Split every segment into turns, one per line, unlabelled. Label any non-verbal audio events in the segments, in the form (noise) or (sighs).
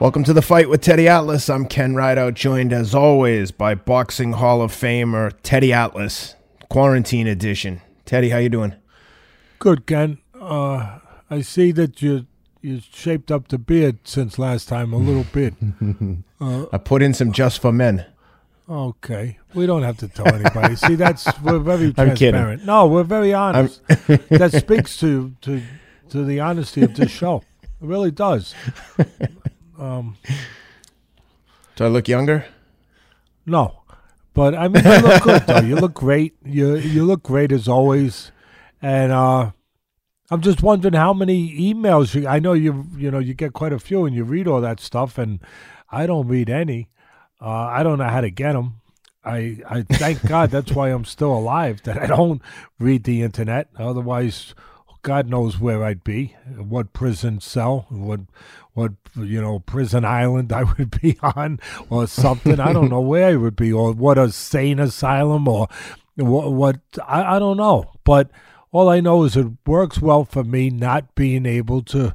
Welcome to the fight with Teddy Atlas. I'm Ken Rideout, joined as always by Boxing Hall of Famer Teddy Atlas, Quarantine Edition. Teddy, how you doing?
Good, Ken. Uh, I see that you you shaped up the beard since last time a little (laughs) bit. (laughs)
Uh, I put in some just for men.
Okay, we don't have to tell anybody. see, that's (laughs) we're very transparent. No, we're very honest. that speaks to to to the honesty of this show. It really does. Um,
Do I look younger?
no, but I mean, you look good though. You look great. You you look great as always. And uh, I'm just wondering how many emails you. I know you you know you get quite a few and you read all that stuff, and I don't read any. Uh, I don't know how to get them. I I thank God that's why I'm still alive. That I don't read the internet. Otherwise, God knows where I'd be, what prison cell, what what you know prison island (laughs) I would be on, or something. I don't (laughs) know where I would be, or what a sane asylum, or what what I, I don't know. But all I know is it works well for me not being able to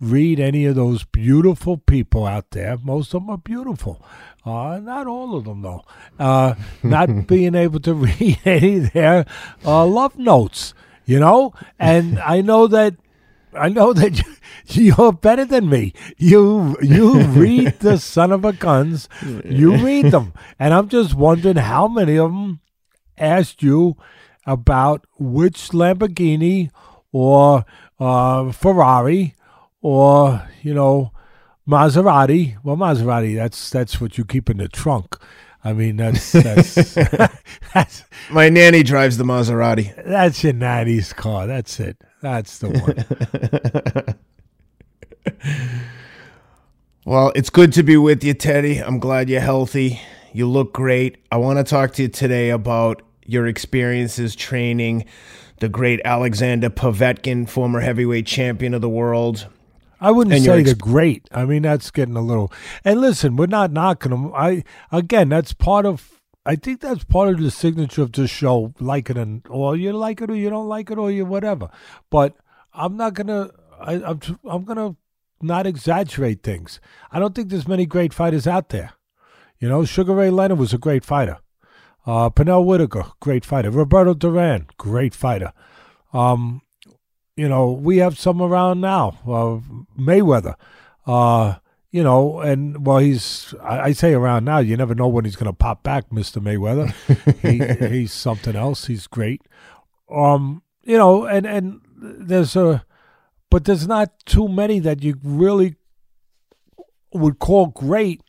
read any of those beautiful people out there. Most of them are beautiful. Uh, not all of them, though. Uh, not (laughs) being able to read any of their uh, love notes, you know? And (laughs) I know that. I know (laughs) that you- you're better than me. You you read (laughs) the son of a guns. You read them, and I'm just wondering how many of them asked you about which Lamborghini or uh, Ferrari or you know Maserati. Well, Maserati that's that's what you keep in the trunk. I mean that's that's (laughs) that's,
My nanny drives the Maserati.
that's your nanny's car. That's it. That's the one. (laughs)
Well, it's good to be with you, Teddy. I'm glad you're healthy. You look great. I want to talk to you today about your experiences training the great Alexander Povetkin, former heavyweight champion of the world.
I wouldn't
And
say
ex-
they're great. I mean, that's getting a little. And listen, we're not knocking them. I again, that's part of. I think that's part of the signature of this show. Like it and or you like it or you don't like it or you whatever. But I'm not gonna. I, I'm I'm gonna not exaggerate things. I don't think there's many great fighters out there. You know, Sugar Ray Leonard was a great fighter. Uh, Pernell Whitaker, great fighter. Roberto Duran, great fighter. Um, you know, we have some around now. Uh, Mayweather, uh, you know, and well, he's, I, I say around now, you never know when he's going to pop back, Mr. Mayweather. (laughs) he, he's something else. He's great. Um, you know, and, and there's a, but there's not too many that you really would call great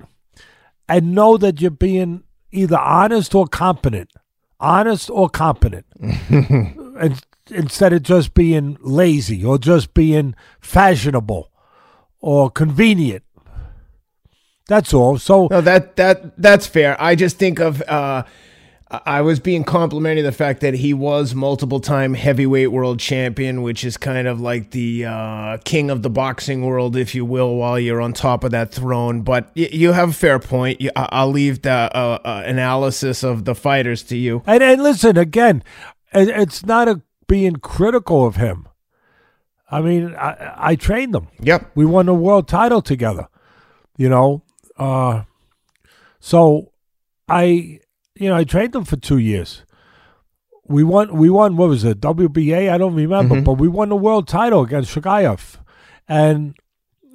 and know that you're being either honest or competent. Honest or competent. (laughs) and instead of just being lazy or just being fashionable or convenient. That's all. So
No, that that that's fair. I just think of uh I was being complimenting the fact that he was multiple time heavyweight world champion, which is kind of like the uh, king of the boxing world, if you will, while you're on top of that throne. But y- you have a fair point. You, I- I'll leave the uh, uh, analysis of the fighters to you.
And, and listen again, it's not a being critical of him. I mean, I, I trained them.
Yep.
We won the world title together. You know, uh, so I, you know, I trained them for two years. We won. We won. What was it? WBA? I don't remember,
Mhm.
but we won the world title against Chagaev and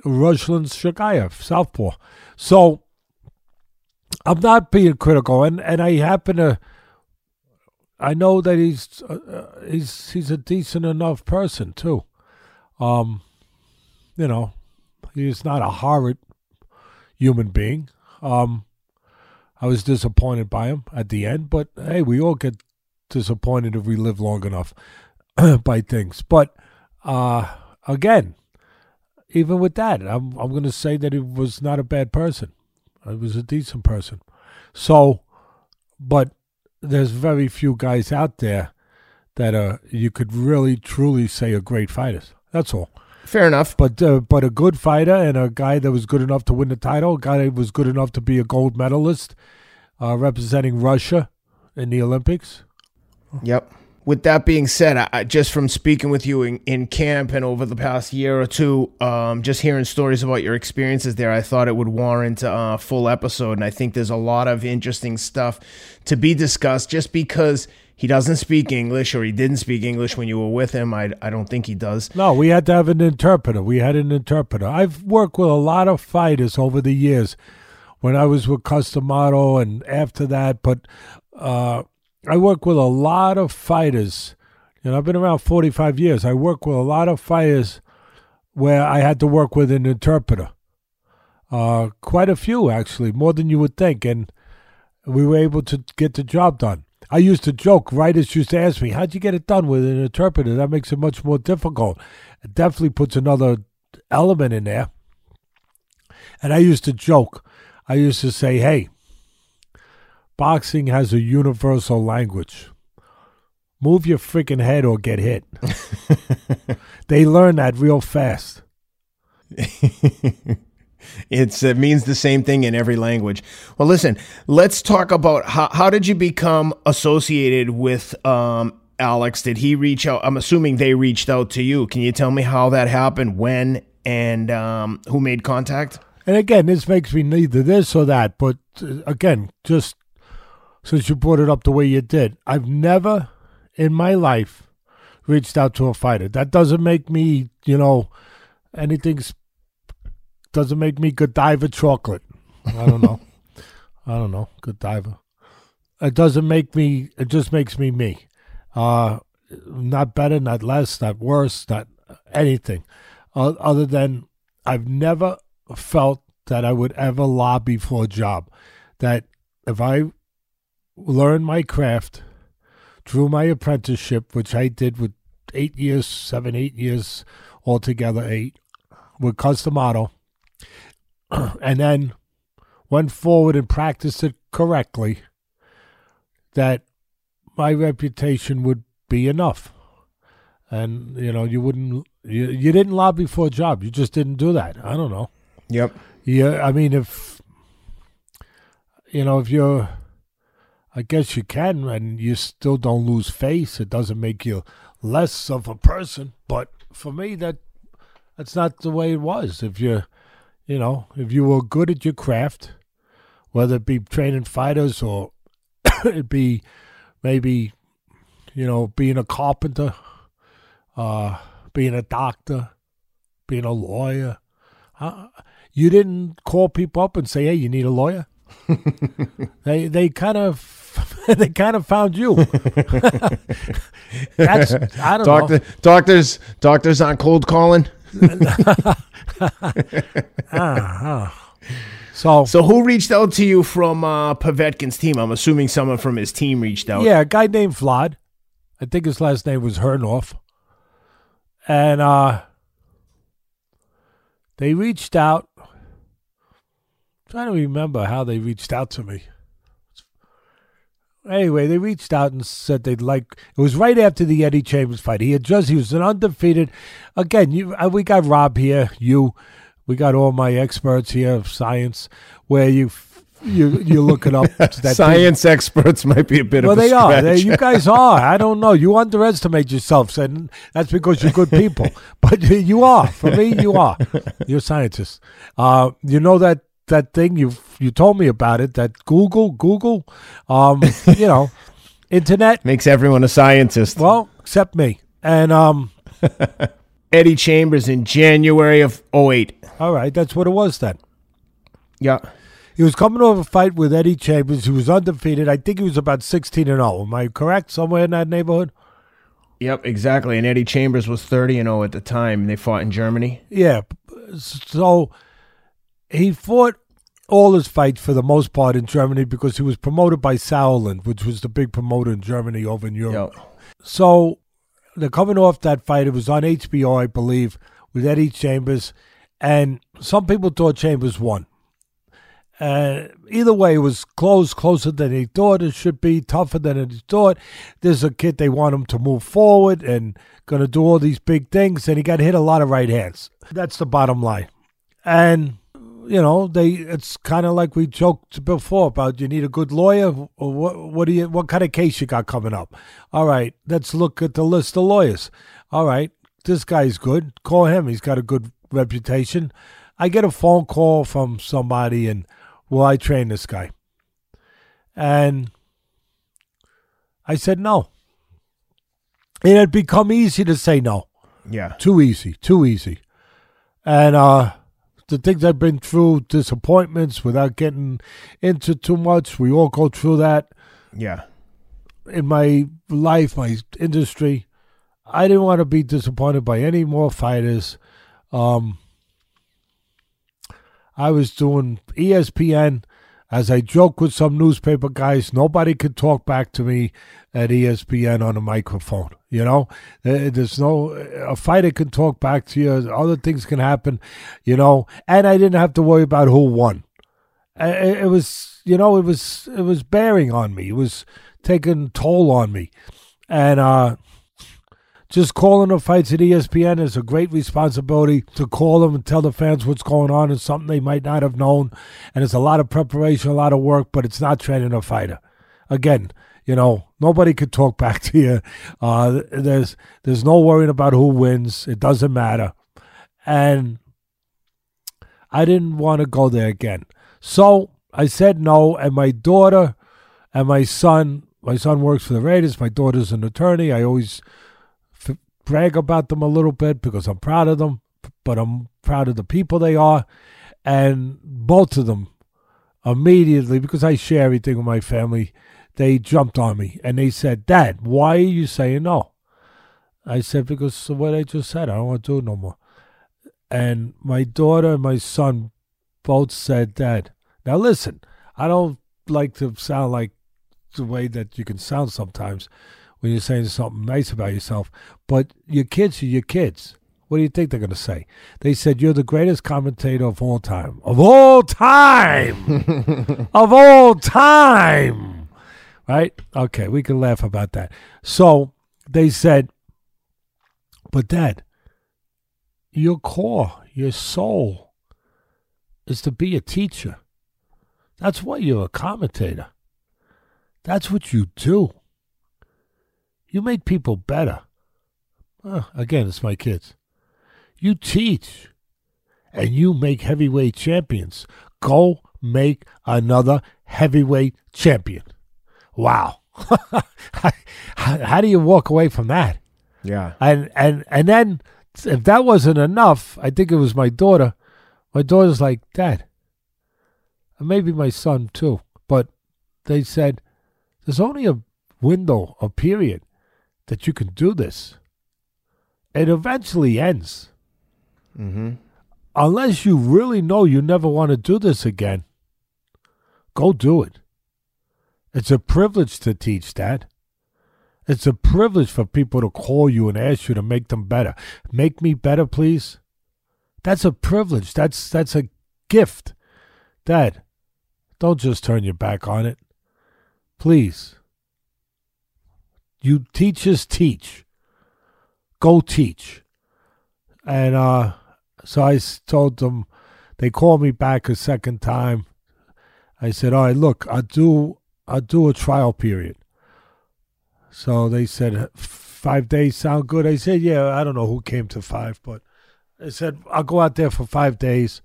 Ruslan Chagaev, Southpaw. So I'm not being critical, and and I happen to. I know that he's uh, uh, he's he's a decent enough person too. Um, you know, he's not a horrid human being. Um, I was disappointed by him at the end, but hey, we all get disappointed if we live long enough (clears throat) by things. But uh, again, even with that, I'm I'm going to say that he was not a bad person. He was a decent person. So, but there's very few guys out there that uh you could really truly say are great fighters. That's all.
Fair enough.
But uh, but a good fighter and a guy that was good enough to win the title, a guy that was good enough to be a gold medalist, uh, representing Russia in the Olympics.
Yep. With that being said, I, just from speaking with you in, in, camp and over the past year or two, um, just hearing stories about your experiences there, I thought it would warrant a full episode. And I think there's a lot of interesting stuff to be discussed just because he doesn't speak English or he didn't speak English when you were with him. I, I don't think he does.
No, we had to have an interpreter. We had an interpreter. I've worked with a lot of fighters over the years when I was with Cus D'Amato and after that, but. Uh, I work with a lot of fighters. You know, I've been around 45 years. I work with a lot of fighters where I had to work with an interpreter. Uh, quite a few, actually, more than you would think. And we were able to get the job done. I used to joke, writers used to ask me, How'd you get it done with an interpreter? That makes it much more difficult. It definitely puts another element in there. And I used to joke. I used to say, Hey, boxing has a universal language. Move your freaking head or get hit. (laughs) they learn that real fast. (laughs)
it's it means the same thing in every language. Well, listen, let's talk about how how did you become associated with um, Alex? Did he reach out? I'm assuming they reached out to you. Can you tell me how that happened, when, and um, who made contact?
And again, this makes me neither this or that, but uh, again, just since you brought it up the way you did. I've never in my life reached out to a fighter. That doesn't make me, you know, anything doesn't make me Godiva chocolate. I don't know. (laughs) I don't know. Godiva. It doesn't make me, it just makes me me. Uh, not better, not less, not worse, not anything. Uh, other than I've never felt that I would ever lobby for a job. That if I learn my craft through my apprenticeship, which I did with eight years, seven, eight years altogether, eight, with Cus D'Amato, (clears throat) and then went forward and practiced it correctly, that my reputation would be enough. And, you know, you wouldn't, you, you didn't lobby for a job. You just didn't do that. I don't know.
Yep.
Yeah. I mean, if, you know, if you're, I guess you can, and you still don't lose face. It doesn't make you less of a person. But for me, that that's not the way it was. If you, you know, if you were good at your craft, whether it be training fighters or (coughs) it be maybe, you know, being a carpenter, uh, being a doctor, being a lawyer, uh, you didn't call people up and say, "Hey, you need a lawyer." (laughs) they they kind of (laughs) they kind of found you. (laughs) That's I don't
Doctor,
know.
Doctors doctors on cold calling.
uh-huh. So
so who reached out to you from uh, Povetkin's team? I'm assuming someone from his team reached out.
Yeah, a guy named Vlad. I think his last name was Hrunov. And uh they reached out. Trying to remember how they reached out to me. Anyway, they reached out and said they'd like. It was right after the Eddie Chambers fight. He had just he was an undefeated. Again, you uh, we got Rob here. You, we got all my experts here of science. Where you you you look it up. (laughs)
Science thing. experts might be a bit
well,
of
a they are. They, you guys (laughs) are. I don't know. You underestimate yourself, and that's because you're good people. but you are. For me, you are. You're scientists. Uh, you know that that thing you you told me about it. That Google Google, um, (laughs) you know, internet
makes everyone a scientist.
Well, except me. And um, (laughs)
Eddie Chambers in January of 08.
All right, that's what it was then.
Yeah.
He was coming off a fight with Eddie Chambers, who was undefeated. I think he was about 16 and 0. Am I correct? Somewhere in that neighborhood?
Yep, exactly. And Eddie Chambers was 30 and 0 at the time. They fought in Germany.
Yeah. So he fought all his fights for the most part in Germany because he was promoted by Sauerland, which was the big promoter in Germany over in Europe. Yep. So they're coming off that fight. It was on HBO, I believe, with Eddie Chambers, and some people thought Chambers won. Uh, either way, it was close, closer than he thought it should be, tougher than he thought. There's a kid they want him to move forward and going to do all these big things, and he got hit a lot of right hands. That's the bottom line. And you know, they it's kind of like we joked before about you need a good lawyer or what what do you what kind of case you got coming up? All right, let's look at the list of lawyers. All right, this guy's good. Call him. He's got a good reputation. I get a phone call from somebody and will I train this guy? And I said no. It had become easy to say no.
Yeah.
Too easy, too easy. And uh the things I've been through, disappointments without getting into too much. We all go through that
Yeah.
in my life, my industry. I didn't want to be disappointed by any more fighters. Um, I was doing ESPN. As I joke with some newspaper guys, nobody could talk back to me at ESPN on a microphone. You know, there's no a fighter can talk back to you. Other things can happen. You know, and I didn't have to worry about who won. It, was, you know, it was it was bearing on me. It was taking toll on me, and uh, just calling the fights at ESPN is a great responsibility to call them and tell the fans what's going on and something they might not have known. And it's a lot of preparation, a lot of work, but it's not training a fighter. Again, you know, nobody could talk (laughs) back to you. Uh, there's there's no worrying about who wins. It doesn't matter. And I didn't want to go there again. So I said no, and my daughter and my son, my son works for the Raiders. My daughter's an attorney. I always f- brag about them a little bit because I'm proud of them, but I'm proud of the people they are. And both of them immediately, because I share everything with my family, they jumped on me and they said, Dad, why are you saying no? I said, because of what I just said. I don't want to do it no more. And my daughter and my son both said, Dad, now listen, I don't like to sound like the way that you can sound sometimes when you're saying something nice about yourself, but your kids are your kids. What do you think they're going to say? They said, You're the greatest commentator of all time. Of all time! (laughs) of all time! Right? Okay, we can laugh about that. So they said, But dad, your core, your soul is to be a teacher. That's why you're a commentator. That's what you do. You make people better. Uh, again, it's my kids. You teach and you make heavyweight champions. Go make another heavyweight champion. Wow. (laughs) how, how do you walk away from that?
Yeah.
And and and then if that wasn't enough, I think it was my daughter. My daughter's like, Dad, and maybe my son too. But they said there's only a window, a period that you can do this. It eventually ends.
Mm-hmm.
Unless you really know you never want to do this again, go do it. It's a privilege to teach, Dad. It's a privilege for people to call you and ask you to make them better. Make me better, please. That's a privilege. That's that's a gift. Dad, don't just turn your back on it. Please. You teachers teach. Go teach. And uh so I told them they called me back a second time. I said, "All right, look, I'll do I'll do a trial period." So they said, five days sound good? I said, yeah, I don't know who came to five, but I said, I'll go out there for five days.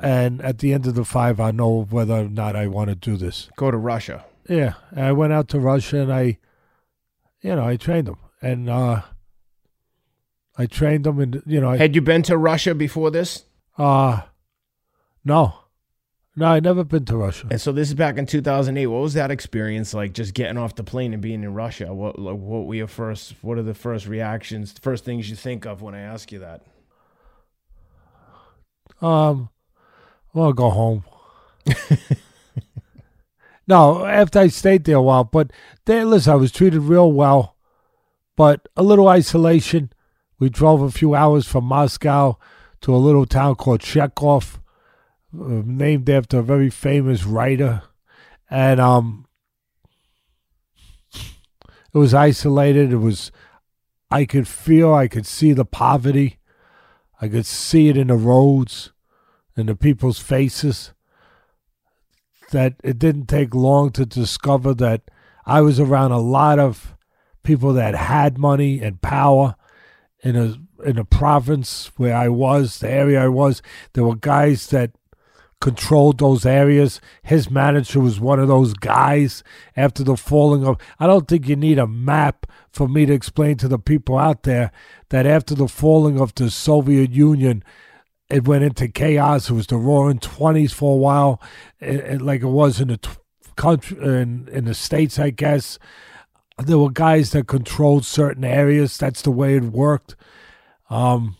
And at the end of the five, I know whether or not I want to do this.
Go to Russia.
Yeah. And I went out to Russia and I, you know, I trained them. And uh, I trained them and, you know, I,
Had you been to Russia before this?
uh, no. No, i never been to Russia.
And so this is back in 2008. What was that experience like? Just getting off the plane and being in Russia. What like, what were your first? What are the first reactions? First things you think of when I ask you that?
Um, well, I'll go home. (laughs) no, after I stayed there a while, but there, listen, I was treated real well, but a little isolation. We drove a few hours from Moscow to a little town called Chekhov, named after a very famous writer, and um, it was isolated. It was, I could feel, I could see the poverty. I could see it in the roads. in the people's faces that it didn't take long to discover that I was around a lot of people that had money and power in a in a province where I was, the area I was. There were guys that controlled those areas. His manager was one of those guys after the falling of. I don't think you need a map for me to explain to the people out there that after the falling of the Soviet Union, it went into chaos. It was the roaring 20s for a while, it, it, like it was in the country, in, in the States, I guess. There were guys that controlled certain areas. That's the way it worked. Um,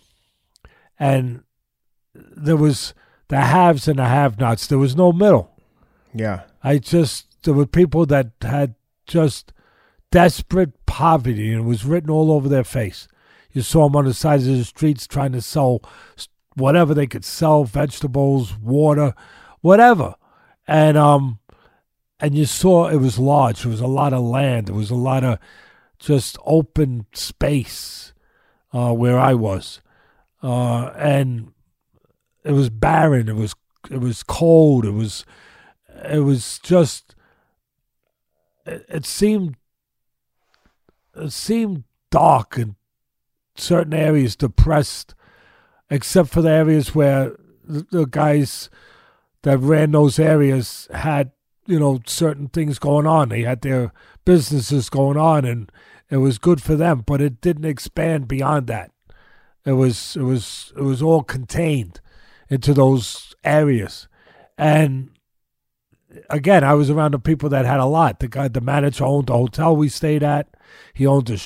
and there was the haves and the have-nots. There was no middle.
Yeah.
I just there were people that had just desperate poverty, and it was written all over their face. You saw them on the sides of the streets trying to sell whatever they could sell, vegetables, water, whatever, and um, and you saw it was large. There was a lot of land. There was a lot of just open space uh, where I was, uh, and it was barren. It was it was cold. It was it was just it, it seemed it seemed dark and certain areas depressed, except for the areas where the, the guys that ran those areas had you know certain things going on. They had their businesses going on, and it was good for them. But it didn't expand beyond that. It was it was it was all contained into those areas. And again, I was around the people that had a lot. The guy, the manager owned the hotel we stayed at. He owned a,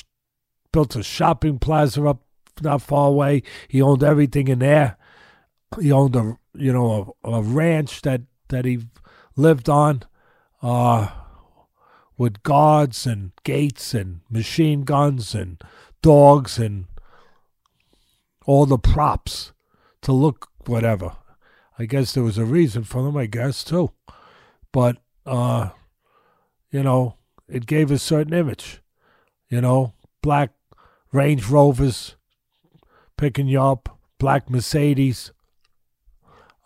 built a shopping plaza up not far away. He owned everything in there. He owned a, you know, a, a ranch that that he lived on, uh, with guards and gates and machine guns and dogs and all the props to look whatever. I guess there was a reason for them, I guess, too. But, uh, you know, it gave a certain image. You know, black Range Rovers picking you up, black Mercedes.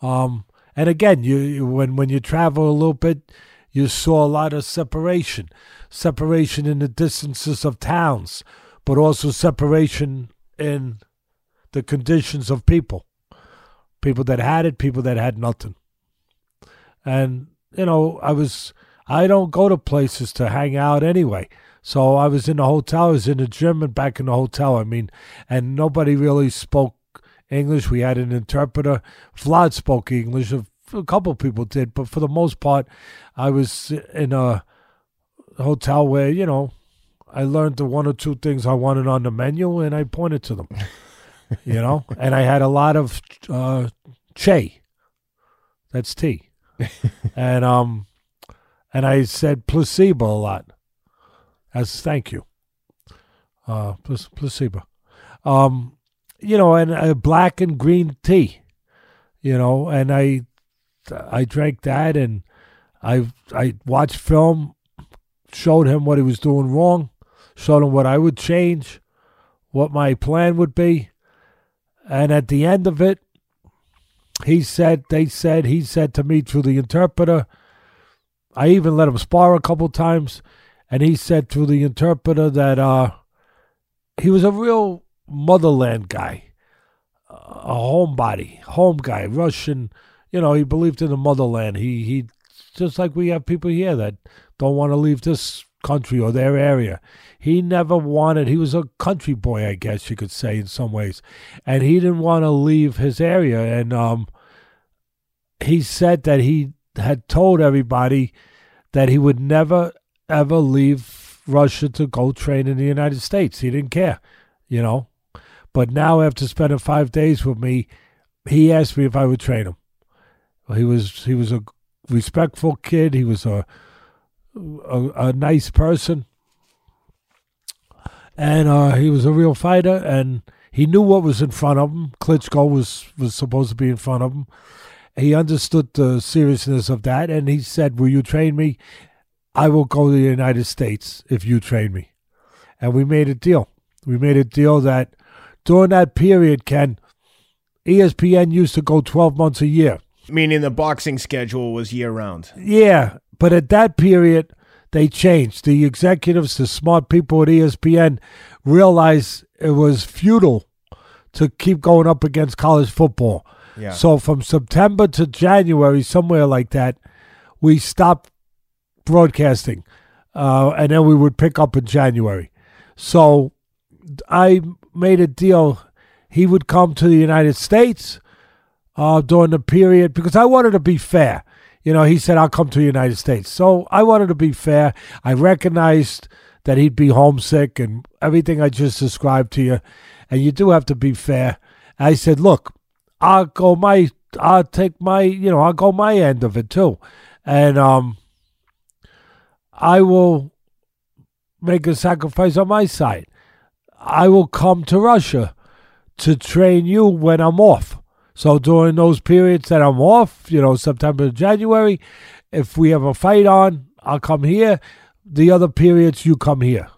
Um, and again, you, you when when you travel a little bit, you saw a lot of separation, separation in the distances of towns, but also separation in the conditions of people people that had it, people that had nothing. And, you know, I was, I don't go to places to hang out anyway. So I was in the hotel, I was in the gym and back in the hotel. I mean, and nobody really spoke English. We had an interpreter. Vlad spoke English. A, a couple people did, but for the most part, I was in a hotel where, you know, I learned the one or two things I wanted on the menu and I pointed to them. (laughs) you know. and I had a lot of uh, che. That's tea, (laughs) and um, and I said placebo a lot as thank you. Uh, placebo. Um, you know, and uh, black and green tea. You know, and I I drank that, and I I watched film, showed him what he was doing wrong, showed him what I would change, what my plan would be, and at the end of it, he said, they said, he said to me through the interpreter, I even let him spar a couple times, and he said through the interpreter that uh, he was a real motherland guy, a homebody, home guy, Russian. You know, he believed in the motherland. He he, just like we have people here that don't want to leave this country or their area. He never wanted, he was a country boy, I guess you could say, in some ways. And he didn't want to leave his area. And um, he said that he had told everybody that he would never, ever leave Russia to go train in the United States. He didn't care, you know. But now, after spending five days with me, he asked me if I would train him. He was he was a respectful kid. He was a a, a nice person, and uh, he was a real fighter, and he knew what was in front of him. Klitschko was was supposed to be in front of him. He understood the seriousness of that, and he said, "Will you train me? I will go to the United States if you train me." And we made a deal. We made a deal that during that period, Ken, ESPN used to go 12 months a year.
Meaning the boxing schedule was year round.
Yeah, but at that period, they changed. The executives, the smart people at ESPN, realized it was futile to keep going up against college football.
Yeah.
So from September to January, somewhere like that, we stopped broadcasting, uh, and then we would pick up in January. So I made a deal. He would come to the United States uh, during the period because I wanted to be fair. You know, he said, I'll come to the United States. So I wanted to be fair. I recognized that he'd be homesick and everything I just described to you. And you do have to be fair. I said, look, I'll go my, I'll take my, you know, I'll go my end of it too. And um, I will make a sacrifice on my side. I will come to Russia to train you when I'm off. So during those periods that I'm off, you know, September to January, if we have a fight on, I'll come here. The other periods, you come here.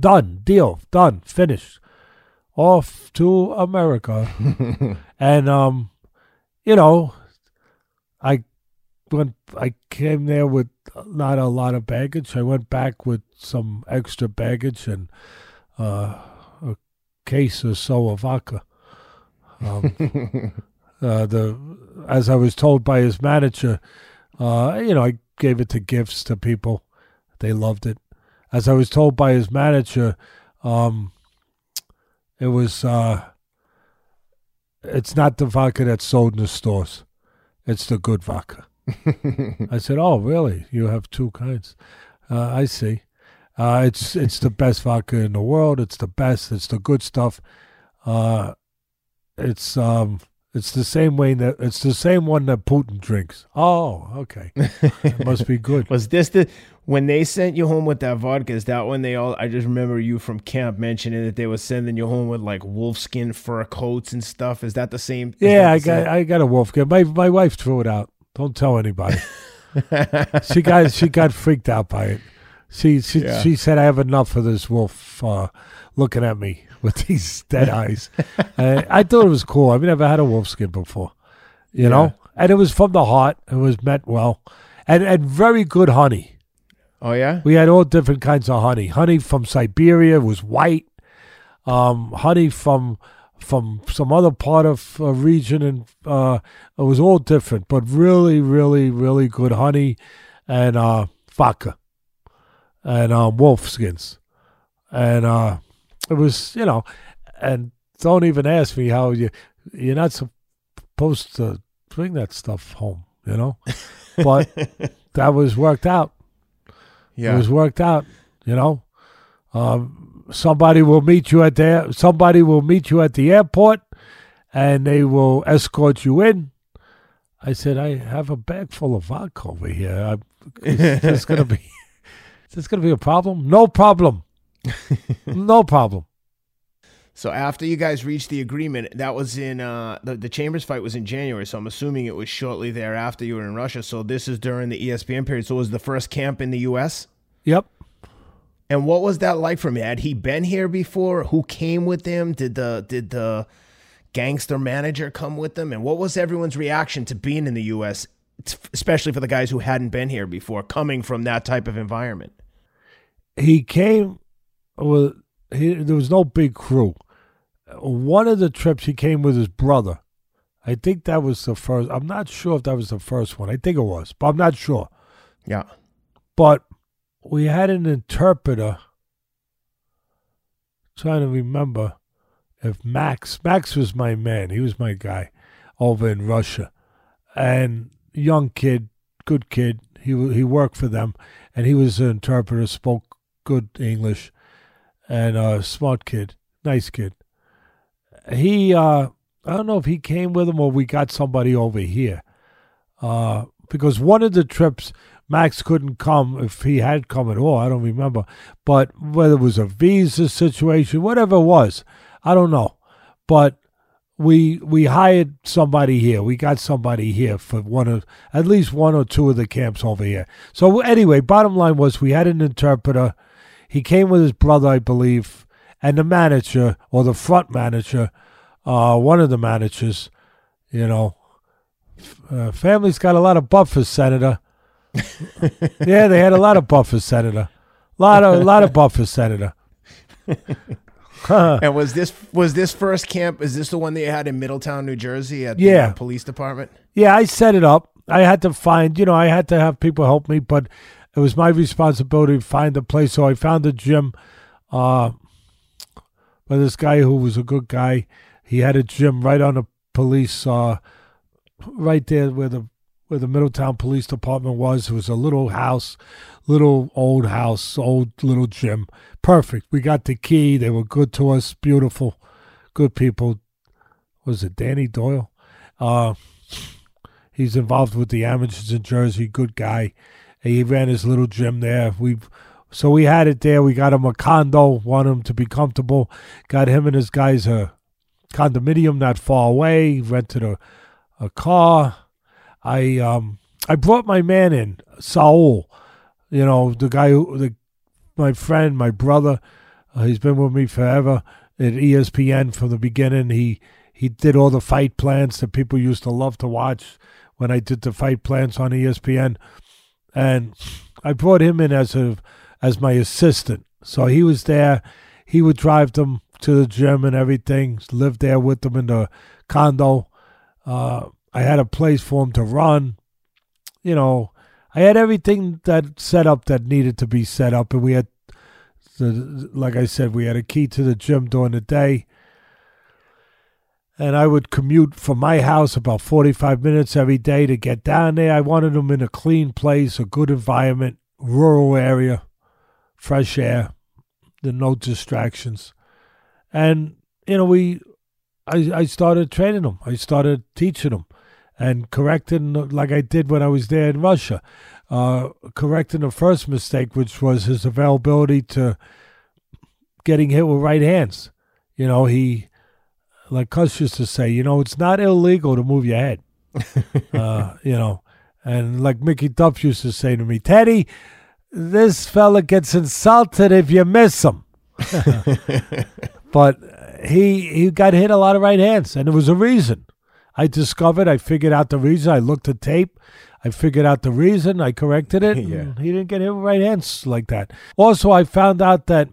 Done. Deal. Done. Finished. Off to America. (laughs) and um, you know, I went I came there with not a lot of baggage. I went back with some extra baggage and uh, a case or so of vodka. Um, uh, the as I was told by his manager, uh, you know, I gave it to gifts to people. They loved it. As I was told by his manager, um, it was uh, it's not the vodka that's sold in the stores. It's the good vodka. (laughs) I said, "Oh, really? You have two kinds? Uh, I see. Uh, it's it's the best vodka in the world. It's the best. It's the good stuff. Uh, it's um, it's the same way that it's the same one that Putin drinks. Oh, okay. it must be (laughs) good.
Was this the when they sent you home with that vodka? Is that when they all? I just remember you from camp mentioning that they were sending you home with like wolfskin fur coats and stuff. Is that the same?
Yeah, I got
same?
I got a wolf. My my wife threw it out. Don't tell anybody. (laughs) she got she got freaked out by it. She she
Yeah.
she said, "I have enough of this wolf uh, looking at me (laughs) with these dead eyes." uh, I thought it was cool. I've never had a wolf skin before, you
Yeah.
know. And it was from the heart. It was meant well, and and very good honey.
Oh yeah.
We had all different kinds of honey. Honey from Siberia was white. Um, honey from from some other part of a region, and uh, it was all different, but really, really, really good honey and uh, vodka and um, wolf skins, and uh, it was you know, and don't even ask me how you you're not supposed to bring that stuff home, you know, but (laughs) that was worked out.
Yeah.
It was worked out, you know. Um, somebody will meet you at the somebody will meet you at the airport, and they will escort you in. I said, I have a bag full of vodka over here. Is this gonna be? (laughs) Is this gonna be a problem? No problem. (laughs) no problem.
So after you guys reached the agreement, that was in uh, the the Chambers fight was in January. So I'm assuming it was shortly thereafter you were in Russia. So this is during the ESPN period. So it was the first camp in the U.S.
Yep.
And what was that like for me? Had he been here before? Who came with him? Did the did the gangster manager come with them? And what was everyone's reaction to being in the U.S., especially for the guys who hadn't been here before, coming from that type of environment?
he came with he, there was no big crew. One of the trips he came with his brother. I think that was the first. I'm not sure if that was the first one. I think it was, but I'm not sure.
Yeah.
But we had an interpreter. Trying to remember if Max Max was my man. He was my guy over in Russia, and young kid, good kid. He he worked for them, and he was an interpreter. Spoke good English, and a smart kid, nice kid. He uh, I don't know if he came with him or we got somebody over here. Uh, because one of the trips Max couldn't come if he had come at all. I don't remember. But whether it was a visa situation, whatever it was, I don't know. But we we hired somebody here. We got somebody here for one of at least one or two of the camps over here. So anyway, bottom line was we had an interpreter. He came with his brother, I believe, and the manager or the front manager uh, one of the managers, you know, uh, family's got a lot of buffers, Senator. (laughs) yeah, they had a lot of buffers, Senator. A lot of a lot of buffers, Senator.
and was this was this first camp? Is this the one they had in Middletown, New Jersey, at the
Yeah.
uh, police department?
Yeah, I set it up. I had to find, you know, I had to have people help me, but it was my responsibility to find a place. So I found a gym uh, by this guy who was a good guy. He had a gym right on the police, uh, right there where the where the Middletown Police Department was. It was a little house, little old house, old little gym. Perfect. We got the key. They were good to us. Beautiful, good people. Was it Danny Doyle? Uh, He's involved with the amateurs in Jersey. Good guy. He ran his little gym there. We, so we had it there. We got him a condo. Want him to be comfortable. Got him and his guys a condominium not far away. Rented a, a car. I um I brought my man in Saul. You know the guy who the my friend, my brother. Uh, he's been with me forever at ESPN from the beginning. He he did all the fight plans that people used to love to watch when I did the fight plans on ESPN, and I brought him in as a as my assistant. So he was there. He would drive them to the gym and everything. Lived there with them in the condo. Uh, I had a place for him to run. You know, I had everything that set up that needed to be set up, and we had, the, like I said, we had a key to the gym during the day and I would commute from my house about 45 minutes every day to get down there. I wanted them in a clean place, a good environment, rural area, fresh air, the no distractions. And, you know, we, I, I started training them. I started teaching them and correcting, like I did when I was there in Russia, uh, correcting the first mistake, which was his availability to getting hit with right hands. You know, he, like Cus used to say, you know, it's not illegal to move your head. (laughs) uh, you know, and like Mickey Duff used to say to me, Teddy, this fella gets insulted if you miss him. (laughs) but he he got hit a lot of right hands, and there was a reason. I discovered, I figured out the reason. I looked at tape. I figured out the reason. I corrected it. (laughs)
Yeah.
He didn't get hit with right hands like that. Also, I found out that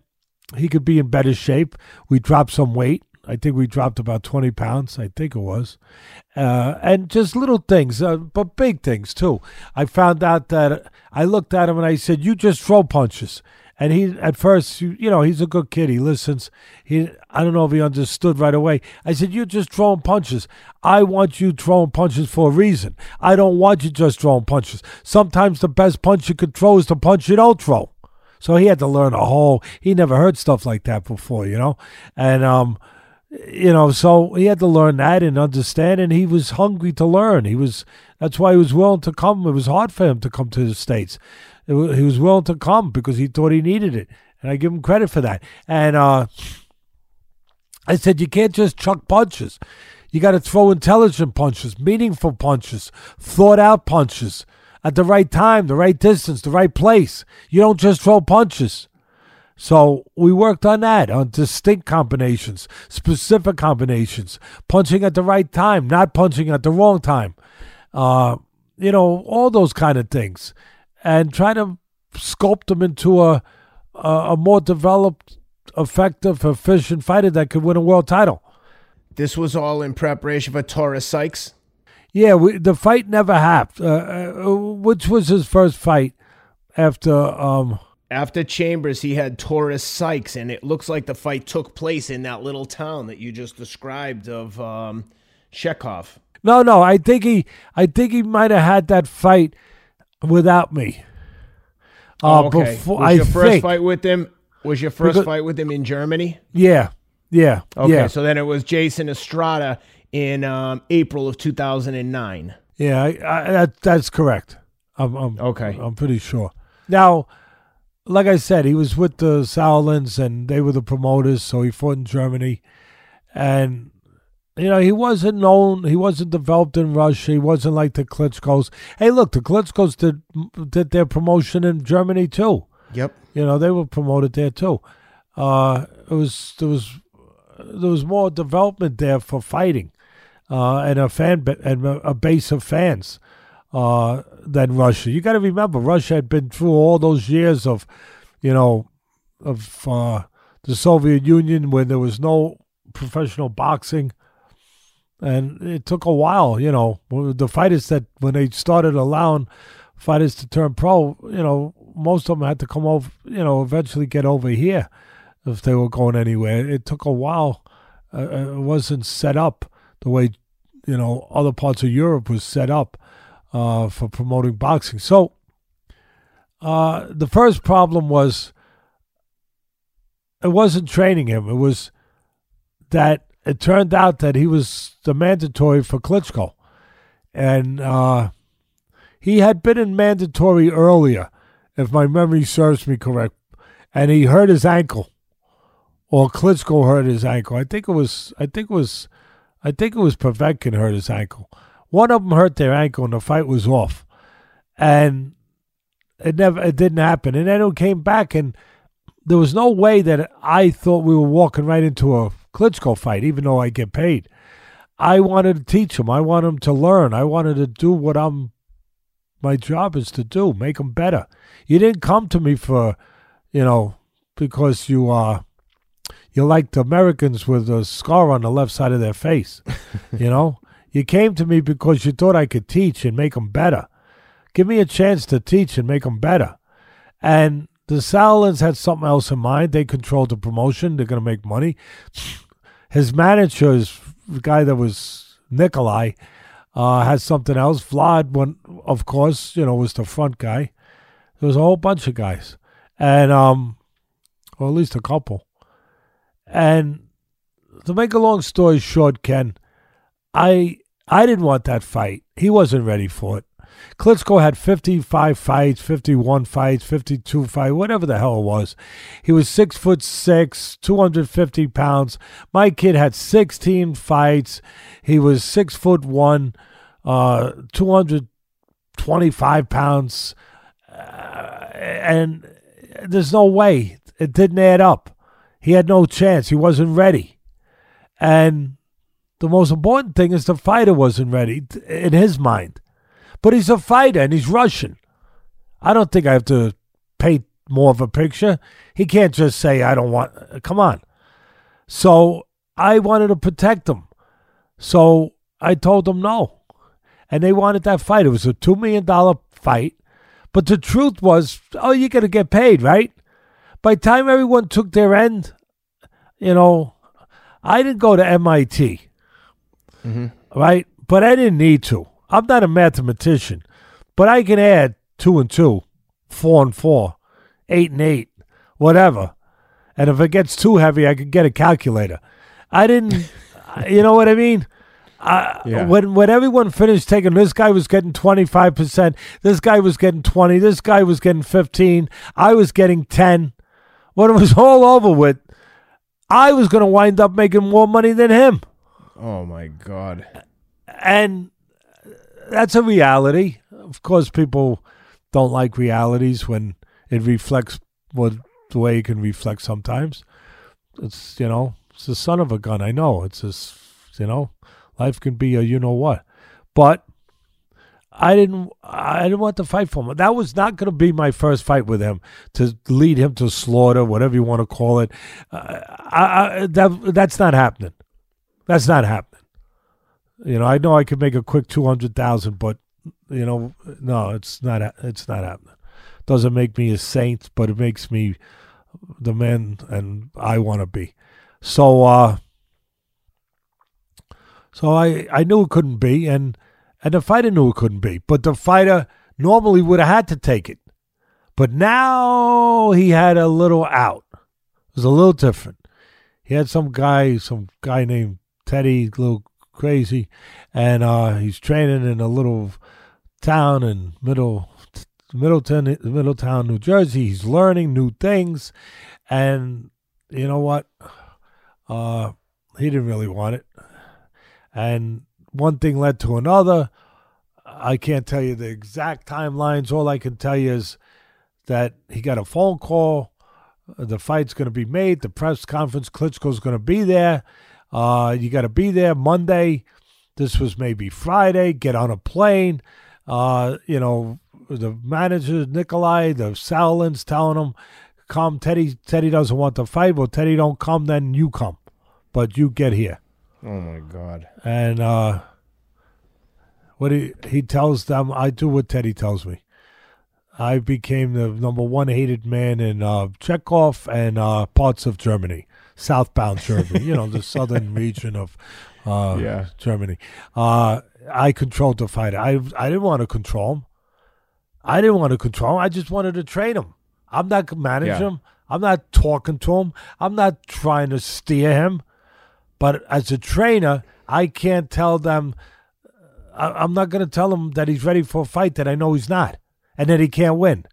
he could be in better shape. We dropped some weight. I think we dropped about 20 pounds. I think it was. Uh, and just little things, uh, but big things too. I found out that I looked at him and I said, You just throw punches. And he, at first, you, you know, he's a good kid. He listens. He, I don't know if he understood right away. I said, You're just throwing punches. I want you throwing punches for a reason. I don't want you just throwing punches. Sometimes the best punch you could throw is the punch you don't throw. So he had to learn a whole. He never heard stuff like that before, you know, and um, you know, so he had to learn that and understand. And he was hungry to learn. He was. That's why he was willing to come. It was hard for him to come to the states. It wa- he was willing to come because he thought he needed it, and I give him credit for that. And uh, I said, you can't just chuck punches. You got to throw intelligent punches, meaningful punches, thought out punches at the right time, the right distance, the right place. You don't just throw punches. So we worked on that, on distinct combinations, specific combinations, punching at the right time, not punching at the wrong time. Uh, you know, all those kind of things. And try to sculpt them into a, a, a more developed, effective, efficient fighter that could win a world title.
This was all in preparation for Taurus Sykes.
Yeah, we, the fight never happened. Uh, uh, which was his first fight after? Um,
After Chambers, he had Taurus Sykes, and it looks like the fight took place in that little town that you just described of um, Chekhov.
no, no, I think he, I think he might have had that fight without me. Uh,
Oh, okay.
before-
was
I
your first
think.
fight with him? Was your first
Because-
fight with him in Germany?
Yeah, yeah,
Okay,
yeah,
so then it was Jason Estrada in um, April of 2009.
yeah. I, I, that that's correct. I'm, I'm
Okay.
I'm pretty sure. Now, like I said, he was with the Sauerlands and they were the promoters, so he fought in Germany. And, you know, he wasn't known, he wasn't developed in Russia. He wasn't like the Klitschko's. Hey, look, the Klitschko's did, did their promotion in Germany too.
Yep.
You know, they were promoted there too. Uh, it was, it was, there was more development there for fighting, uh, and a fan ba- and a base of fans uh, than Russia. You got to remember, Russia had been through all those years of, you know, of uh, the Soviet Union when there was no professional boxing. And it took a while, you know, the fighters that when they started allowing fighters to turn pro, you know, most of them had to come over, you know, eventually get over here if they were going anywhere. It took a while. Uh, uh, it wasn't set up the way, you know, other parts of Europe was set up uh, for promoting boxing. So uh, the first problem was it wasn't training him. It was that it turned out that he was the mandatory for Klitschko. And uh, he had been in mandatory earlier, if my memory serves me correct, and he hurt his ankle, or Klitschko hurt his ankle. I think it was. I think it was. I think it was Povetkin hurt his ankle. One of them hurt their ankle, and the fight was off, and it never. It didn't happen. And then it came back, and there was no way that I thought we were walking right into a Klitschko fight, even though I get paid. I wanted to teach him. I want him to learn. I wanted to do what I'm. My job is to do, make him better. You didn't come to me for, you know, because you are. Uh, you liked Americans with a scar on the left side of their face. (laughs) you know, you came to me because you thought I could teach and make them better. Give me a chance to teach and make them better. And the Sauerlands had something else in mind. They controlled the promotion. They're going to make money. (sniffs) His manager is the guy that was Nikolai. Uh, had something else. Vlad, one, of course, you know, was the front guy. There was a whole bunch of guys, and um, or at least a couple. And to make a long story short, Ken, I I didn't want that fight. He wasn't ready for it. Klitschko had 55 fights, 51 fights, 52 fights, whatever the hell it was. He was six foot six, 250 pounds. My kid had 16 fights. He was six foot one, uh, 225 pounds. Uh, and there's no way. It didn't add up. He had no chance. He wasn't ready. And the most important thing is the fighter wasn't ready in his mind. But he's a fighter and he's Russian. I don't think I have to paint more of a picture. He can't just say, I don't want. Come on. So I wanted to protect him. So I told them no. And they wanted that fight. It was a $2 million fight. But the truth was, oh, you're going to get paid, right? By time everyone took their end, you know, I didn't go to MIT, mm-hmm. right? But I didn't need to. I'm not a mathematician, but I can add two and two, four and four, eight and eight, whatever. And if it gets too heavy, I can get a calculator. I didn't, (laughs) you know what I mean? Uh, yeah. when when everyone finished taking, this guy was getting twenty five percent. This guy was getting twenty. This guy was getting fifteen. I was getting ten. When it was all over with, I was going to wind up making more money than him.
Oh my god!
And that's a reality. Of course, people don't like realities when it reflects what the way it can reflect sometimes. It's you know, it's the son of a gun. I know it's just you know, life can be a you know what, but I didn't I didn't want to fight for him. That was not going to be my first fight with him to lead him to slaughter, whatever you want to call it. Uh, I, I, that that's not happening. That's not happening. You know, I know I could make a quick two hundred thousand, but you know, no, it's not. It's not happening. Doesn't make me a saint, but it makes me the man and I want to be. So, uh, so I I knew it couldn't be, and and the fighter knew it couldn't be, but the fighter normally would have had to take it, but now he had a little out. It was a little different. He had some guy, some guy named Teddy, a little crazy, and uh, he's training in a little town in middle Middleton, Middletown, New Jersey. He's learning new things, and you know what? Uh, he didn't really want it, and one thing led to another. I can't tell you the exact timelines. All I can tell you is that he got a phone call the fight's going to be made. The press conference, Klitschko's going to be there. Uh, you got to be there Monday. This was maybe Friday. Get on a plane. Uh, you know, the manager Nikolai, the Sauerland's telling him, "Come, Teddy. Teddy doesn't want to fight. Well, Teddy don't come, then you come, but you get here."
Oh my God!
And uh, what he he tells them, I do what Teddy tells me. I became the number one hated man in uh, Chekhov and uh, parts of Germany, southbound Germany. you know, the (laughs) southern region of uh,
Yeah.
Germany. Uh, I controlled the fighter. I I didn't want to control him. I didn't want to control him. I just wanted to train him. I'm not managing
Yeah.
him. I'm not talking to him. I'm not trying to steer him. But as a trainer, I can't tell them. I, I'm not going to tell him that he's ready for a fight that I know he's not, and that he can't win.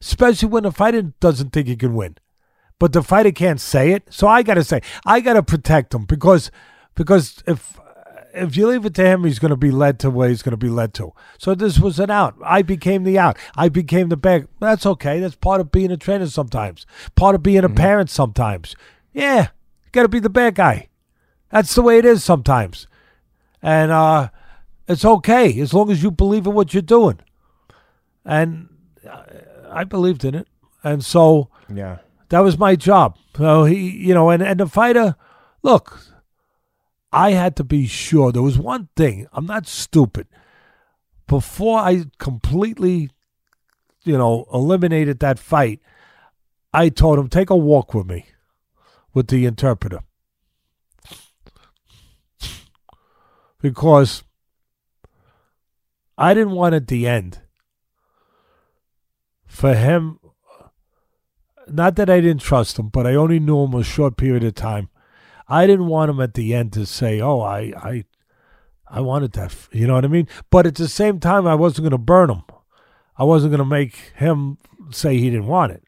Especially when the fighter doesn't think he can win, but the fighter can't say it. So I got to say, I got to protect him because because if if you leave it to him, he's going to be led to where he's going to be led to. So this was an out. I became the out. I became the bag. That's okay. That's part of being a trainer sometimes. Part of being a parent sometimes. Yeah, you got to be the bad guy. That's the way it is sometimes. And uh, it's okay as long as you believe in what you're doing. And uh, I believed in it. And so
Yeah.
That was my job. So he, you know, and, and the fighter, look, I had to be sure. There was one thing, I'm not stupid. Before I completely, you know, eliminated that fight, I told him, take a walk with me, with the interpreter. Because I didn't want at the end for him not that I didn't trust him, but I only knew him a short period of time. I didn't want him at the end to say, "Oh, I, I, I wanted that." You know what I mean? But at the same time, I wasn't going to burn him. I wasn't going to make him say he didn't want it.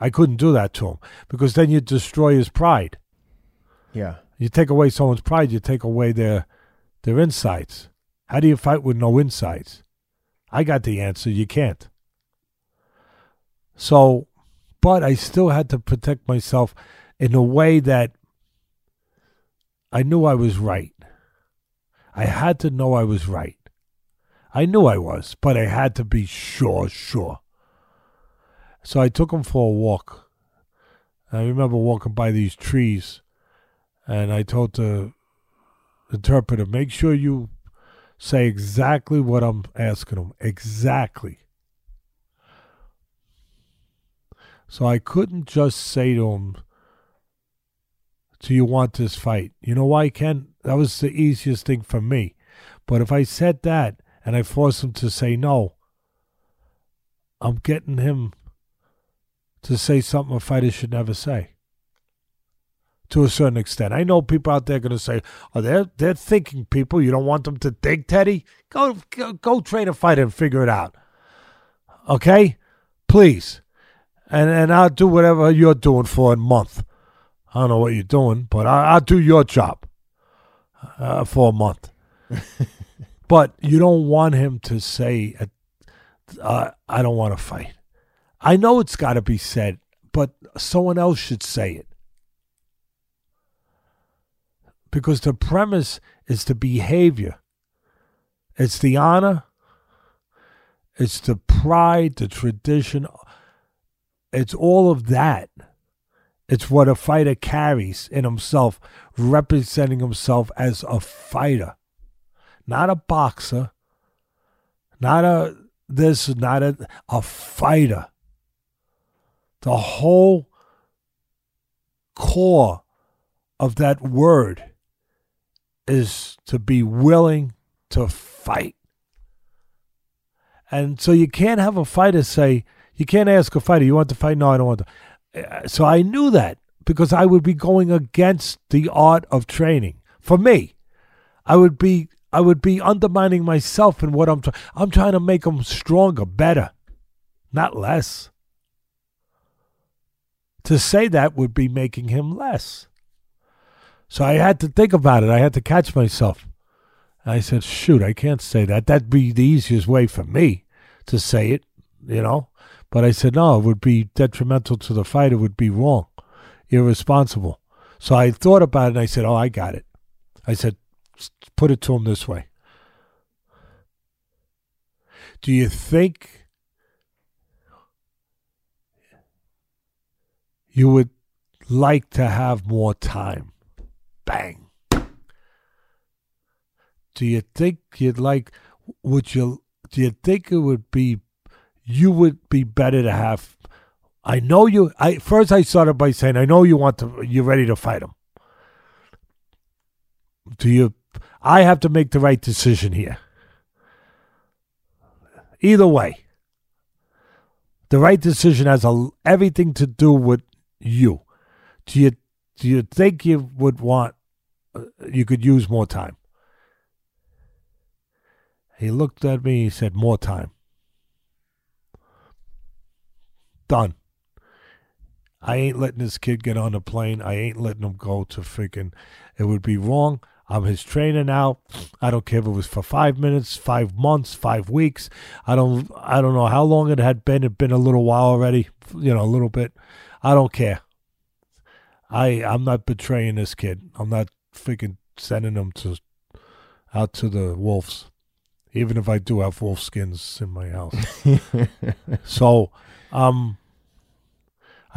I couldn't do that to him because then you destroy his pride.
Yeah.
You take away someone's pride, you take away their their insights. How do you fight with no insights? I got the answer. You can't. So, but I still had to protect myself in a way that I knew I was right. I had to know I was right. I knew I was, but I had to be sure, sure. So I took him for a walk. I remember walking by these trees, and I told the interpreter, make sure you say exactly what I'm asking him. Exactly. So I couldn't just say to him, Do you want this fight? You know why, Ken? That was the easiest thing for me. But if I said that and I forced him to say no, I'm getting him to say something a fighter should never say. To a certain extent. I know people out there going to say, oh, they're, they're thinking people. You don't want them to think, Teddy? Go, go, go train a fighter and figure it out. Okay? Please and and I'll do whatever you're doing for a month. I don't know what you're doing, but I, I'll do your job uh, for a month. (laughs) but you don't want him to say, uh, "I don't want to fight." I know it's got to be said, but someone else should say it because the premise is the behavior. It's the honor. It's the pride, the tradition it's all of that. It's what a fighter carries in himself, representing himself as a fighter, not a boxer, not a this, not a a fighter. The whole core of that word is to be willing to fight. And so you can't have a fighter say, you can't ask a fighter, you want to fight? No, I don't want to. Uh, So I knew that because I would be going against the art of training. For me, I would be I would be undermining myself in what I'm trying. I'm trying to make them stronger, better, not less. To say that would be making him less. So I had to think about it. I had to catch myself. I said, shoot, I can't say that. That'd be the easiest way for me to say it, you know. But I said, no, it would be detrimental to the fight. It would be wrong, irresponsible. So I thought about it and I said, oh, I got it. I said, put it to him this way. Do you think you would like to have more time? Bang. Do you think you'd like, would you, do you think it would be, you would be better to have, I know you, I, first I started by saying, I know you want to, you're ready to fight him. Do you, I have to make the right decision here. Either way, the right decision has a, everything to do with you. Do you do you think you would want uh, you could use more time? He looked at me. He said, "More time." Done. I ain't letting this kid get on the plane. I ain't letting him go to freaking. It would be wrong. I'm his trainer now. I don't care if it was for five minutes, five months, five weeks. I don't I don't know how long it had been. It'd been a little while already, you know, a little bit. I don't care. I I'm not betraying this kid. I'm not freaking sending him to out to the wolves. Even if I do have wolf skins in my house. (laughs) so um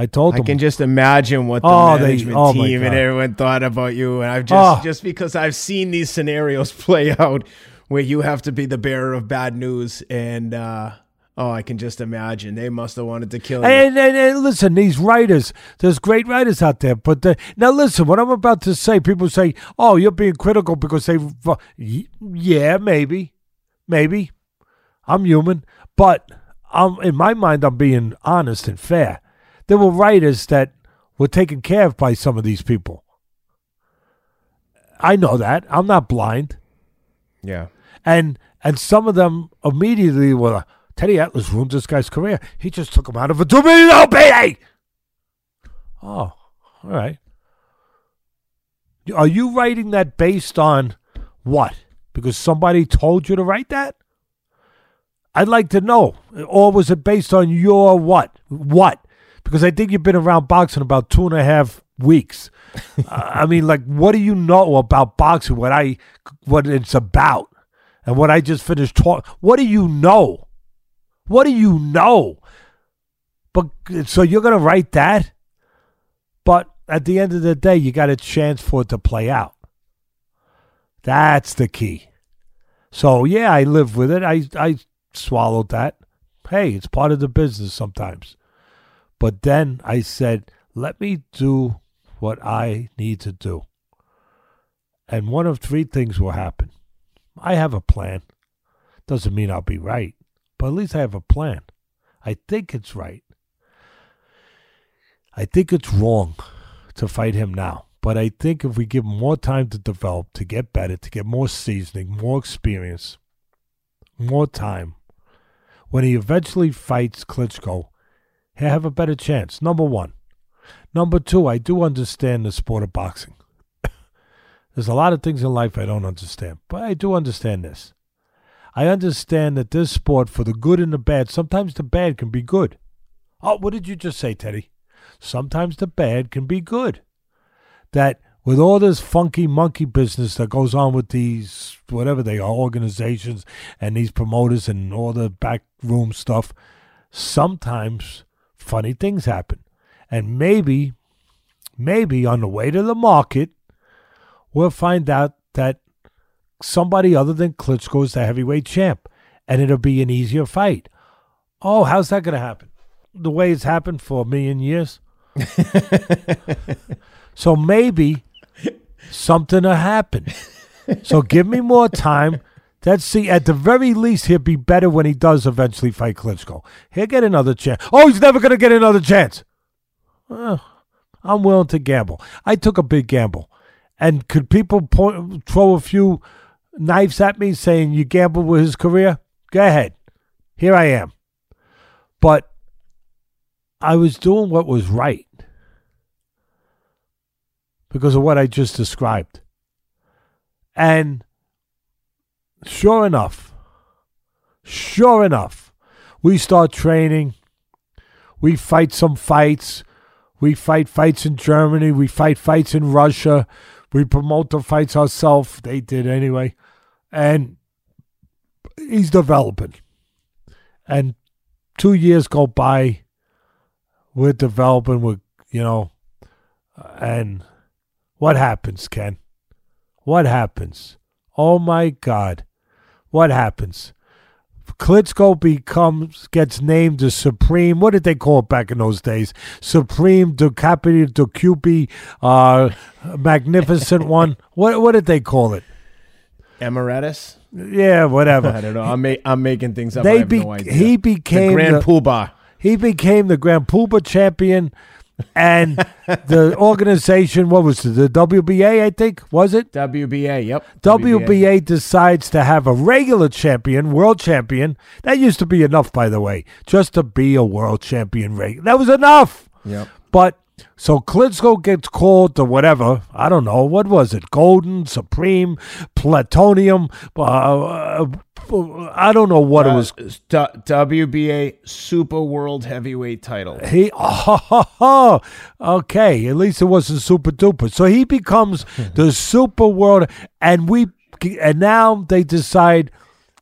I told
I
them.
can just imagine what the
Oh, they-
management
oh
team and everyone thought about you. And I've just
Oh.
just because I've seen these scenarios (laughs) play out where you have to be the bearer of bad news, and uh, oh, I can just imagine they must have wanted to kill you.
And, and, and listen, these writers, there's great writers out there. But the, now listen, what I'm about to say, people say, "Oh, you're being critical because they." vo-" Yeah, maybe, maybe. I'm human, but I'm in my mind, I'm being honest and fair. There were writers that were taken care of by some of these people. I know that. I'm not blind
yeah,
and and some of them immediately were Teddy Atlas ruined this guy's career. He just took him out of a two million dollar payday. Oh, all right. Are you writing that based on what? Because somebody told you to write that? I'd like to know. Or was it based on your what? What? Because I think you've been around boxing about two and a half weeks. (laughs) Uh, I mean, like, what do you know about boxing? What I, what it's about, and what I just finished talking. What do you know? What do you know? But so you're gonna write that, but at the end of the day, you got a chance for it to play out. That's the key. So yeah, I live with it. I I swallowed that. Hey, it's part of the business sometimes. But then I said, let me do what I need to do. And one of three things will happen. I have a plan. Doesn't mean I'll be right, but at least I have a plan. I think it's right. I think it's wrong to fight him now. But I think if we give him more time to develop, to get better, to get more seasoning, more experience, more time, when he eventually fights Klitschko, have a better chance. Number one. Number two, I do understand the sport of boxing. (laughs) There's a lot of things in life I don't understand, but I do understand this. I understand that this sport, for the good and the bad, sometimes the bad can be good. Oh, what did you just say, Teddy? Sometimes the bad can be good. That with all this funky monkey business that goes on with these, whatever they are, organizations and these promoters and all the backroom stuff, sometimes funny things happen. And maybe, maybe on the way to the market, we'll find out that somebody other than Klitschko is the heavyweight champ, and it'll be an easier fight. Oh, how's that going to happen? The way it's happened for a million years. (laughs) so maybe something will happen. So give me more time. Let's see. At the very least, he'll be better when he does eventually fight Klitschko. He'll get another chance. Oh, he's never going to get another chance. Well, I'm willing to gamble. I took a big gamble. And could people point, throw a few knives at me saying you gambled with his career? Go ahead. Here I am. But I was doing what was right because of what I just described. And sure enough, sure enough, we start training we fight some fights. We fight fights in Germany. We fight fights in Russia. We promote the fights ourselves. They did anyway. And he's developing. And two years go by. We're developing. We're, you know, and what happens, Ken? What happens? Oh my God. What happens? Klitschko becomes gets named the supreme. What did they call it back in those days? Supreme Ducati Ducupi, uh, magnificent (laughs) one. What what did they call it?
Emeritus.
Yeah, whatever. (laughs)
I don't know. I'm ma- I'm making things up. I
They
have
be-
no idea.
he became the
Grand
the-
Poobah.
He became the Grand Poobah champion, and the organization. What was it? The WBA, I think, was it?
WBA. Yep.
WBA decides to have a regular champion, world champion. That used to be enough, by the way, just to be a world champion. That was enough.
Yep.
But so Klitschko gets called to whatever. I don't know. What was it? Golden, Supreme, Plutonium. Uh, uh, I don't know what it was.
Uh, WBA Super World Heavyweight Title.
He (laughs) oh, okay. At least it wasn't super duper. So he becomes (laughs) the super world, and we and now they decide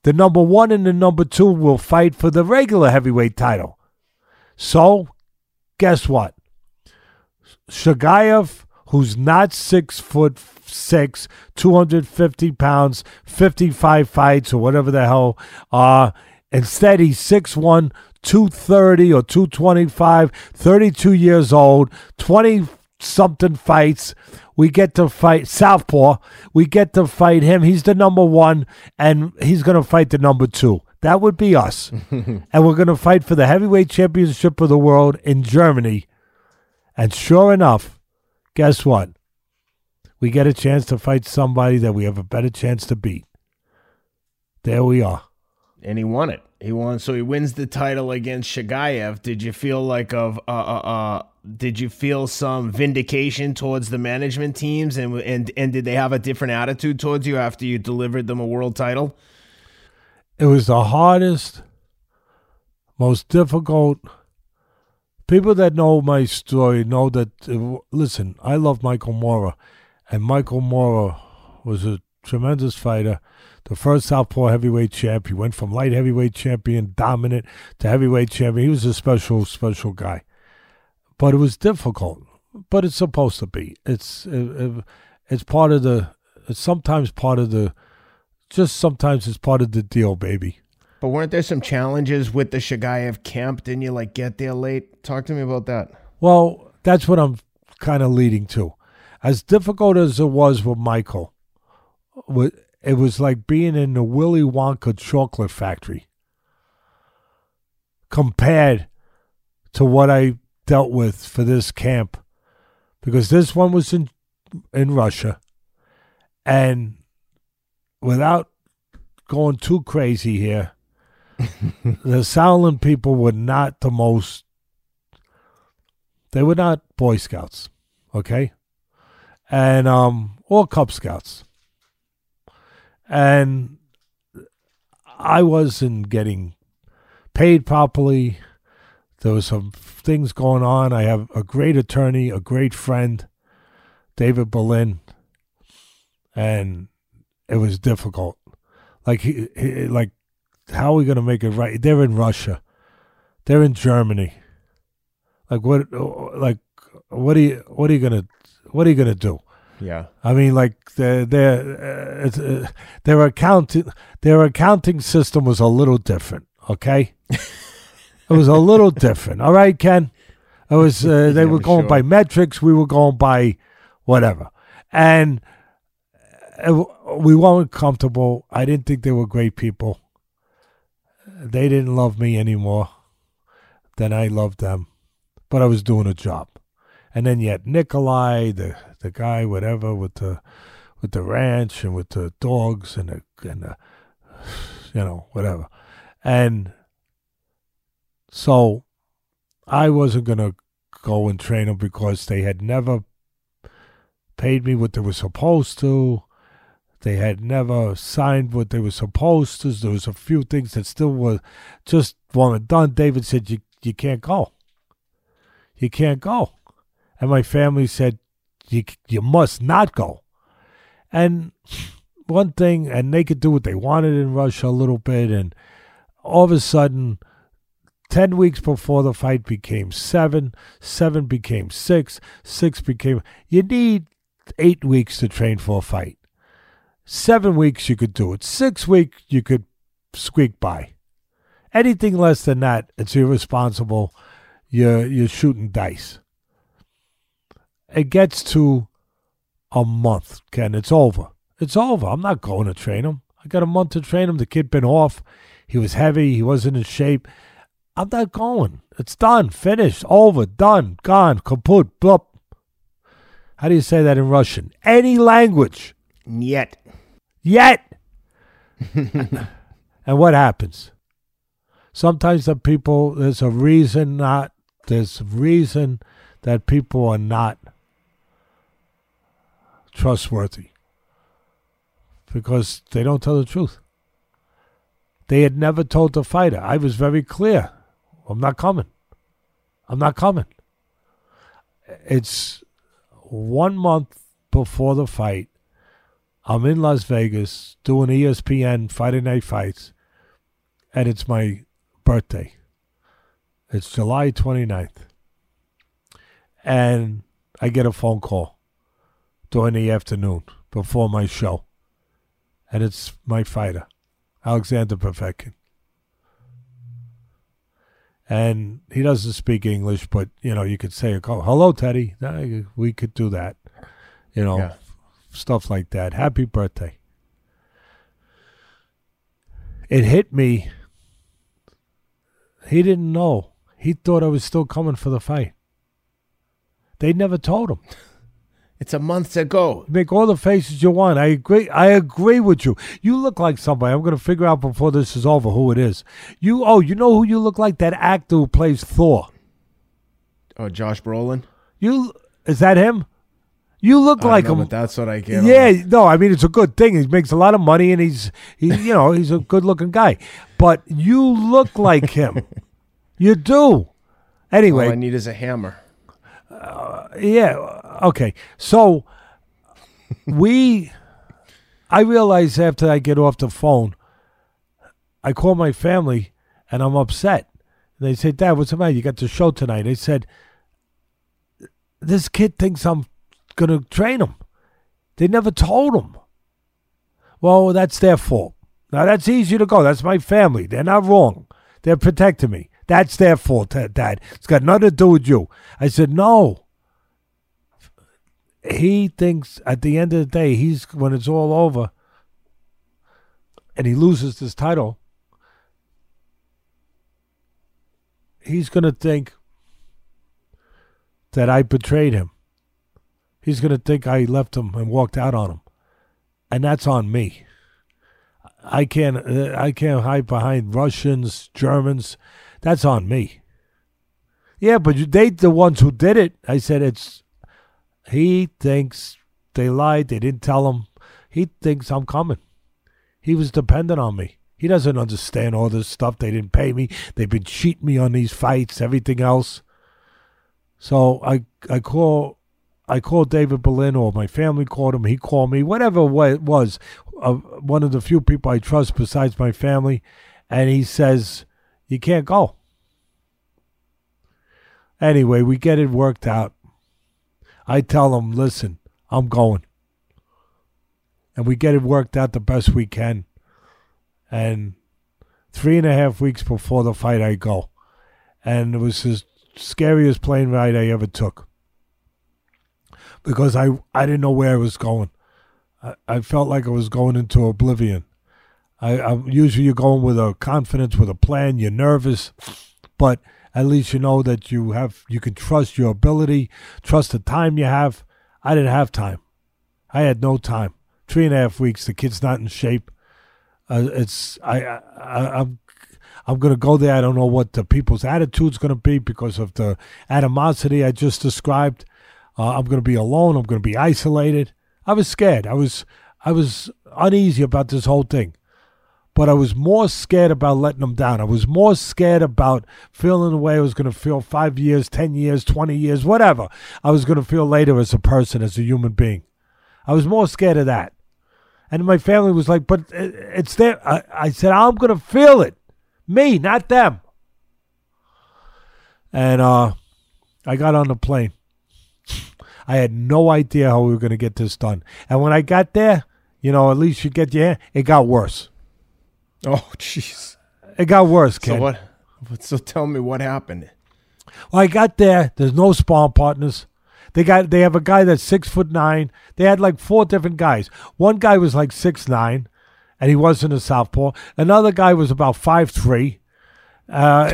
the number one and the number two will fight for the regular heavyweight title. So, guess what? Chagaev, who's not six foot six, 250 pounds, 55 fights, or whatever the hell, uh, instead he's 6'1, 230 or 225, 32 years old, 20 something fights. We get to fight Southpaw. We get to fight him. He's the number one, and he's going to fight the number two. That would be us. (laughs) and we're going to fight for the heavyweight championship of the world in Germany. And sure enough, guess what? We get a chance to fight somebody that we have a better chance to beat. There we are.
and he won it. He won, so he wins the title against Chagaev. Did you feel like of uh uh uh? Did you feel some vindication towards the management teams, and and and did they have a different attitude towards you after you delivered them a world title?
It was the hardest, most difficult. People that know my story know that. uh, listen, I love Michael Moorer, and Michael Moorer was a tremendous fighter. The first Southpaw heavyweight champ. He went from light heavyweight champion, dominant, to heavyweight champion. He was a special, special guy. But it was difficult. But it's supposed to be. It's it, it's part of the. It's sometimes part of the. Just sometimes it's part of the deal, baby.
But weren't there some challenges with the Chagaev camp? Didn't you like get there late? Talk to me about that.
Well, that's what I'm kind of leading to. As difficult as it was with Michael, it was like being in the Willy Wonka chocolate factory compared to what I dealt with for this camp. Because this one was in in Russia, and without going too crazy here, the Sauerland people were not the most they were not Boy Scouts, okay? And um or Cub Scouts. And I wasn't getting paid properly. There was some things going on. I have a great attorney, a great friend, David Berlin, and it was difficult. Like he, he like how are we going to make it right? They're in Russia. They're in Germany. Like what? Like what are you? What are you gonna? What are you gonna do?
Yeah.
I mean, like their their uh, it's, uh, their accounting their accounting system was a little different. Okay, it was a little (laughs) different. All right, Ken. It was uh, (laughs) they
Yeah,
were going
sure.
by metrics. We were going by whatever, and uh, we weren't comfortable. I didn't think they were great people. They didn't love me anymore than I loved them, but I was doing a job. And then had Nikolai, the the guy, whatever, with the with the ranch and with the dogs and the and the you know whatever, and so I wasn't gonna go and train them because they had never paid me what they were supposed to. They had never signed what they were supposed to. There was a few things that still were just weren't done. David said you you can't go. you can't go. And my family said, you, you must not go. And one thing, and they could do what they wanted in Russia a little bit. And all of a sudden, 10 weeks before the fight became seven, seven became six, six became. You need eight weeks to train for a fight. Seven weeks, you could do it. Six weeks, you could squeak by. Anything less than that, it's irresponsible. You're, you're shooting dice. It gets to a month, Ken. It's over. It's over. I'm not going to train him. I got a month to train him. The kid been off. He was heavy. He wasn't in shape. I'm not going. It's done. Finished. Over. Done. Gone. Kaput. Blup. How do you say that in Russian? Any language.
Yet.
Yet. (laughs) and what happens? Sometimes the people, there's a reason not, there's a reason that people are not trustworthy because they don't tell the truth. They had never told the fighter. I was very clear. I'm not coming. I'm not coming. It's one month before the fight. I'm in Las Vegas doing ESPN Friday Night Fights, and it's my birthday. It's July 29th. And I get a phone call during the afternoon before my show. And it's my fighter, Alexander Povetkin. And he doesn't speak English, but you know, you could say, "Oh, hello, Teddy." We could do that, you know, yeah. Stuff like that. Happy birthday! It hit me. He didn't know. He thought I was still coming for the fight. They never told him. (laughs)
It's a month ago.
Make all the faces you want. I agree. I agree with you. You look like somebody. I'm going to figure out before this is over who it is. You. Oh, you know who you look like? That actor who plays Thor.
Oh, Josh Brolin.
You is that him? You look like
know,
him.
But that's what I get.
Yeah. On. No, I mean it's a good thing. He makes a lot of money, and he's he. You know, he's a good-looking guy. But you look like him. (laughs) you do. Anyway,
all I need is a hammer.
Uh, yeah. Okay. So (laughs) we, I realize after I get off the phone, I call my family and I'm upset. They say, Dad, what's the matter? You got the show tonight. They said, This kid thinks I'm going to train them. They never told him. Well, that's their fault. Now, that's easy to go. That's my family. They're not wrong. They're protecting me. That's their fault, Dad. It's got nothing to do with you. I said, No. He thinks at the end of the day, he's when it's all over and he loses this title, he's going to think that I betrayed him. He's going to think I left him and walked out on him. And that's on me. I can't uh, I can't hide behind Russians, Germans. That's on me. Yeah, but they the ones who did it. I said it's he thinks they lied, they didn't tell him. He thinks I'm coming. He was dependent on me. He doesn't understand all this stuff. They didn't pay me. They've been cheating me on these fights, everything else. So I I call I called David Berlin, or my family called him. He called me, whatever it was. Uh, one of the few people I trust besides my family, and he says you can't go. Anyway, we get it worked out. I tell him, listen, I'm going. And we get it worked out the best we can. And three and a half weeks before the fight, I go. And it was the scariest plane ride I ever took. Because I, I didn't know where I was going. I, I felt like I was going into oblivion. I, I usually you're going with a confidence, with a plan. You're nervous, but at least you know that you have you can trust your ability, trust the time you have. I didn't have time. I had no time. Three and a half weeks. The kid's not in shape. Uh, it's I, I I'm I'm gonna go there. I don't know what the people's attitude's gonna be because of the animosity I just described. Uh, I'm gonna be alone. I'm gonna be isolated. I was scared. I was I was uneasy about this whole thing. but I was more scared about letting them down. I was more scared about feeling the way I was going to feel five years, 10 years, 20 years, whatever I was going to feel later as a person, as a human being. I was more scared of that. And my family was like, but it's there. I, I said, I'm going to feel it. Me, not them. And uh, I got on the plane. I had no idea how we were going to get this done. And when I got there, you know, at least you get your, it got worse. (laughs)
Oh, jeez.
It got worse, Ken.
So what? So tell me what happened.
Well, I got there. There's no spawn partners. They got they have a guy that's six foot nine. They had like four different guys. One guy was like six nine, and he wasn't a southpaw. Another guy was about five three. Uh,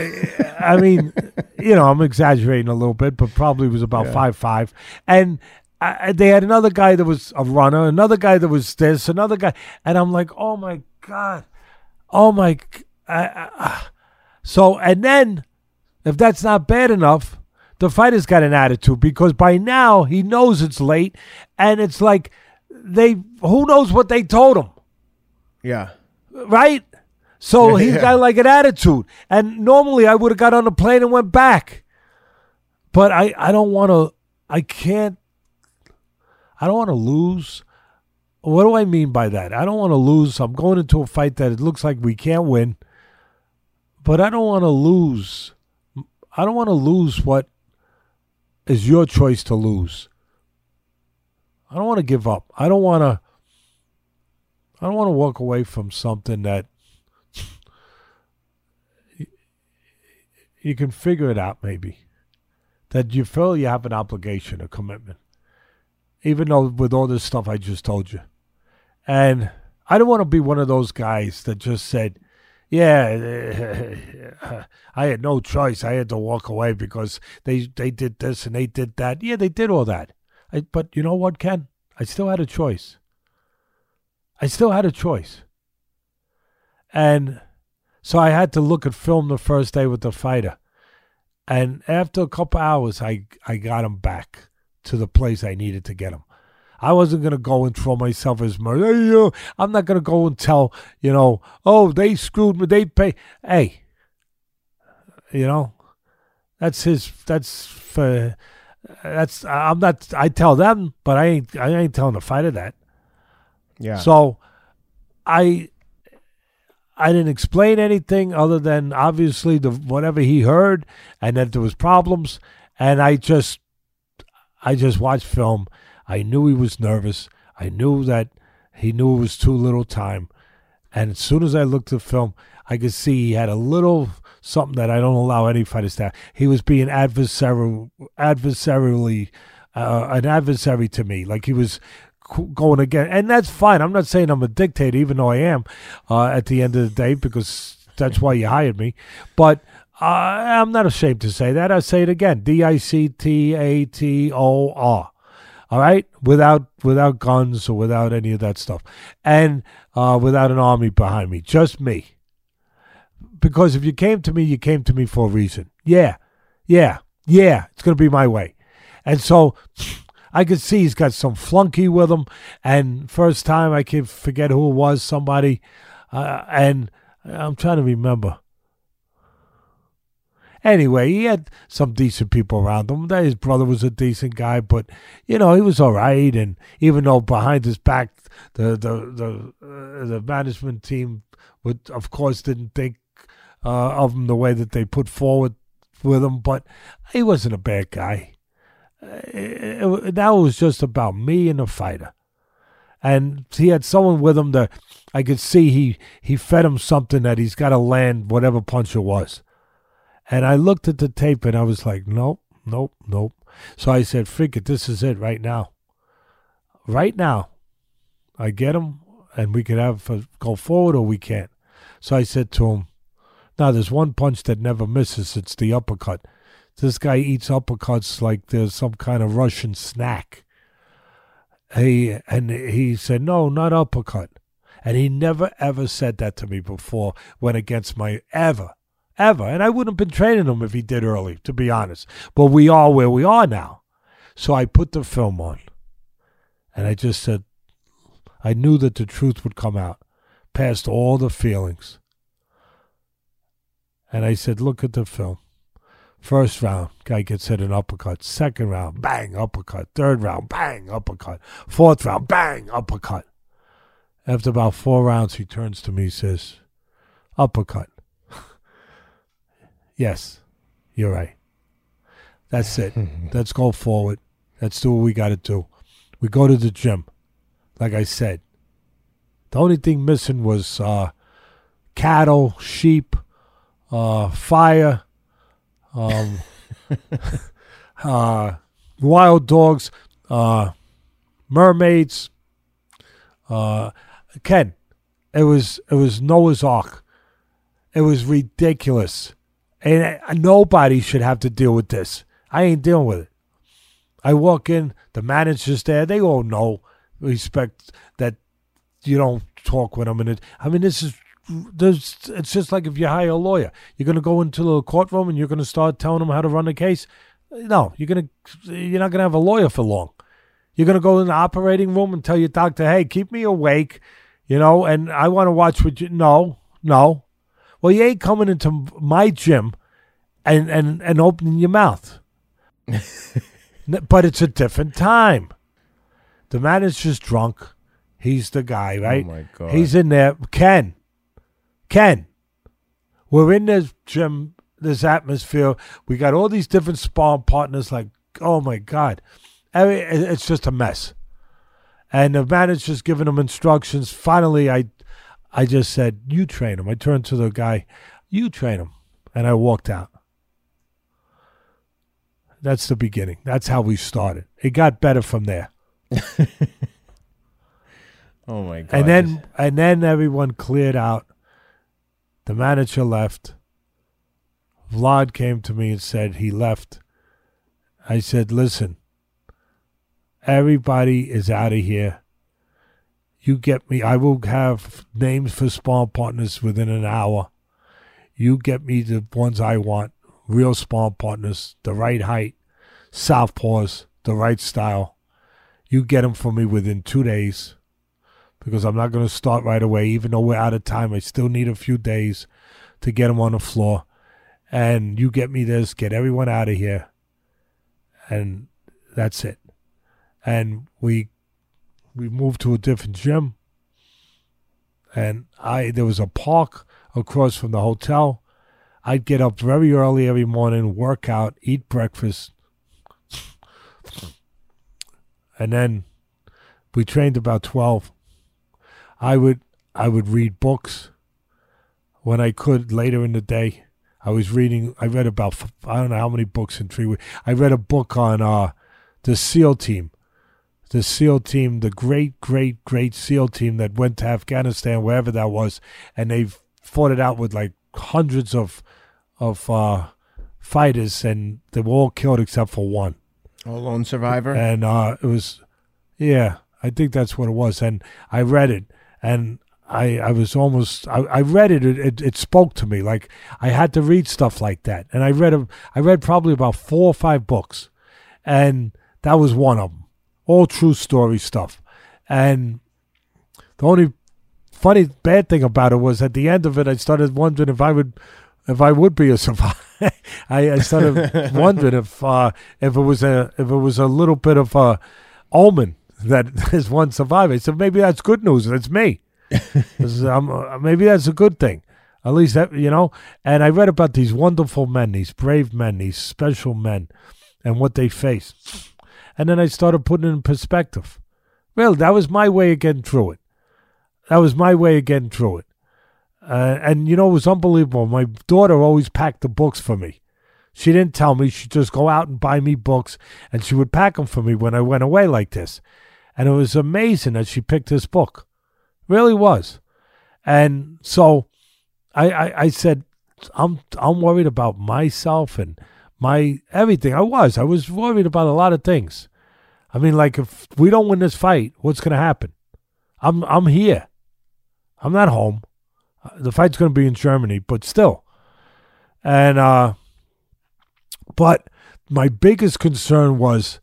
I mean, you know, I'm exaggerating a little bit, but probably was about yeah. five five. And they had another guy that was a runner, another guy that was this, another guy, and I'm like, oh my god, Oh my. so, and then, if that's not bad enough, the fighter's got an attitude because by now he knows it's late and it's like they, who knows what they told him.
Yeah.
Right? So he's yeah. got like an attitude. And normally I would have got on the plane and went back. But I, I don't want to, I can't, I don't want to lose what do I mean by that? I don't want to lose. I'm going into a fight that it looks like we can't win, but I don't want to lose. I don't want to lose what is your choice to lose. I don't want to give up. I don't want to. I don't want to walk away from something that you can figure it out, maybe. That you feel you have an obligation, a commitment, even though with all this stuff I just told you. And I don't want to be one of those guys that just said, yeah, (laughs) I had no choice. I had to walk away because they they did this and they did that. Yeah, they did all that. I, but you know what, Ken? I still had a choice. I still had a choice. And so I had to look at film the first day with the fighter. And after a couple hours, I, I got him back to the place I needed to get him. I wasn't going to go and throw myself as murder. I'm not going to go and tell, you know, oh, they screwed me. They pay. Hey, you know, that's his, that's for, that's, I'm not, I tell them, but I ain't, I ain't telling the fighter that.
Yeah.
So I, I didn't explain anything other than obviously the whatever he heard and that there was problems and I just I just watched film I knew he was nervous. I knew that he knew it was too little time. And as soon as I looked at the film, I could see he had a little something that I don't allow any fighters to have. He was being adversarial, adversarially, uh, an adversary to me. Like he was going again. And that's fine. I'm not saying I'm a dictator, even though I am uh, at the end of the day, because that's why you hired me. But uh, I'm not ashamed to say that. I say it again D I C T A T O R all right, without without guns or without any of that stuff, and uh, without an army behind me, just me. Because if you came to me, you came to me for a reason. Yeah, yeah, yeah. It's gonna be my way, and so. I could see he's got some flunky with him, and first time I can forget who it was, somebody, uh, and I'm trying to remember. Anyway, he had some decent people around him. His brother was a decent guy, but you know he was all right. And even though behind his back, the the the uh, the management team would, of course, didn't think uh, of him the way that they put forward with him, but he wasn't a bad guy. It, it, that was just about me and the fighter, and he had someone with him that I could see he he fed him something that he's got to land whatever punch it was. And I looked at the tape and I was like, nope, nope, nope. So I said, "Forget it, this is it right now. Right now, I get him and we can have a, go forward or we can't. So I said to him, now there's one punch that never misses. It's the uppercut. This guy eats uppercuts like there's some kind of Russian snack. He and he said, no, not uppercut. And he never ever said that to me before. Went against my ever ever. And I wouldn't have been training him if he did early, to be honest. But we are where we are now. So I put the film on. And I just said, I knew that the truth would come out. past all the feelings. And I said, Look at the film. First round, guy gets hit an uppercut. Second round, bang, uppercut. Third round, bang, uppercut. Fourth round, bang, uppercut. After about four rounds, he turns to me and says, Uppercut. (laughs) yes, you're right. That's it. (laughs) Let's go forward. Let's do what we got to do. We go to the gym, like I said. The only thing missing was uh, cattle, sheep, uh, fire, um, (laughs) uh, wild dogs, uh, mermaids. Uh, Ken, it was it was Noah's Ark. It was ridiculous, and nobody should have to deal with this. I ain't dealing with it. I walk in, the manager's there. They all know, respect that you don't talk with them. And it, I mean, this is there's, it's just like if you hire a lawyer, you're going to go into the courtroom and you're going to start telling them how to run the case. No, you're going to you're not going to have a lawyer for long. You're going to go in the operating room and tell your doctor, "Hey, keep me awake," you know, and I want to watch what you. No, no. Well, you ain't coming into my gym and and and opening your mouth. (laughs) but it's a different time. The man is just drunk. He's the guy, right?
Oh my god.
He's in there. Ken, Ken, we're in this gym, this atmosphere. We got all these different sparring partners. Like, oh my god, I mean, it's just a mess. And the manager's giving him instructions. Finally, I, I just said, "You train him." I turned to the guy, "You train him," and I walked out. That's the beginning. That's how we started. It got better from there. (laughs)
oh my god.
and then and then everyone cleared out. The manager left. Vlad came to me and said he left. I said, "Listen, everybody is out of here. You get me. I will have names for spawn partners within an hour. You get me the ones I want, real spawn partners, the right height, southpaws, the right style. You get them for me within two days." Because I'm not going to start right away. Even though we're out of time, I still need a few days to get them on the floor. And you get me this, get everyone out of here, and that's it. And we we moved to a different gym, and I there was a park across from the hotel. I'd get up very early every morning, work out, eat breakfast, and then we trained about twelve. I would I would read books when I could later in the day. I was reading. I read about I don't know how many books in three weeks. I read a book on uh, the SEAL team, the SEAL team, the great, great, great SEAL team that went to Afghanistan, wherever that was, and they fought it out with like hundreds of of uh, fighters, and they were all killed except for one
a lone survivor.
and uh, it was yeah i think that's what it was and i read it and i i was almost i, I read it, it it spoke to me. Like i had to read stuff like that. And i read a, i read probably about four or five books. And that was one of them all true story stuff. And the only funny bad thing about it was at the end of it i started wondering if i would if I would be a survivor. (laughs) I, I started (laughs) wondering if uh, if it was a if it was a little bit of a omen that (laughs) there's one survivor. I said maybe that's good news. It's me. (laughs) uh, maybe that's a good thing. At least that you know. And I read about these wonderful men, these brave men, these special men, and what they face. And then I started putting it in perspective. Really, that was my way of getting through it. That was my way of getting through it. Uh, and you know, it was unbelievable. My daughter always packed the books for me. She didn't tell me. She'd just go out and buy me books, and she would pack them for me when I went away like this. And it was amazing that she picked this book. Really was. And so I, I, I said, I'm I'm worried about myself and my everything. I was. I was worried about a lot of things. I mean, like if we don't win this fight, what's gonna happen? I'm I'm here. I'm not home. The fight's gonna be in Germany, but still. And uh but my biggest concern was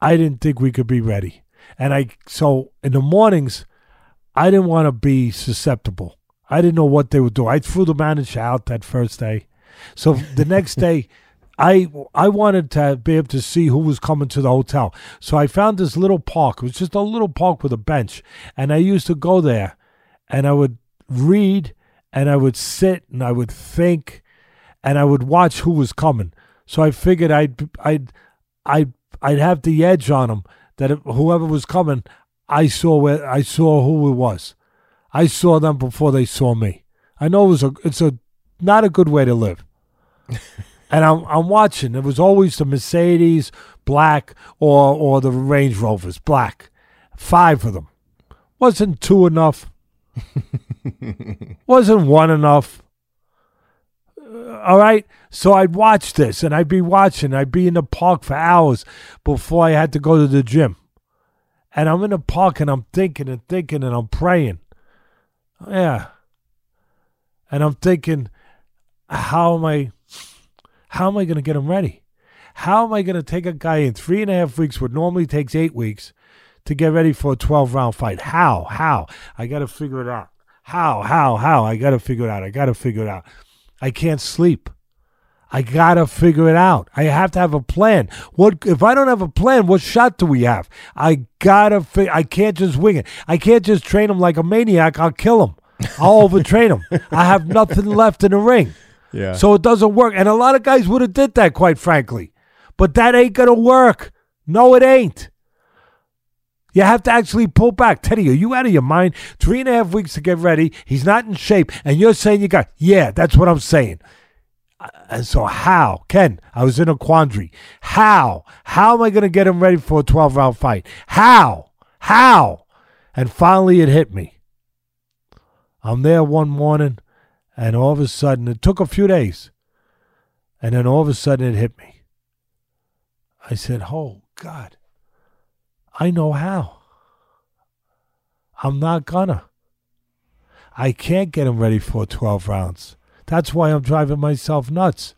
I didn't think we could be ready. And I so in the mornings I didn't want to be susceptible. I didn't know what they would do. I threw the manager out that first day. So (laughs) the next day, I I wanted to be able to see who was coming to the hotel. So I found this little park. It was just a little park with a bench, and I used to go there, and I would read, and I would sit, and I would think, and I would watch who was coming. So I figured I'd I'd I'd I'd have the edge on them that whoever was coming, I saw where I saw who it was. I saw them before they saw me. I know it was a it's a not a good way to live. (laughs) and I'm I'm watching. It was always the Mercedes black or or the Range Rovers black. Five of them. Wasn't two enough. (laughs) Wasn't one enough. All right. So I'd watch this and I'd be watching. I'd be in the park for hours before I had to go to the gym. And I'm in the park and I'm thinking and thinking and I'm praying. Yeah. And I'm thinking, how am I how am I gonna get him ready? How am I gonna take a guy in three and a half weeks, what normally takes eight weeks, to get ready for a twelve round fight? How? How? I gotta figure it out. How? How? How? I gotta figure it out. I gotta figure it out. I can't sleep. I gotta figure it out. I have to have a plan. What if I don't have a plan? What shot do we have? I gotta. Fi- I can't just wing it. I can't just train him like a maniac. I'll kill him. I'll overtrain him. (laughs) I have nothing left in the ring.
Yeah.
So it doesn't work. And a lot of guys would have did that, quite frankly. But that ain't gonna work. No, it ain't. You have to actually pull back. Teddy, are you out of your mind? Three and a half weeks to get ready. He's not in shape. And you're saying you got, yeah, that's what I'm saying. Uh, And so, how? Ken, I was in a quandary. How? How am I going to get him ready for a 12 round fight? How? How? And finally, it hit me. I'm there one morning, and all of a sudden, it took a few days. And then all of a sudden, it hit me. I said, Oh, God. I know how. I'm not gonna. I can't get him ready for 12 rounds. That's why I'm driving myself nuts.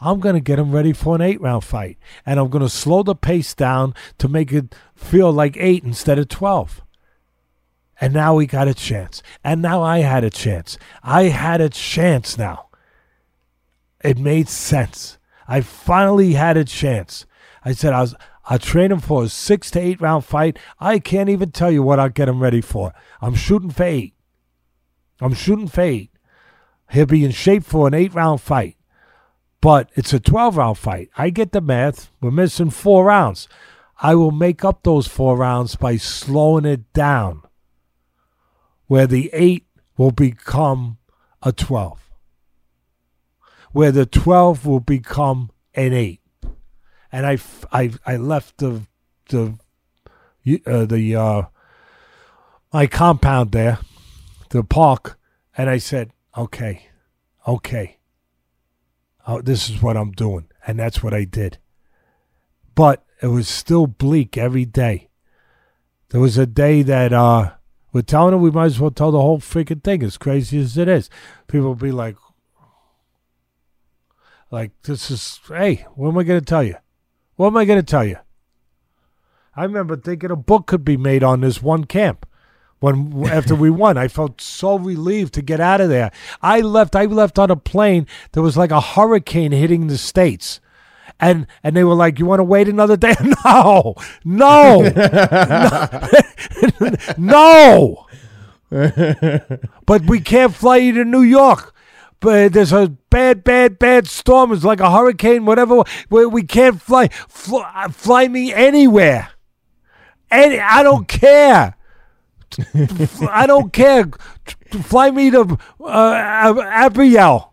I'm going to get him ready for an eight round fight. And I'm going to slow the pace down to make it feel like eight instead of 12. And now we got a chance. And now I had a chance. I had a chance now. It made sense. I finally had a chance. I said I was I'll train him for a six to eight round fight. I can't even tell you what I'll get him ready for. I'm shooting for eight. I'm shooting for eight. He'll be in shape for an eight round fight. But it's a 12 round fight. I get the math. We're missing four rounds. I will make up those four rounds by slowing it down, where the eight will become a 12, where the 12 will become an eight. And I, I, I left the, the, uh, the, uh, my compound there, the park, and I said, okay, okay oh, this is what I'm doing. And that's what I did. But it was still bleak every day. There was a day that uh, we're telling her we might as well tell the whole freaking thing, as crazy as it is. People will be like, like, this is, hey, what am I to tell you? What am I going to tell you? I remember thinking a book could be made on this one camp when after we won. I felt so relieved to get out of there. I left. I left on a plane. There was like a hurricane hitting the states, and and they were like, "You want to wait another day?" (laughs) No, no, (laughs) no. but we can't fly you to New York. But there's a bad, bad, bad storm. It's like a hurricane, whatever. Where we can't fly. Fly, fly me anywhere. Any, I don't (laughs) care. I don't care. Fly me to uh, Abriel.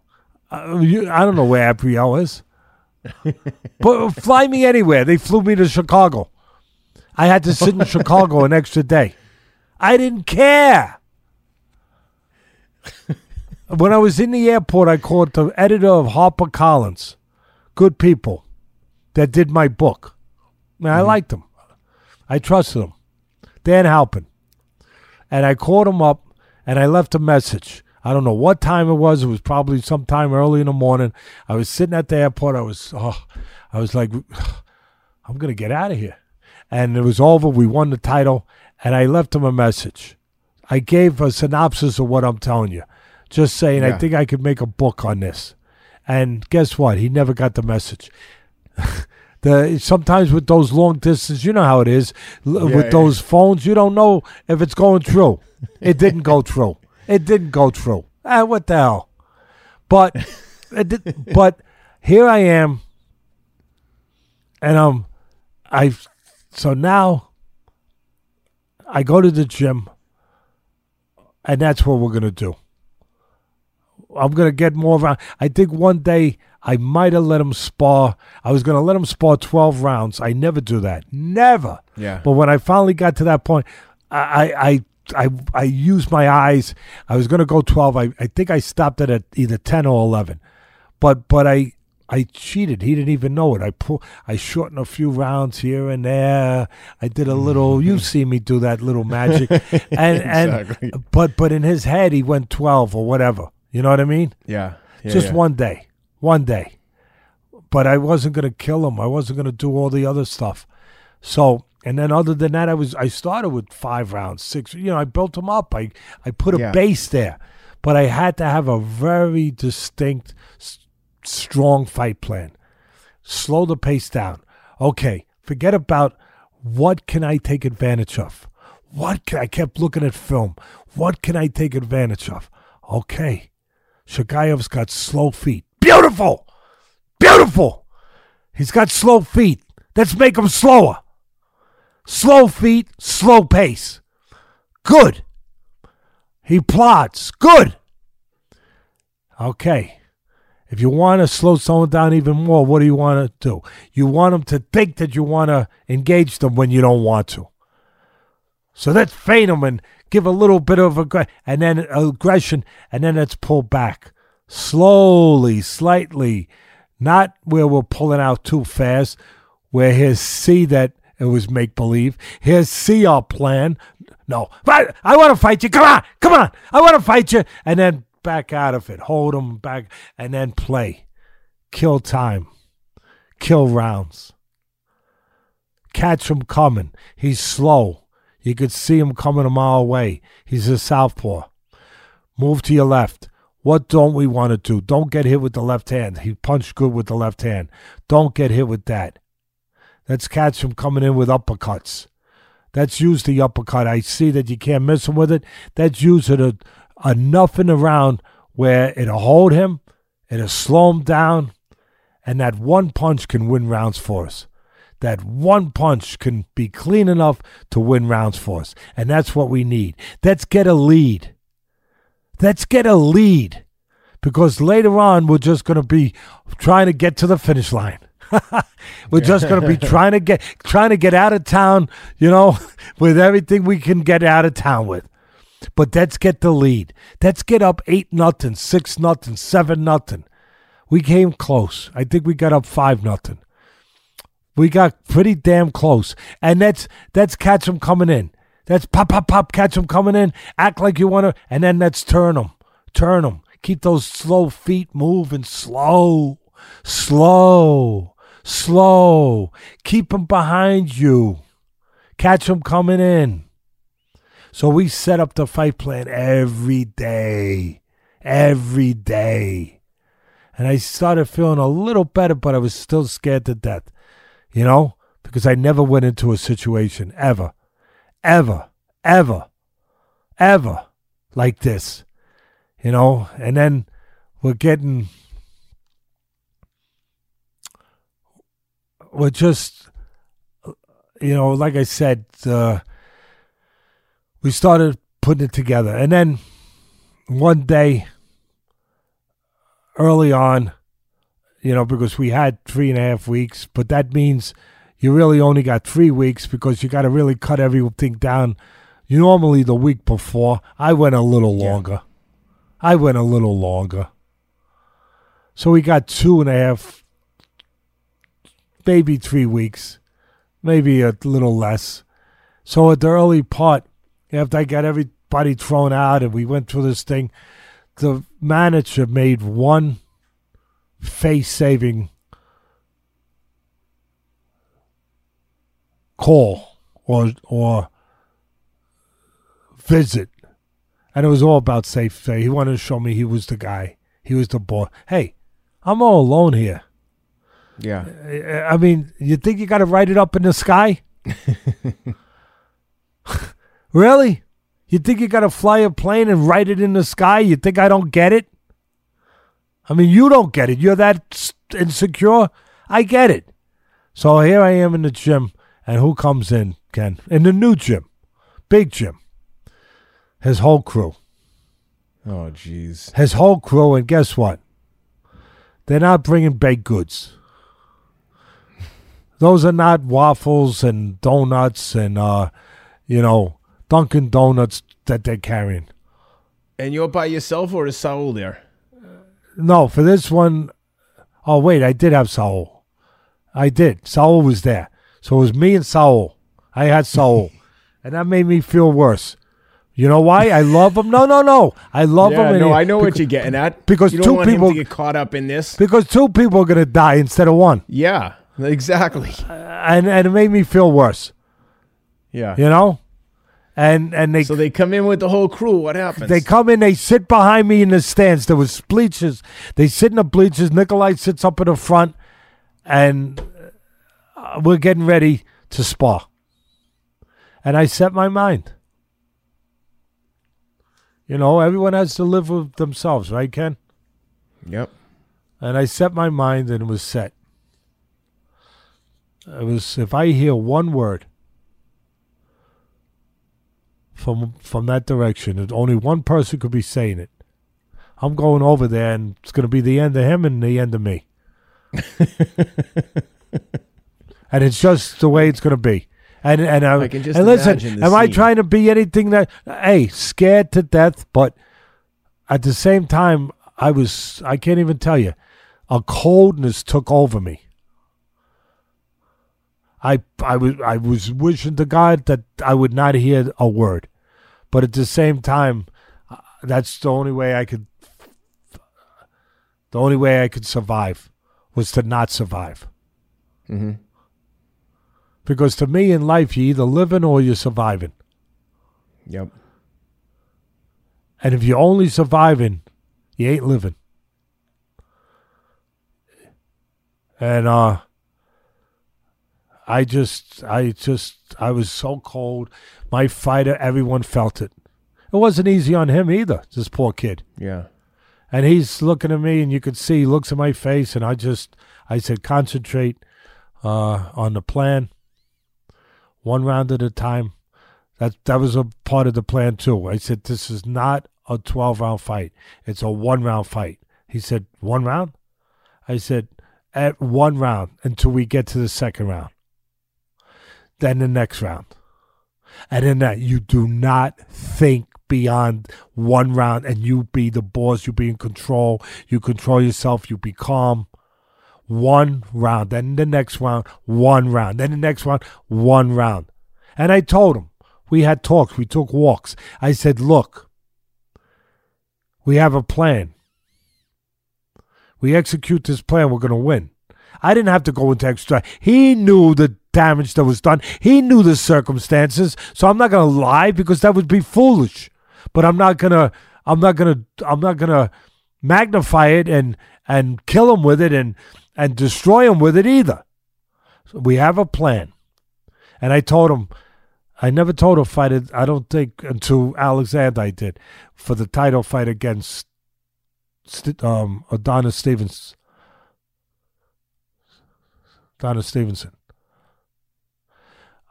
Uh, I don't know where Abriel is. but fly me anywhere. They flew me to Chicago. I had to sit in Chicago an extra day. I didn't care. (laughs) when I was in the airport, I called the editor of HarperCollins. Good people that did my book. I, I liked them. I trusted them. Dan Halpern and I called him up and I left a message. I don't know what time it was. It was probably sometime early in the morning. I was sitting at the airport. I was, oh, I was like, (sighs) I'm gonna get out of here. And it was over. We won the title, and I left him a message. I gave a synopsis of what I'm telling you. Just saying, I think I could make a book on this. And guess what? He never got the message. (laughs) the sometimes with those long distance, you know how it is.
Yeah,
with
yeah.
those phones, you don't know if it's going through. (laughs) It didn't go through. It didn't go through. Ah, what the hell? But, (laughs) it did, but here I am, and um, I, so now, I go to the gym, and that's what we're gonna do. I'm gonna get more round. I think one day I might have let him spar. I was gonna let him spar 12 rounds. I never do that. Never.
Yeah.
But when I finally got to that point, I I I I, used my eyes. I was gonna go 12. I, I think I stopped it at either 10 or 11. But but I I cheated. He didn't even know it. I pull. I shortened a few rounds here and there. I did a little. (laughs) you see me do that little magic, (laughs) and
Exactly.
and but but in his head he went 12 or whatever. You know what I mean?
Yeah. yeah
just
yeah.
one day, one day. But I wasn't gonna kill him. I wasn't gonna do all the other stuff. So, and then other than that, I was I started with five rounds, six. You know, I built him up. I I put a
Yeah.
base there, but I had to have a very distinct, s- strong fight plan. Slow the pace down. Okay, forget about what can I take advantage of. What can I kept looking at film. What can I take advantage of? Okay. Chagaev's got slow feet. Beautiful! Beautiful! He's got slow feet. Let's make him slower. Slow feet, slow pace. Good. He plods. Good. Okay. If you want to slow someone down even more, what do you want to do? You want them to think that you want to engage them when you don't want to. So let's feign them and give a little bit of aggression, and then aggression, and then let's pull back slowly, slightly, not where we're pulling out too fast. Where here's see that it was make believe. Here's see our plan. No, but I want to fight you. Come on, come on. I want to fight you, and then back out of it. Hold him back, and then play. Kill time. Kill rounds. Catch him coming. He's slow. You could see him coming a mile away. He's a southpaw. Move to your left. What don't we want to do? Don't get hit with the left hand. He punched good with the left hand. Don't get hit with that. Let's catch him coming in with uppercuts. Let's use the uppercut. I see that you can't miss him with it. Let's use it a, enough in the round where it'll hold him, it'll slow him down, and that one punch can win rounds for us. That one punch can be clean enough to win rounds for us. And that's what we need. Let's get a lead. Let's get a lead. Because later on, we're just going to be trying to get to the finish line. (laughs) we're just going to be trying to get trying to get out of town, you know, (laughs) with everything we can get out of town with. But let's get the lead. Let's get up eight nothing, six nothing, seven nothing. We came close. I think we got up five nothing. We got pretty damn close, and that's that's catch them coming in. That's pop pop pop, catch them coming in. Act like you want to, and then let's turn them, turn them. Keep those slow feet moving, slow, slow, slow. Keep them behind you. Catch them coming in. So we set up the fight plan every day, every day. And I started feeling a little better, but I was still scared to death, you know, because I never went into a situation ever, ever, ever, ever like this, you know. And then we're getting, we're just, you know, like I said, uh, we started putting it together. And then one day, early on, you know, because we had three and a half weeks, but that means you really only got three weeks because you got to really cut everything down. You normally the week before, I went a little
Yeah.
longer. I went a little longer. So we got two and a half, maybe three weeks, maybe a little less. So at the early part, after I got everybody thrown out and we went through this thing, the manager made one face saving call or or visit And it was all about safe play. He wanted to show me he was the guy. He was the boy. Hey, I'm all alone here.
Yeah.
I I mean, you think you got to write it up in the sky? (laughs) really? You think you got to fly a plane and write it in the sky? You think I don't get it? I mean, you don't get it. You're that insecure. I get it. So here I am in the gym, and who comes in, Ken? In the new gym, big gym. His whole crew.
Oh, jeez.
His whole crew, and guess what? They're not bringing baked goods. Those are not waffles and donuts and, uh, you know, Dunkin' Donuts that they're carrying.
And you're by yourself, or is Saul there?
No, for this one, oh wait, I did have Saul. I did. Saul was there, so it was me and Saul. I had Saul, (laughs) and that made me feel worse. You know why? I love him. No, no, no. I love
yeah,
him. and
no, I know what you're getting at.
because
you don't
two
want
people-
get caught up in this.
because two people are gonna die instead of one,
Yeah, exactly.
and and it made me feel worse.
Yeah.
You know, and and they
So they come in with the whole crew. What happens?
They come in, they sit behind me in the stands. There was bleachers. They sit in the bleachers. Nikolai sits up in the front, and uh, we're getting ready to spar. And I set my mind. You know, everyone has to live with themselves, right, Ken?
Yep.
And I set my mind, and it was set. It was if I hear one word from from that direction, and only one person could be saying it. I'm going over there, and it's going to be the end of him and the end of me. (laughs) and it's just the way it's going to be. And and I,
I can just
and listen, am I trying to be anything that? Hey, scared to death, but at the same time, I was. I can't even tell you. A coldness took over me. I I was I was wishing to God that I would not hear a word, but at the same time, uh, that's the only way I could. The only way I could survive was to not survive.
Mm-hmm.
Because to me in life, you're either living or you're surviving.
Yep.
And if you're only surviving, you ain't living. And uh I just I just I was so cold. My fighter, everyone felt it. It wasn't easy on him either, this poor kid.
Yeah.
And he's looking at me and you could see he looks at my face and I just I said concentrate uh on the plan. One round at a time. That that was a part of the plan too. I said this is not a 12 round fight. It's a one round fight. He said, "One round?" I said, "At one round until we get to the second round. Then the next round." And in that, you do not think beyond one round and you be the boss, you be in control, you control yourself, you be calm. One round, then the next round, one round, then the next round, one round. And I told him, we had talks, we took walks. I said, look, we have a plan. We execute this plan, we're going to win. I didn't have to go into extra. He knew the damage that was done. He knew the circumstances. So I'm not to lie because that would be foolish. But I'm not to I'm not to I'm not to magnify it and and kill him with it and and destroy him with it either. So we have a plan. And I told him I never told a fighter I don't think until Alexander I did for the title fight against St- um Adonis Stevens Adonis Stevenson.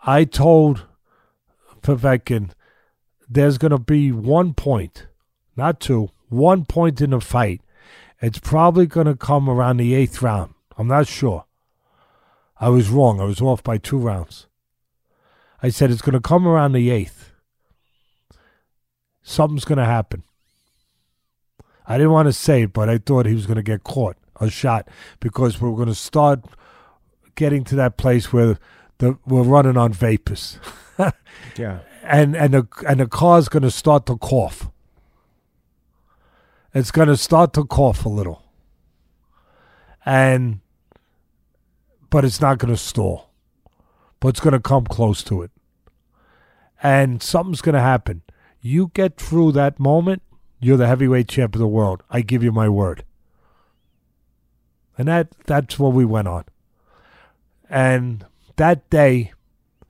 I told Povetkin there's going to be one point, not two, one point in the fight. It's probably going to come around the eighth round. I'm not sure. I was wrong. I was off by two rounds. I said it's going to come around the eighth. Something's going to happen. I didn't want to say it, but I thought he was going to get caught, a shot, because we we're going to start getting to that place where the we're running on vapors, (laughs)
Yeah.
and and the and the car's going to start to cough. It's going to start to cough a little, and but it's not going to stall, but it's going to come close to it, and something's going to happen. You get through that moment, you're the heavyweight champ of the world. I give you my word. And that that's what we went on. And that day,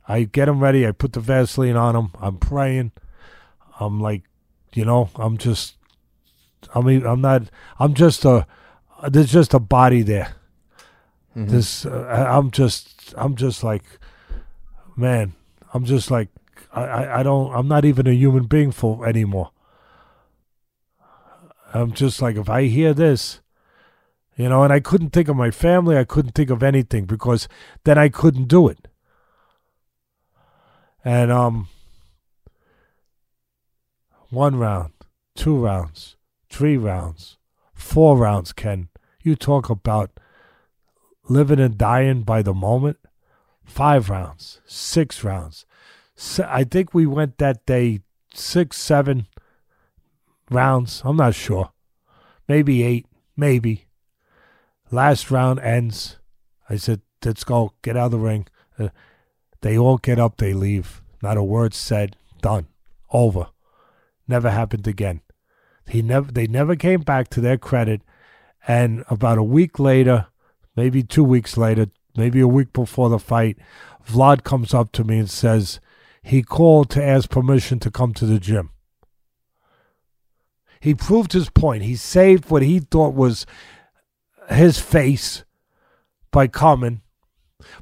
I get him ready. I put the Vaseline on him. I'm praying. I'm like, you know, I'm just, I mean, I'm not, I'm just a, there's just a body there.
Mhm.
This, uh, I'm just, I'm just like, man, I'm just like, I, I, I don't, I'm not even a human being for anymore. I'm just like, if I hear this, you know, and I couldn't think of my family, I couldn't think of anything because then I couldn't do it. And um, one round, two rounds, three rounds, four rounds. Ken, you talk about living and dying by the moment. Five rounds, six rounds. I think we went that day six, seven rounds. I'm not sure. Maybe eight, maybe. Last round ends. I said, let's go, get out of the ring. Uh, they all get up, they leave. Not a word said. Done. Over. Never happened again. He never they never came back to their credit. And about a week later, maybe two weeks later, maybe a week before the fight, Vlad comes up to me and says he called to ask permission to come to the gym. He proved his point. He saved what he thought was his face by coming,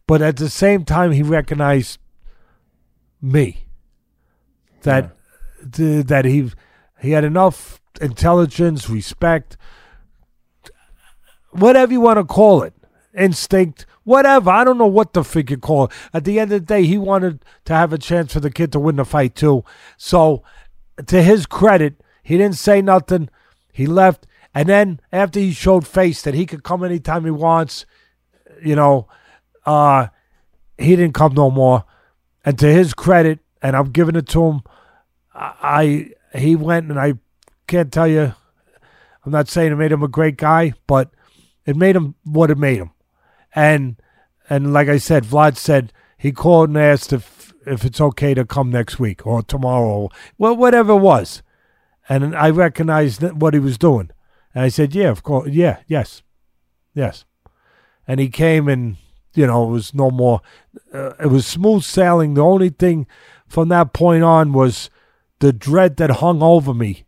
but at the same time, he recognized me. That th- that he he had enough intelligence, respect, whatever you want to call it, instinct, whatever. I don't know what the figure call it. At the end of the day, he wanted to have a chance for the kid to win the fight too. So, to his credit, he didn't say nothing. He left, and then after he showed face that he could come anytime he wants, you know, uh, he didn't come no more. And to his credit, and I'm giving it to him, I, he went and I can't tell you. I'm not saying it made him a great guy, but it made him what it made him. And and like I said, Vlad said he called and asked if if it's okay to come next week or tomorrow, well, whatever it was. And I recognized what he was doing. And I said, yeah, of course, yeah, yes, yes. And he came and you know it was no more. Uh, it was smooth sailing. The only thing from that point on was the dread that hung over me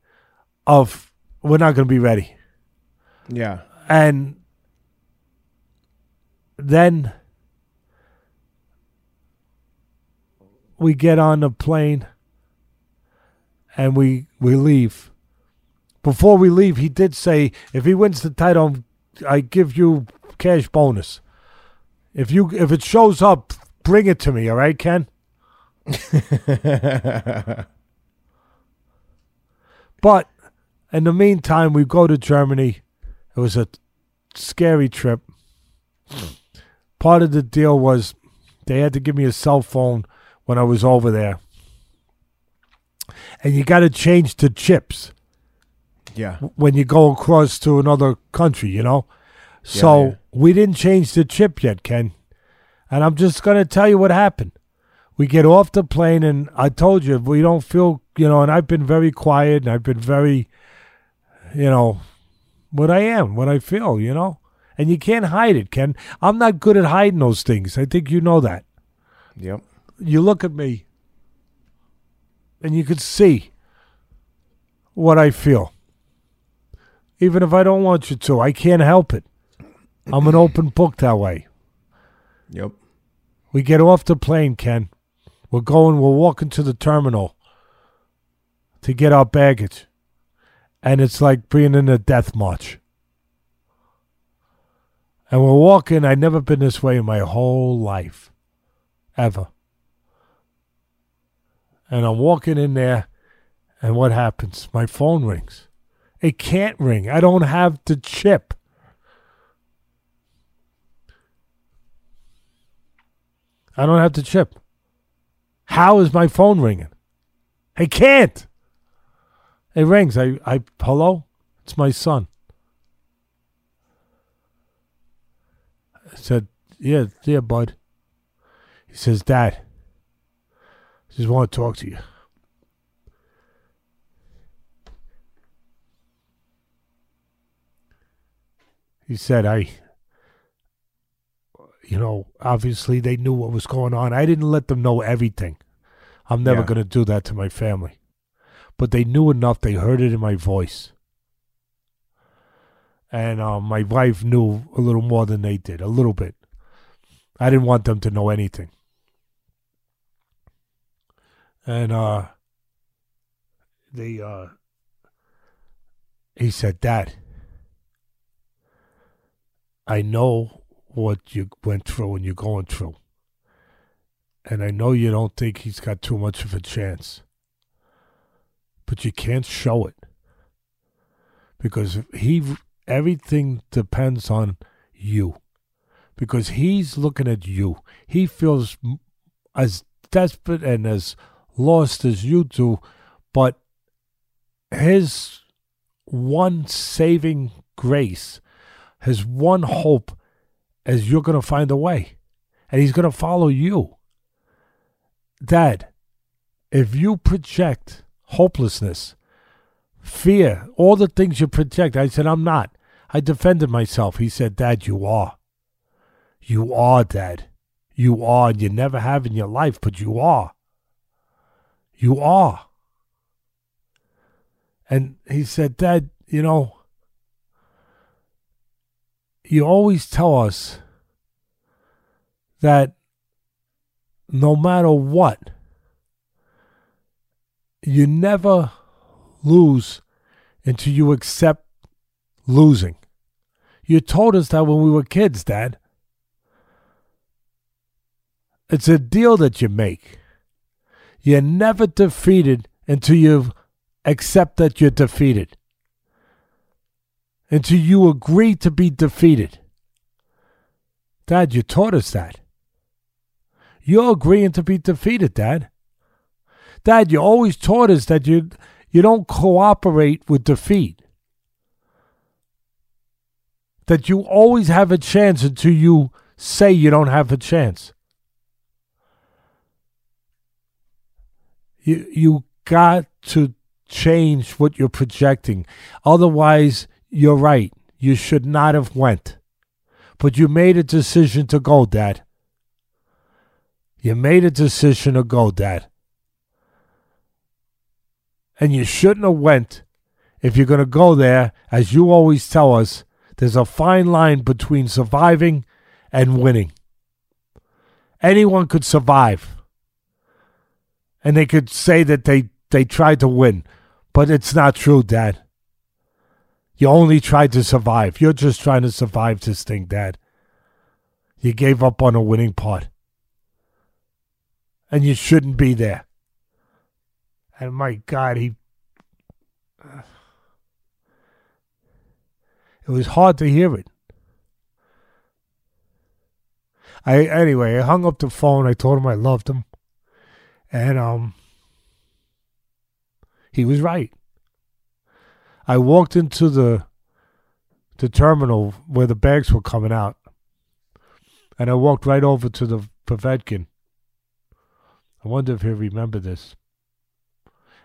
of we're not going to be ready.
Yeah.
And then we get on the plane and we we leave. Before we leave, he did say if he wins the title, I give you cash bonus. If you if it shows up, bring it to me, all right, Ken? (laughs) But in the meantime, we go to Germany. It was a scary trip. Part of the deal was they had to give me a cell phone when I was over there. And you got to change to chips
yeah.
when you go across to another country, you know? So
yeah.
we didn't change the chip yet, Ken. And I'm just going to tell you what happened. We get off the plane, and I told you, we don't feel, you know, and I've been very quiet, and I've been very, you know, what I am, what I feel, you know? And you can't hide it, Ken. I'm not good at hiding those things. I think you know that.
Yep.
You look at me, and you could see what I feel. Even if I don't want you to, I can't help it. I'm an open book that way.
Yep.
We get off the plane, Ken. We're going, we're walking to the terminal to get our baggage. And it's like being in a death march. And we're walking, I've never been this way in my whole life. Ever. And I'm walking in there, and what happens? My phone rings. It can't ring. I don't have the chip. I don't have the chip. How is my phone ringing? I can't. It rings. I, I, hello? It's my son. I said, yeah, yeah, bud. He says, Dad, I just want to talk to you. He said, I, you know, obviously they knew what was going on. I didn't let them know everything. I'm never
Yeah.
going to do that to my family. But they knew enough. They heard it in my voice. And uh, my wife knew a little more than they did, a little bit. I didn't want them to know anything. And uh, they, uh, he said, Dad, I know what you went through and you're going through. And I know you don't think he's got too much of a chance. But you can't show it. Because he everything depends on you. Because he's looking at you. He feels as desperate and as lost as you do, but his one saving grace, his one hope is you're going to find a way and he's going to follow you. Dad, if you project hopelessness, fear, all the things you project, I said, I'm not. I defended myself. He said, Dad, you are. You are, Dad. You are. And you never have in your life, but you are. You are. And he said, Dad, you know, you always tell us that no matter what, you never lose until you accept losing. You told us that when we were kids, Dad. It's a deal that you make. You're never defeated until you accept that you're defeated. Until you agree to be defeated. Dad, you taught us that. You're agreeing to be defeated, Dad. Dad, you always taught us that you you don't cooperate with defeat. That you always have a chance until you say you don't have a chance. You you got to change what you're projecting. Otherwise, you're right. You should not have went. But you made a decision to go, Dad. You made a decision to go, Dad. And you shouldn't have went if you're going to go there, as you always tell us, there's a fine line between surviving and winning. Anyone could survive. And they could say that they, they tried to win. But it's not true, Dad. You only tried to survive. You're just trying to survive this thing, Dad. You gave up on a winning part. And you shouldn't be there. And my God, he. It was hard to hear it. I anyway, I hung up the phone. I told him I loved him, and um, he was right. I walked into the the terminal where the bags were coming out, and I walked right over to the Povetkin. I wonder if he'll remember this.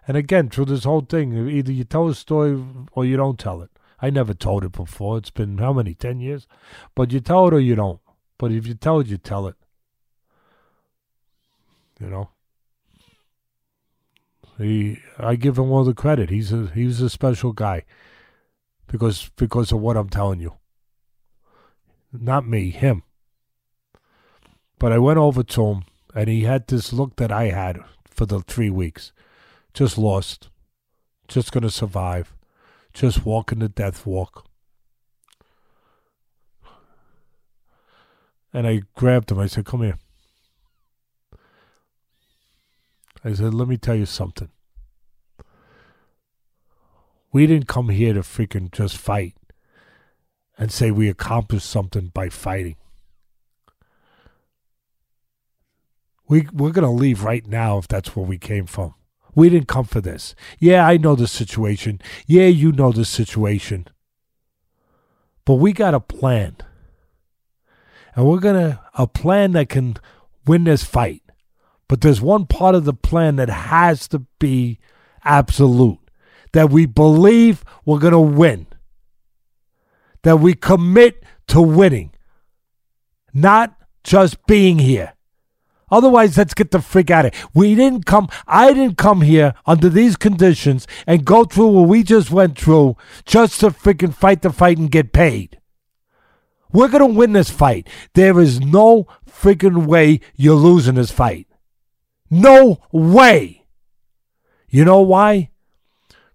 And again, through this whole thing, either you tell a story or you don't tell it. I never told it before. It's been how many? Ten years? But you tell it or you don't. But if you tell it, you tell it. You know. He, I give him all the credit. He's a he's a special guy, because because of what I'm telling you. Not me, him. But I went over to him, and he had this look that I had for the three weeks, just lost, just gonna survive, just walking the death walk. And I grabbed him. I said, "Come here." I said, let me tell you something. We didn't come here to freaking just fight and say we accomplished something by fighting. We, we're going to leave right now if that's where we came from. We didn't come for this. Yeah, I know the situation. Yeah, you know the situation. But we got a plan. And we're going to, a plan that can win this fight. But there's one part of the plan that has to be absolute that we believe we're going to win. that we commit to winning, not just being here. Otherwise, let's get the freak out of it. We didn't come, I didn't come here under these conditions and go through what we just went through just to freaking fight the fight and get paid. We're going to win this fight. There is no freaking way you're losing this fight. No way. You know why?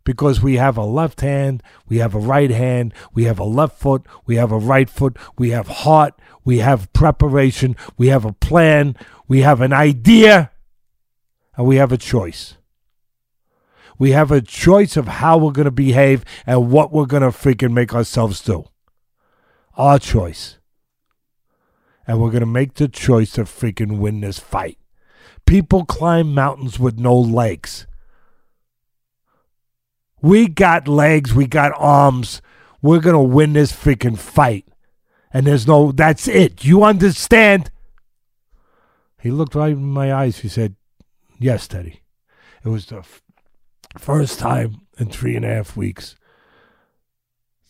Because we have a left hand, we have a right hand, we have a left foot, we have a right foot, we have heart, we have preparation, we have a plan, we have an idea, and we have a choice. We have a choice of how we're going to behave and what we're going to freaking make ourselves do. Our choice. And we're going to make the choice to freaking win this fight. People climb mountains with no legs. We got legs, we got arms. We're going to win this freaking fight. And there's no, that's it. You understand? He looked right in my eyes. He said, Yes, Teddy. It was the f- first time in three and a half weeks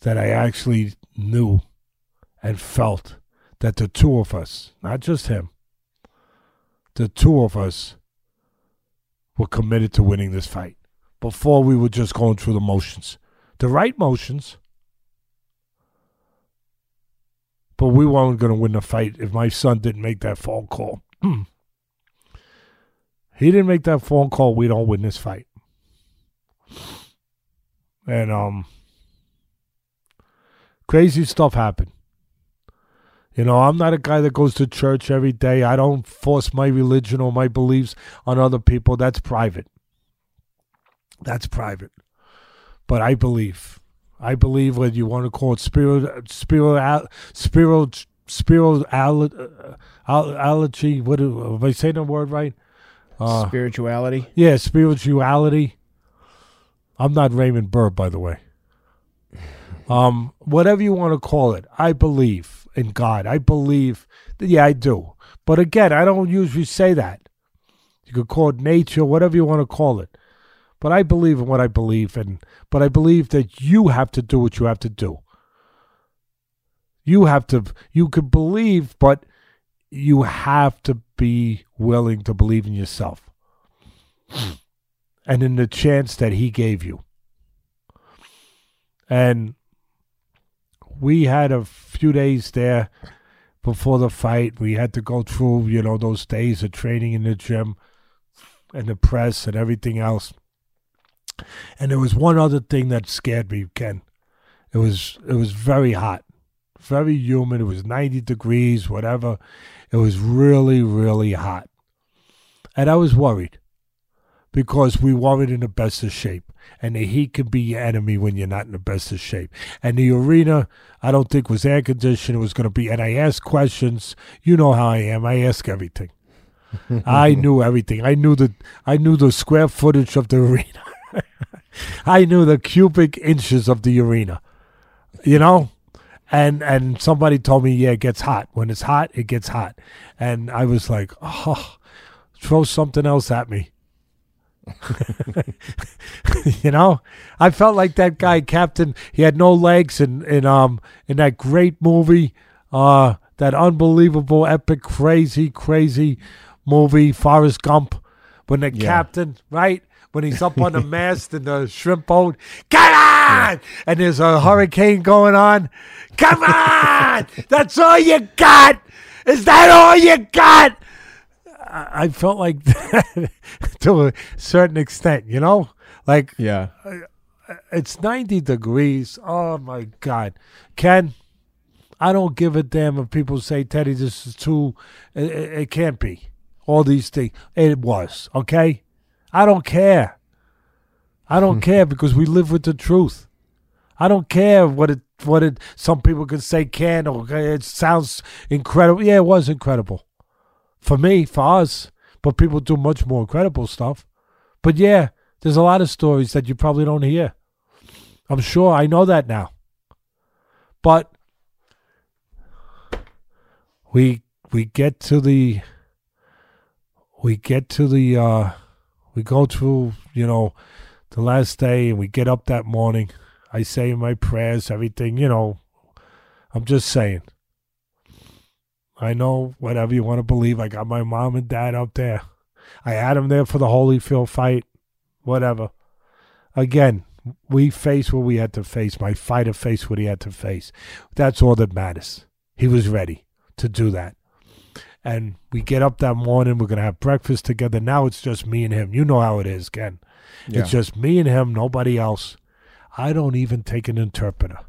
that I actually knew and felt that the two of us, not just him, the two of us were committed to winning this fight. Before we were just going through the motions, the right motions, but we weren't going to win the fight if my son didn't make that phone call. (clears throat) he didn't make that phone call. We don't win this fight. And um, crazy stuff happened. You know, I'm not a guy that goes to church every day. I don't force my religion or my beliefs on other people. That's private. That's private. But I believe. I believe what you want to call it spirit, spirit, spirit, spirituality. What am I saying the word right?
Uh, spirituality.
Yeah, spirituality. I'm not Raymond Burr, by the way. Um, whatever you want to call it, I believe in God. I believe. That, yeah, I do. But again, I don't usually say that. You could call it nature, whatever you want to call it. But I believe in what I believe in. But I believe that you have to do what you have to do. You have to, you could believe, but you have to be willing to believe in yourself and in the chance that he gave you. And we had a few days there before the fight. We had to go through, you know, those days of training in the gym and the press and everything else. And there was one other thing that scared me, Ken. It was it was very hot, very humid. It was 90 degrees, whatever. It was really, really hot. And I was worried because we weren't in the best of shape. And the heat can be your enemy when you're not in the best of shape. And the arena, I don't think was air conditioned. It was going to be, and I asked questions. You know how I am. I ask everything. (laughs) I knew everything. I knew the I knew the square footage of the arena. (laughs) I knew the cubic inches of the arena. You know? And and somebody told me, yeah, it gets hot. When it's hot, it gets hot. And I was like, oh, throw something else at me. (laughs) you know, I felt like that guy, Captain. He had no legs in in um in that great movie, uh, that unbelievable, epic, crazy, crazy movie, Forrest Gump. When the yeah. captain, right, when he's up on the (laughs) mast in the shrimp boat. Come on! And there's a hurricane going on. Come on! That's all you got! Is that all you got? I felt like (laughs) that to a certain extent, you know? Like,
yeah.
Uh, it's 90 degrees. Oh my God. Ken, I don't give a damn if people say, Teddy, this is too, it, it can't be. All these things. It was, okay? I don't care. I don't (laughs) care because we live with the truth. I don't care what it what it some people can say can or uh, it sounds incredible. Yeah, it was incredible. For me, for us. But people do much more incredible stuff. But yeah, there's a lot of stories that you probably don't hear. I'm sure I know that now. But we we get to the we get to the uh we go to you know, the last day and we get up that morning. I say my prayers, everything, you know, I'm just saying. I know whatever you want to believe. I got my mom and dad up there. I had them there for the Holyfield fight. Whatever. Again, we faced what we had to face. My fighter faced what he had to face. That's all that matters. He was ready to do that. And we get up that morning. We're going to have breakfast together. Now it's just me and him. You know how it is, Ken.
Yeah.
It's just me and him, nobody else. I don't even take an interpreter.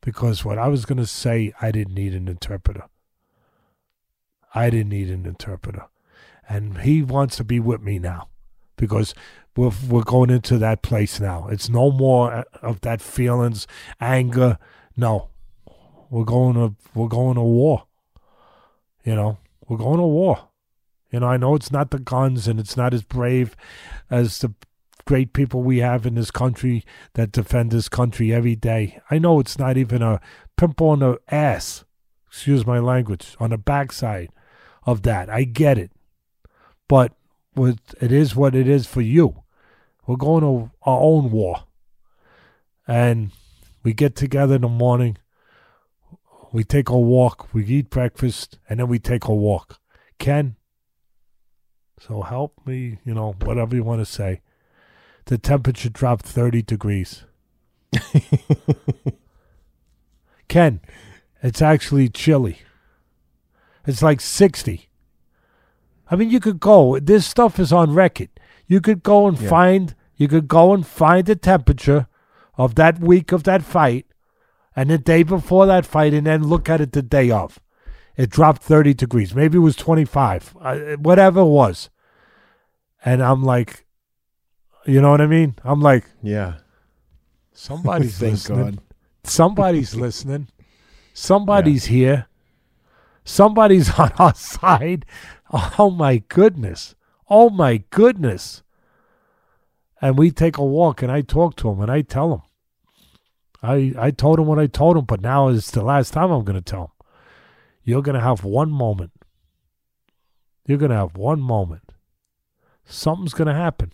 Because what I was going to say, I didn't need an interpreter. I didn't need an interpreter. And he wants to be with me now because we're, we're going into that place now. It's no more uh, of that feelings, anger. No, we're going to we're going to war. You know, we're going to war. You know, I know it's not the guns and it's not as brave as the great people we have in this country that defend this country every day. I know it's not even a pimple on the ass, excuse my language, on the backside of that. I get it. But it is what it is for you. We're going to our own war. And we get together in the morning. We take a walk. We eat breakfast. And then we take a walk. Ken, so help me, you know, whatever you want to say. The temperature dropped 30 degrees. (laughs) Ken, it's actually chilly. It's like 60. I mean, you could go. This stuff is on record. You could go and
Yeah.
find. You could go and find the temperature of that week of that fight, and the day before that fight, and then look at it the day of. It dropped 30 degrees. Maybe it was 25. Uh, whatever it was. And I'm like, you know what I mean? I'm like,
Yeah.
somebody's (laughs)
Thank
listening.
God.
Somebody's (laughs) listening. Somebody's here. Somebody's (laughs) on our side. Oh my goodness. Oh my goodness. And we take a walk and I talk to him and I tell him. I I told him what I told him, but now is the last time I'm gonna tell him. You're gonna have one moment. You're gonna have one moment. Something's gonna happen.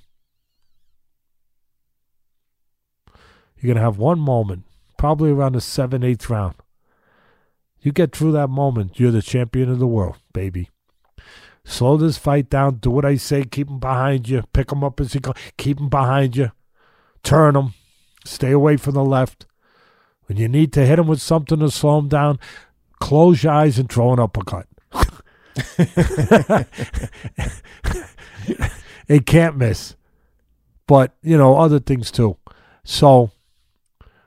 You're gonna have one moment, probably around the seventh, eighth round. You get through that moment, you're the champion of the world, baby. Slow this fight down. Do what I say. Keep him behind you. Pick him up as he goes. Keep him behind you. Turn him. Stay away from the left. When you need to hit him with something to slow him down, close your eyes and throw an uppercut. (laughs) it can't miss. But, you know, other things too. So,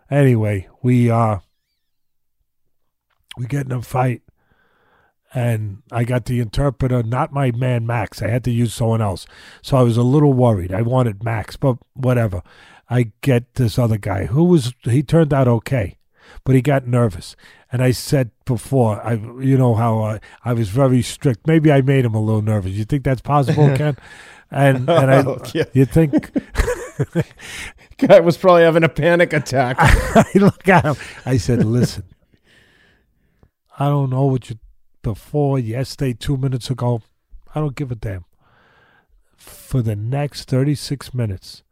anyway, we uh we get in a fight and I got the interpreter, not my man Max. I had to use someone else. So I was a little worried. I wanted Max, but whatever. I get this other guy who was he turned out okay, but he got nervous. And I said before, I you know how uh, I was very strict. Maybe I made him a little nervous. You think that's possible, (laughs) Ken? And and I
Oh, (laughs) yeah.
you think (laughs)
Guy was probably having a panic attack. (laughs)
I look at him. I said, "Listen, I don't know what you before yesterday, two minutes ago. I don't give a damn. For the next thirty-six minutes,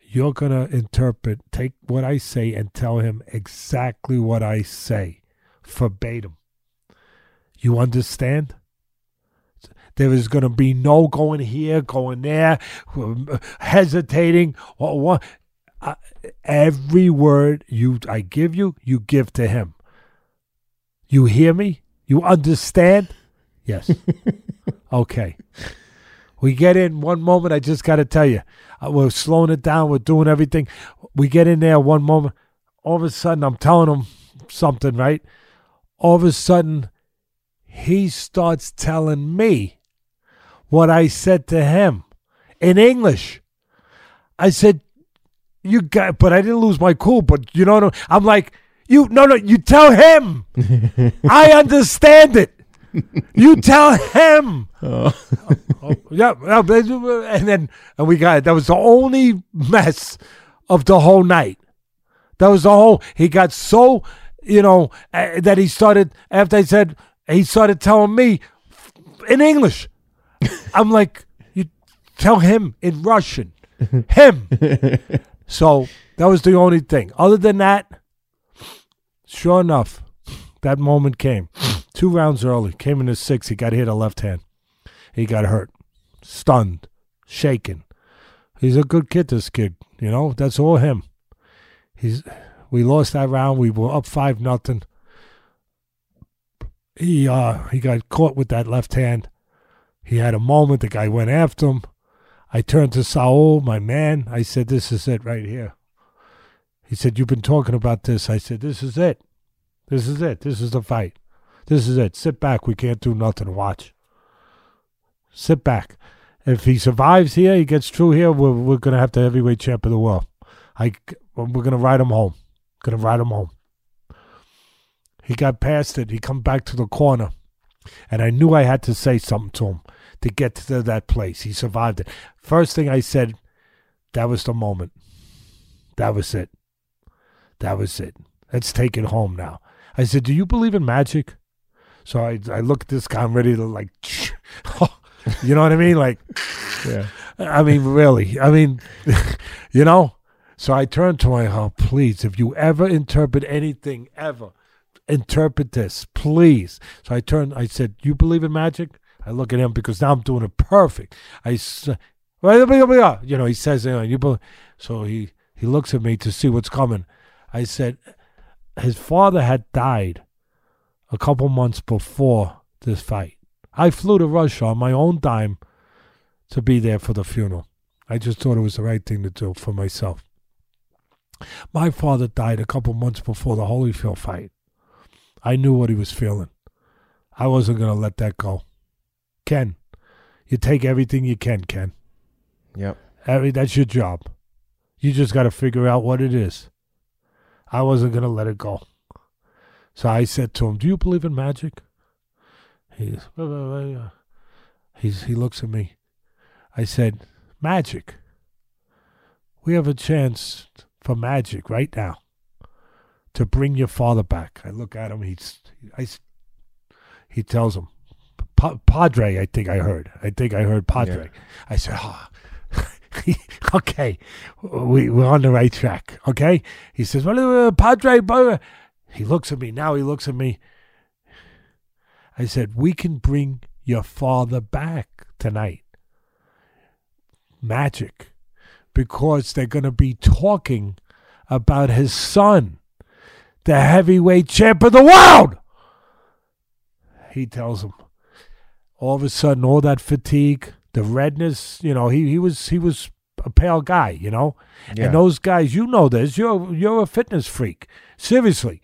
you're gonna interpret, take what I say, and tell him exactly what I say, verbatim. You understand?" There is going to be no going here, going there, hesitating, or what. Every word you I give you, you give to him. You hear me? You understand? Yes. (laughs) okay. We get in one moment. I just got to tell you, uh, we're slowing it down. We're doing everything. We get in there one moment. All of a sudden, I'm telling him something, right? All of a sudden, he starts telling me what I said to him in English. I said, "You got," but I didn't lose my cool. But you know, what I'm like, "You no, no, you tell him. (laughs) I understand it. You tell him." (laughs) Oh, (laughs) yeah, yeah, and then and we got that was the only mess of the whole night. That was the whole. He got so you know uh, that he started after I said he started telling me in English. (laughs) I'm like, you tell him in Russian, (laughs) him. so that was the only thing. Other than that, Sure enough, that moment came. (sniffs) Two rounds early, came in the sixth. He got hit a left hand. He got hurt, stunned, shaken. He's a good kid, this kid. You know, that's all him. He's. We lost that round. We were up five nothing. He uh he got caught with that left hand. He had a moment. The guy went after him. I turned to Saul, my man. I said, "This is it right here." He said, "You've been talking about this." I said, "This is it. This is it. This is the fight. This is it. Sit back. We can't do nothing. Watch. Sit back. If he survives here, he gets through here. We're we're gonna have the heavyweight champ of the world. I we're gonna ride him home. Gonna ride him home." He got past it. He come back to the corner, and I knew I had to say something to him to get to that place. He survived it. First thing I said, that was the moment. That was it. That was it. Let's take it home now. I said, Do you believe in magic? So I I look at this guy, I'm ready to like (laughs) you know what I mean? Like
Yeah.
I mean, really. I mean, (laughs) you know? So I turned to my oh, please, if you ever interpret anything, ever, interpret this, please. So I turned, I said, You believe in magic? I look at him because now I'm doing it perfect. I you know, he says, uh, you know. So he, he looks at me to see what's coming. I said, his father had died a couple months before this fight. I flew to Russia on my own dime to be there for the funeral. I just thought it was the right thing to do for myself. My father died a couple months before the Holyfield fight. I knew what he was feeling. I wasn't going to let that go. Ken, you take everything you can, Ken.
Yep.
Every, that's your job. You just got to figure out what it is. I wasn't going to let it go. So I said to him, Do you believe in magic? He's, he's, he looks at me. I said, Magic. We have a chance for magic right now to bring your father back. I look at him. He's, I, he tells him, pa- Padre, I think I heard. I think I heard Padre.
Yeah.
I said, oh. (laughs) okay, we, we're on the right track. Okay. He says, well, uh, Padre, Padre. He looks at me. Now he looks at me. I said, we can bring your father back tonight. Magic. Because they're going to be talking about his son, the heavyweight champ of the world. He tells him. All of a sudden, all that fatigue, the redness, you know, he, he was he was a pale guy, you know.
Yeah.
And those guys, you know this, you're you're a fitness freak. Seriously.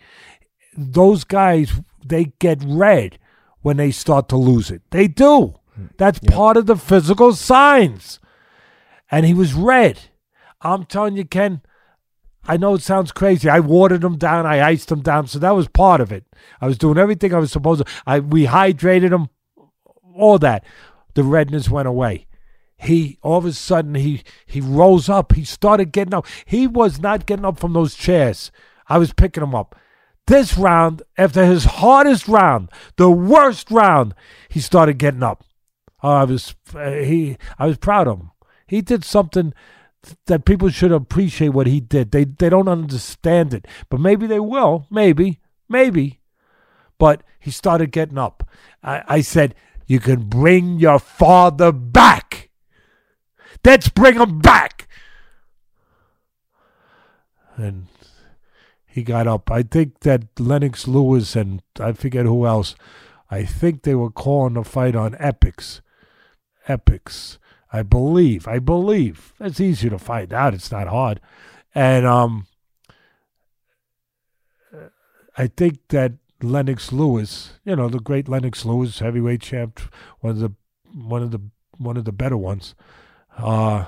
Those guys, they get red when they start to lose it. They do. Mm. That's
Yep.
part of the physical signs. And he was red. I'm telling you, Ken, I know it sounds crazy. I watered him down, I iced him down, so that was part of it. I was doing everything I was supposed to. I we hydrated him, all that. The redness went away. He all of a sudden he he rose up. He started getting up. He was not getting up from those chairs. I was picking him up. This round, after his hardest round, the worst round, he started getting up. Oh, I was uh, he. I was proud of him. He did something that people should appreciate what he did. They they don't understand it, but maybe they will. Maybe, maybe. But he started getting up. I, I said, "You can bring your father back. Let's bring him back." And he got up. I think that Lennox Lewis and I forget who else. I think they were calling the fight on Epix. Epix. I believe. I believe. It's easy to find out. It's not hard. And um I think that Lennox Lewis, you know, the great Lennox Lewis, heavyweight champ, one of the one of the one of the better ones. Uh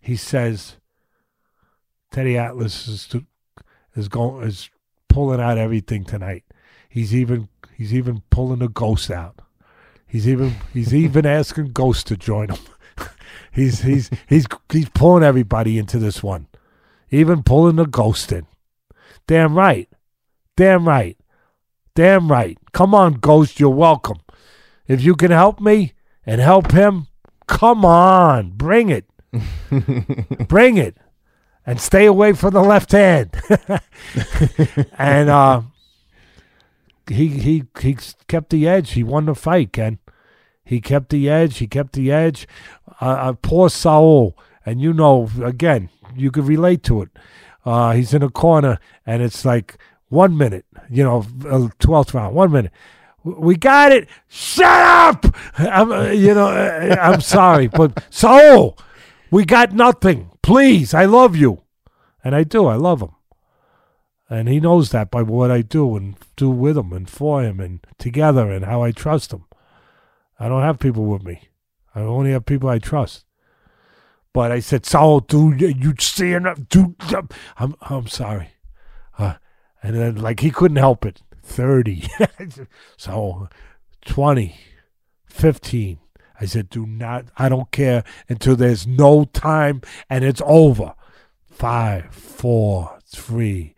he says Teddy Atlas is to, is going is pulling out everything tonight. He's even he's even pulling the ghost out. He's even he's (laughs) even asking Ghost to join him. (laughs) he's he's he's he's pulling everybody into this one. Even pulling the ghost in. Damn right. Damn right. Damn right. Come on, Ghost, you're welcome. If you can help me and help him, come on, bring it. (laughs) bring it. And stay away from the left hand. (laughs) and uh he he he kept the edge. He won the fight, Ken. He kept the edge. He kept the edge. Uh, uh, poor Saul, and you know, again, you could relate to it. Uh, he's in a corner, and it's like one minute, you know, uh, twelfth round, one minute. We got it. Shut up. I'm, uh, you know, uh, I'm sorry, (laughs) but Saul, we got nothing. Please, I love you, and I do. I love him. And he knows that by what I do and do with him and for him and together and how I trust him. I don't have people with me. I only have people I trust. But I said, Saul, dude, you see enough, dude. I'm, I'm sorry. And then, like, he couldn't help it. 30. (laughs) so, 20, 15. I said, do not, I don't care until there's no time and it's over. Five, four, three,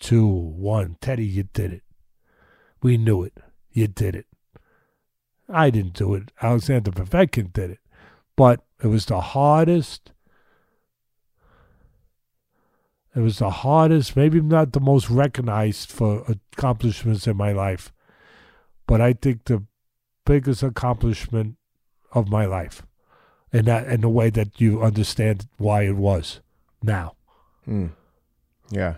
two, one. Teddy, you did it. We knew it. You did it. I didn't do it. Alexander Povetkin did it. But it was the hardest. It was the hardest, maybe not the most recognized for accomplishments in my life, but I think the biggest accomplishment of my life, in that in the way that you understand why it was now.
Mm. Yeah.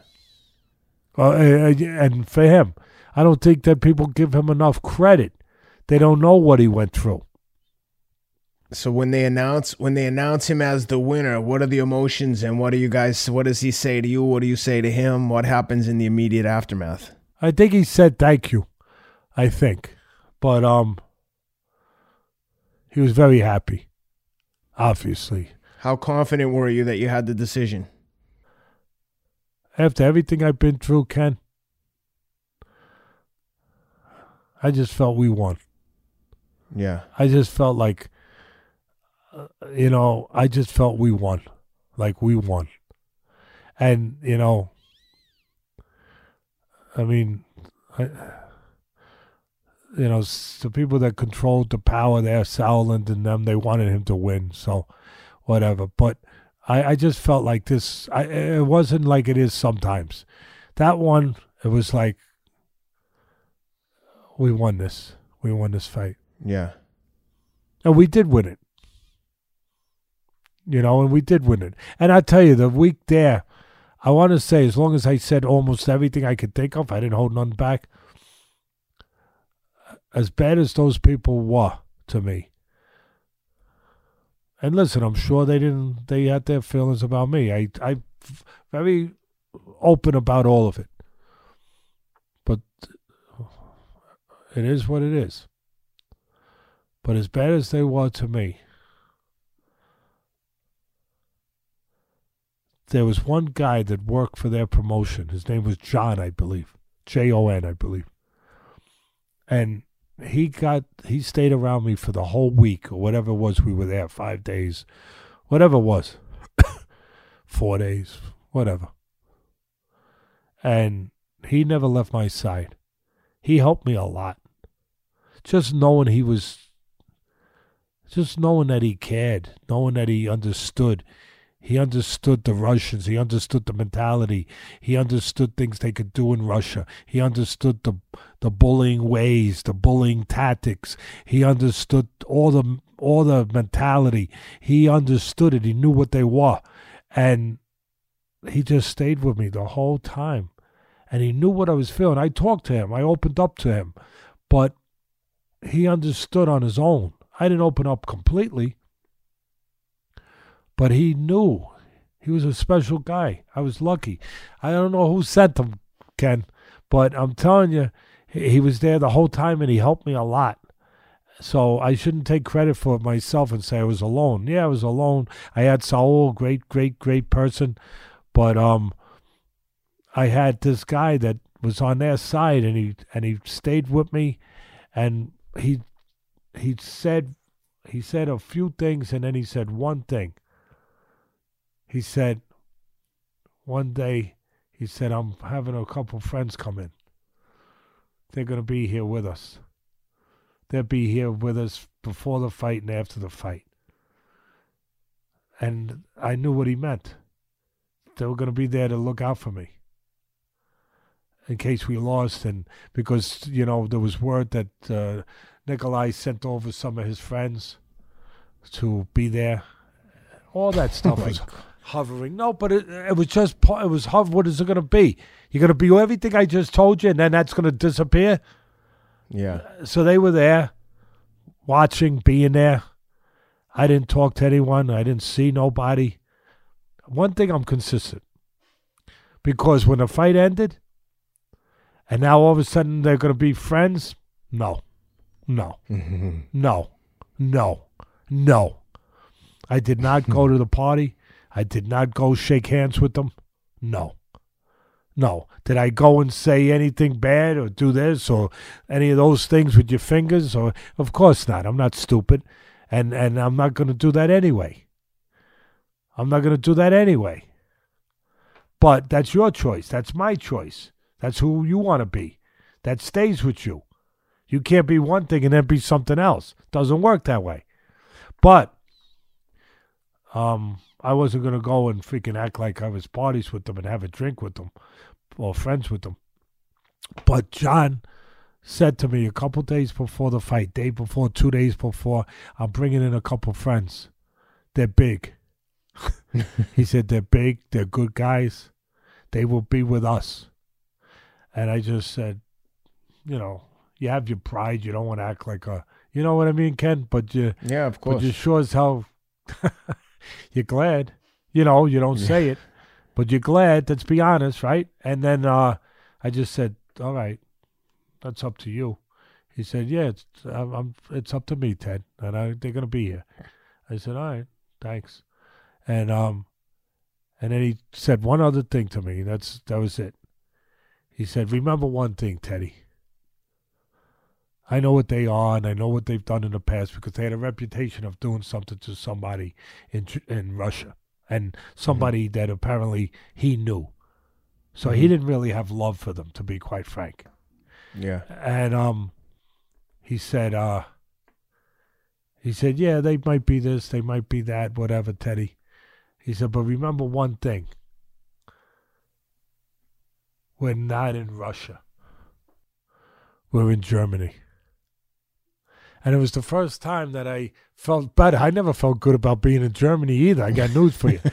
Uh, and for him, I don't think that people give him enough credit. They don't know what he went through.
So when they announce when they announce him as the winner, what are the emotions and what do you guys what does he say to you? What do you say to him? What happens in the immediate aftermath?
I think he said thank you. I think. But um he was very happy. Obviously.
How confident were you that you had the decision?
After everything I've been through, Ken, I just felt we won.
Yeah.
I just felt like, you know, I just felt we won. Like we won. And, you know, I mean, I, you know, the people that controlled the power there, Sauerland and them, they wanted him to win. So, whatever. But I, I just felt like this. I, it wasn't like it is sometimes. That one, it was like we won this. We won this fight.
Yeah.
And we did win it. You know, and we did win it. And I tell you, the week there, I want to say, as long as I said almost everything I could think of, I didn't hold none back. As bad as those people were to me, and listen, I'm sure they didn't. They had their feelings about me. I, I, very open about all of it. But it is what it is. But as bad as they were to me, there was one guy that worked for their promotion. His name was John, I believe. J O N, I believe. And he got he stayed around me for the whole week or whatever it was we were there five days whatever it was (coughs) four days whatever and he never left my side he helped me a lot just knowing he was just knowing that he cared knowing that he understood he understood the Russians. He understood the mentality. He understood things they could do in Russia. He understood the the bullying ways, the bullying tactics. He understood all the all the mentality. He understood it. He knew what they were, and he just stayed with me the whole time. And he knew what I was feeling. I talked to him. I opened up to him, but he understood on his own. I didn't open up completely but he knew he was a special guy. I was lucky. I don't know who sent him, Ken, but I'm telling you, he was there the whole time and he helped me a lot. So I shouldn't take credit for it myself and say I was alone. Yeah, I was alone. I had Saul, great, great, great person, but um, I had this guy that was on their side and he and he stayed with me, and he he said he said a few things and then he said one thing he said one day he said i'm having a couple friends come in. They're going to be here with us. They'll be here with us before the fight and after the fight. And i knew what he meant. They were going to be there to look out for me in case we lost, and because you know there was word that uh, Nikolai sent over some of his friends to be there. All that (laughs) stuff
my
was hovering. No, but it, it was just it was hover. What is it going to be? You're going to be everything I just told you, and then that's going to disappear.
Yeah.
So they were there, watching, being there. I didn't talk to anyone. I didn't see nobody. One thing I'm consistent because when the fight ended, and now all of a sudden they're going to be friends. No, no, (laughs) no, no, no. I did not go (laughs) to the party. I did not go shake hands with them. No. No. Did I go and say anything bad or do this or any of those things with your fingers? Or of course not. I'm not stupid. And and I'm not gonna do that anyway. I'm not gonna do that anyway. But that's your choice. That's my choice. That's who you want to be. That stays with you. You can't be one thing and then be something else. Doesn't work that way. But um, I wasn't gonna go and freaking act like I was parties with them and have a drink with them or friends with them. But John said to me a couple days before the fight, day before, two days before, I'm bringing in a couple friends. They're big. (laughs) he said they're big, they're good guys. They will be with us. And I just said, you know, you have your pride. You don't want to act like a, you know what I mean, Ken? But you,
Yeah, of course.
but you sure as hell, (laughs) you're glad. You know, you don't say it, but you're glad. Let's be honest, right? And then uh, I just said, all right, that's up to you. He said, yeah, it's, I'm, I'm, it's up to me, Ted, and I, they're gonna be here. I said, all right, thanks. And um, and then he said one other thing to me. That's that was it. He said, remember one thing, Teddy. I know what they are, and I know what they've done in the past because they had a reputation of doing something to somebody in in Russia, and somebody that apparently he knew. So he
Mhm.
didn't really have love for them, to be quite frank.
yeah.
And um, he said, uh, he said, yeah, they might be this, they might be that, whatever, Teddy. He said, but remember one thing: we're not in Russia. We're in Germany. And it was the first time that I felt better. I never felt good about being in Germany either. I got news for you. (laughs) (laughs)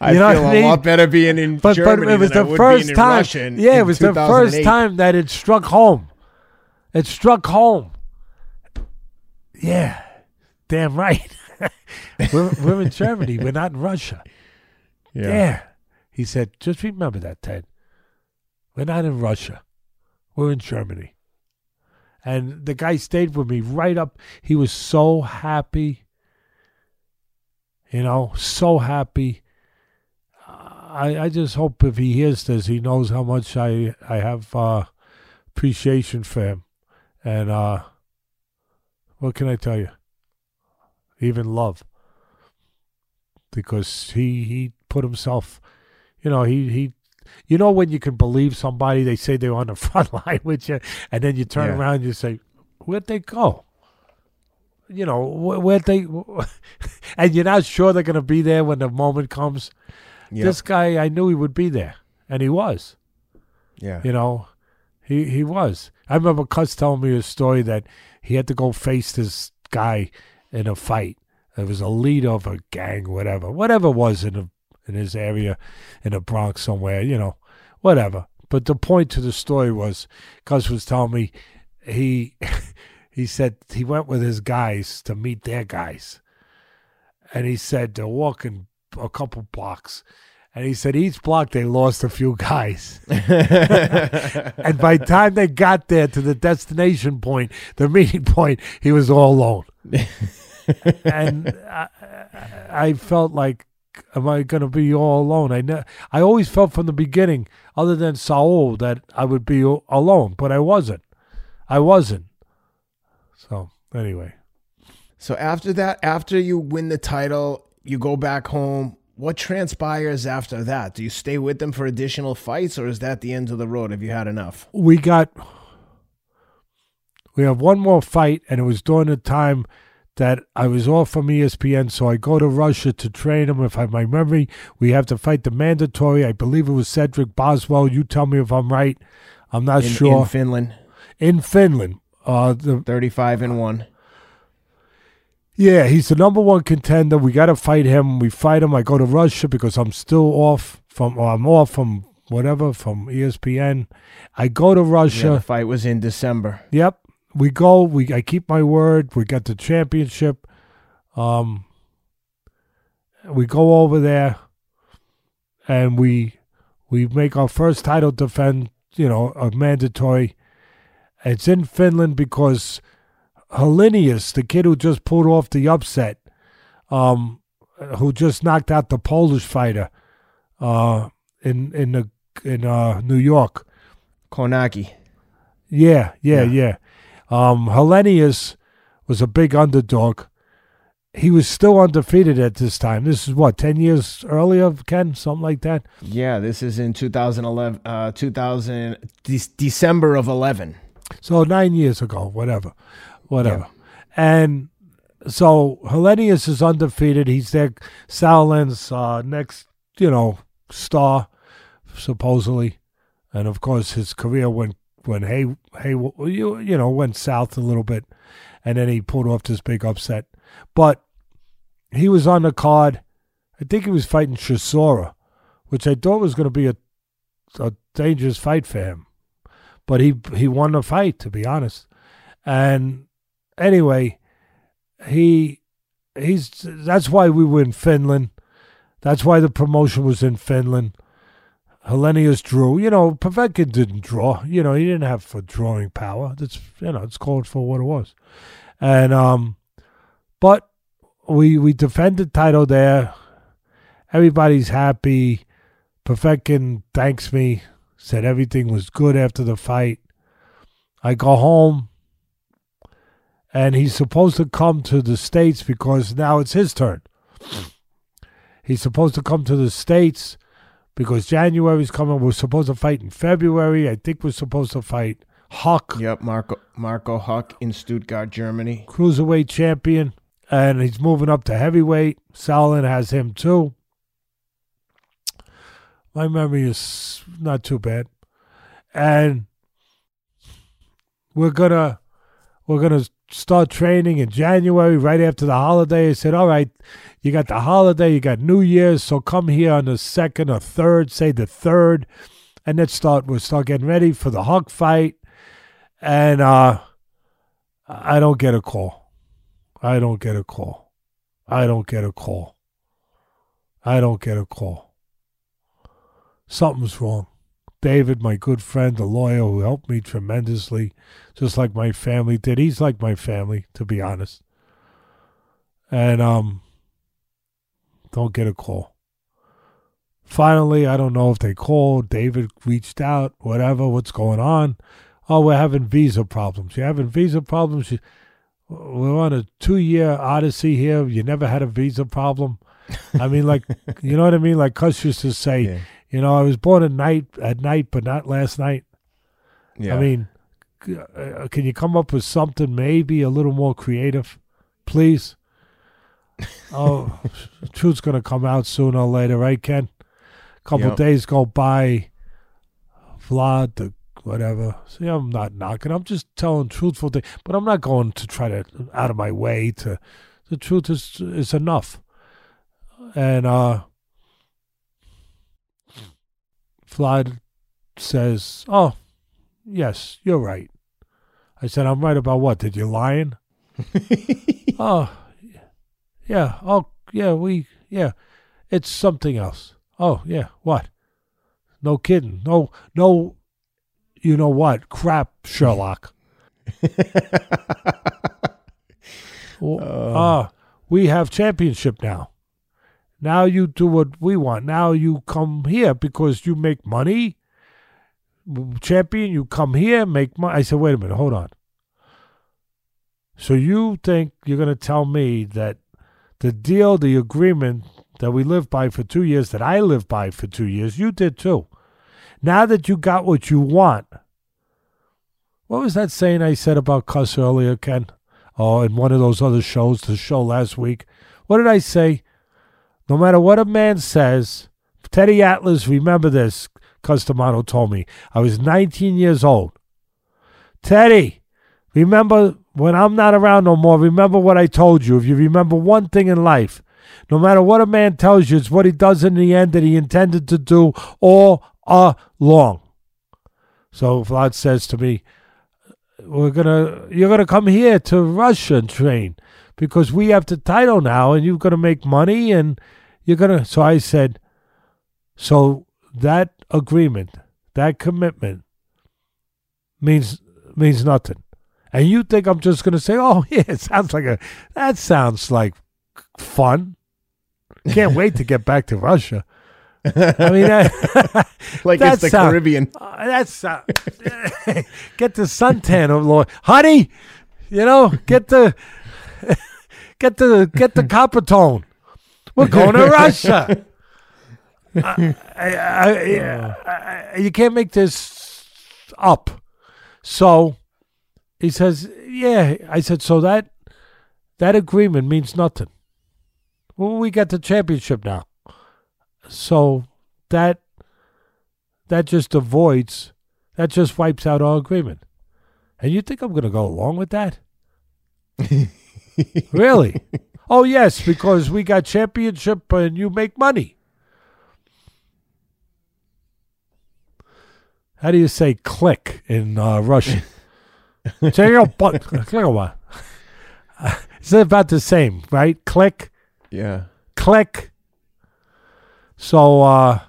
I
You know
feel
I
a
mean?
lot better being in
but,
Germany
but it was
than
the first time.
In-
yeah,
in
it was the first time that it struck home. It struck home. Yeah, damn right. (laughs) we're, we're in Germany. We're not in Russia. Yeah. He said, just remember that, Ted. We're not in Russia. We're in Germany. And the guy stayed with me right up. He was so happy. You know, so happy. I, I just hope if he hears this, he knows how much I, I have uh, appreciation for him. And uh, what can I tell you? Even love. Because he, he put himself, you know, he, he you know when you can believe somebody, they say they're on the (laughs) front line with you, and then you turn
Yeah.
around and you say, Where'd they go? You know, wh- where'd they (laughs) and you're not sure they're gonna be there when the moment comes. This guy I knew he would be there. And he was.
yeah.
You know, he he was. I remember Cus telling me a story that he had to go face this guy in a fight. It was a leader of a gang, whatever, whatever it was in the in his area, in the Bronx somewhere, you know, whatever. But the point to the story was, Cus was telling me he (laughs) he said he went with his guys to meet their guys, and he said they're walking a couple blocks. And he said each block they lost a few guys. (laughs) and by the time they got there to the destination point, the meeting point, he was all alone. (laughs) and I, I felt like, am I going to be all alone? I ne- I always felt from the beginning, other than Saul, that I would be alone, but I wasn't. I wasn't. So anyway,
So after that, after you win the title, you go back home. What transpires after that? Do you stay with them for additional fights, or is that the end of the road? Have you had enough?
we got we have one more fight, and it was during the time that I was off from ESPN, so I go to Russia to train him. If I have my memory, we have to fight the mandatory. I believe it was Cedric Boswell. You tell me if I'm right. I'm not
In,
sure.
in Finland,
in Finland, uh, the
35 and 1.
Yeah, he's the number one contender. We got to fight him. We fight him. I go to Russia because I'm still off from, or I'm off from whatever, from ESPN. I go to
Yeah,
Russia.
the fight was in December.
Yep. We go. We I keep my word. We got the championship. Um, we go over there, and we we make our first title defend. You know, a mandatory. It's in Finland because Helenius, the kid who just pulled off the upset, um, who just knocked out the Polish fighter, uh, in in the in uh New York.
Kownacki.
Yeah, yeah,
Yeah.
yeah. Um, Helenius was a big underdog. He was still undefeated at this time. This is what ten years earlier, Ken, something like that.
Yeah, this is in 2011, uh, 2000, De- December of 11.
So nine years ago, whatever, whatever. And so Helenius is undefeated. He's their Sauerland's uh, next, you know, star, supposedly, and of course his career went went hey hey you you know went south a little bit, and then he pulled off this big upset. But he was on the card. I think he was fighting Chisora, which I thought was going to be a a dangerous fight for him but he he won the fight to be honest. And anyway, he he's that's why we were in Finland. That's why the promotion was in Finland. Helenius drew. You know, Povetkin didn't draw. You know, he didn't have for drawing power. That's you know, it's called for what it was. And um but we we defended title there. Everybody's happy. Povetkin thanks me, said everything was good after the fight. I go home, and he's supposed to come to the States because now it's his turn. He's supposed to come to the States because January's coming. We're supposed to fight in February. I think we're supposed to fight Huck,
Yep, Marco Marco Huck in Stuttgart, Germany.
cruiserweight champion, and he's moving up to heavyweight. Salin has him too. My memory is not too bad, and we're gonna we're gonna start training in January right after the holiday. I said, all right, you got the holiday, you got New Year's, so come here on the second or third, say the third, and let's start. We'll start getting ready for the Huck fight, and uh, I don't get a call. I don't get a call. I don't get a call. I don't get a call. Something's wrong. David, my good friend, the lawyer who helped me tremendously, just like my family did. He's like my family, to be honest. And um don't get a call. Finally, I don't know if they called, David reached out, whatever, what's going on. Oh, we're having visa problems. You're having visa problems. You- We're on a two year odyssey here. You never had a visa problem. I mean, like, (laughs) you know what I mean? Like Cus used to say,
Yeah.
you know, I was born at night, at night, but not last night.
Yeah.
I mean, uh, can you come up with something maybe a little more creative, please? (laughs) Oh, truth's gonna come out sooner or later, right, Ken? A couple
Yep.
days go by, Vlad, the whatever. See, I'm not knocking. I'm just telling truthful things, but I'm not going to try to out of my way to. The truth is is enough, and uh, Vlad says, "Oh, yes, you're right." I said, "I'm right about what? Did you lying?" (laughs) oh, yeah. Oh, yeah. We, yeah. It's something else. Oh, yeah. What? No kidding. No, no. You know what? Crap, Sherlock. (laughs) Well, Ah, we have championship now. Now you do what we want. Now you come here because you make money. Champion, you come here, make money. I said, wait a minute, hold on. So you think you're going to tell me that the deal, the agreement that we lived by for two years, that I lived by for two years, you did too. Now that you got what you want, what was that saying I said about Cus earlier, Ken? or in one of those other shows, the show last week. What did I say? No matter what a man says, Teddy Atlas, remember this, Cus D'Amato told me. I was 19 years old. Teddy, remember when I'm not around no more, remember what I told you. If you remember one thing in life, no matter what a man tells you, it's what he does in the end that he intended to do all along. So Vlad says to me, "We're gonna, you're gonna come here to Russia and train because we have the title now, and you're gonna make money, and you're gonna." So I said, "So that agreement, that commitment, means means nothing." And you think I'm just gonna say, "Oh (laughs) yeah, it sounds like a that sounds like fun." Can't wait to get back to Russia. I mean, uh, (laughs)
like it's the
sound-
Caribbean.
uh, that's (laughs) uh, get the suntan, oh Lord, honey. You know, get the get the get the copper tone. We're going to Russia. I, I, I, (laughs) oh. I, you can't make this up. So he says, "Yeah." I said, "So that that agreement means nothing." Well, we got the championship now, so that that just avoids, that just wipes out our agreement. And you think I'm going to go along with that? (laughs) really? Oh yes, because we got championship and you make money. How do you say click in uh, Russian? (laughs) Say your butt. Click? (laughs) It's about the same, right? Click
Yeah.
click. So, uh,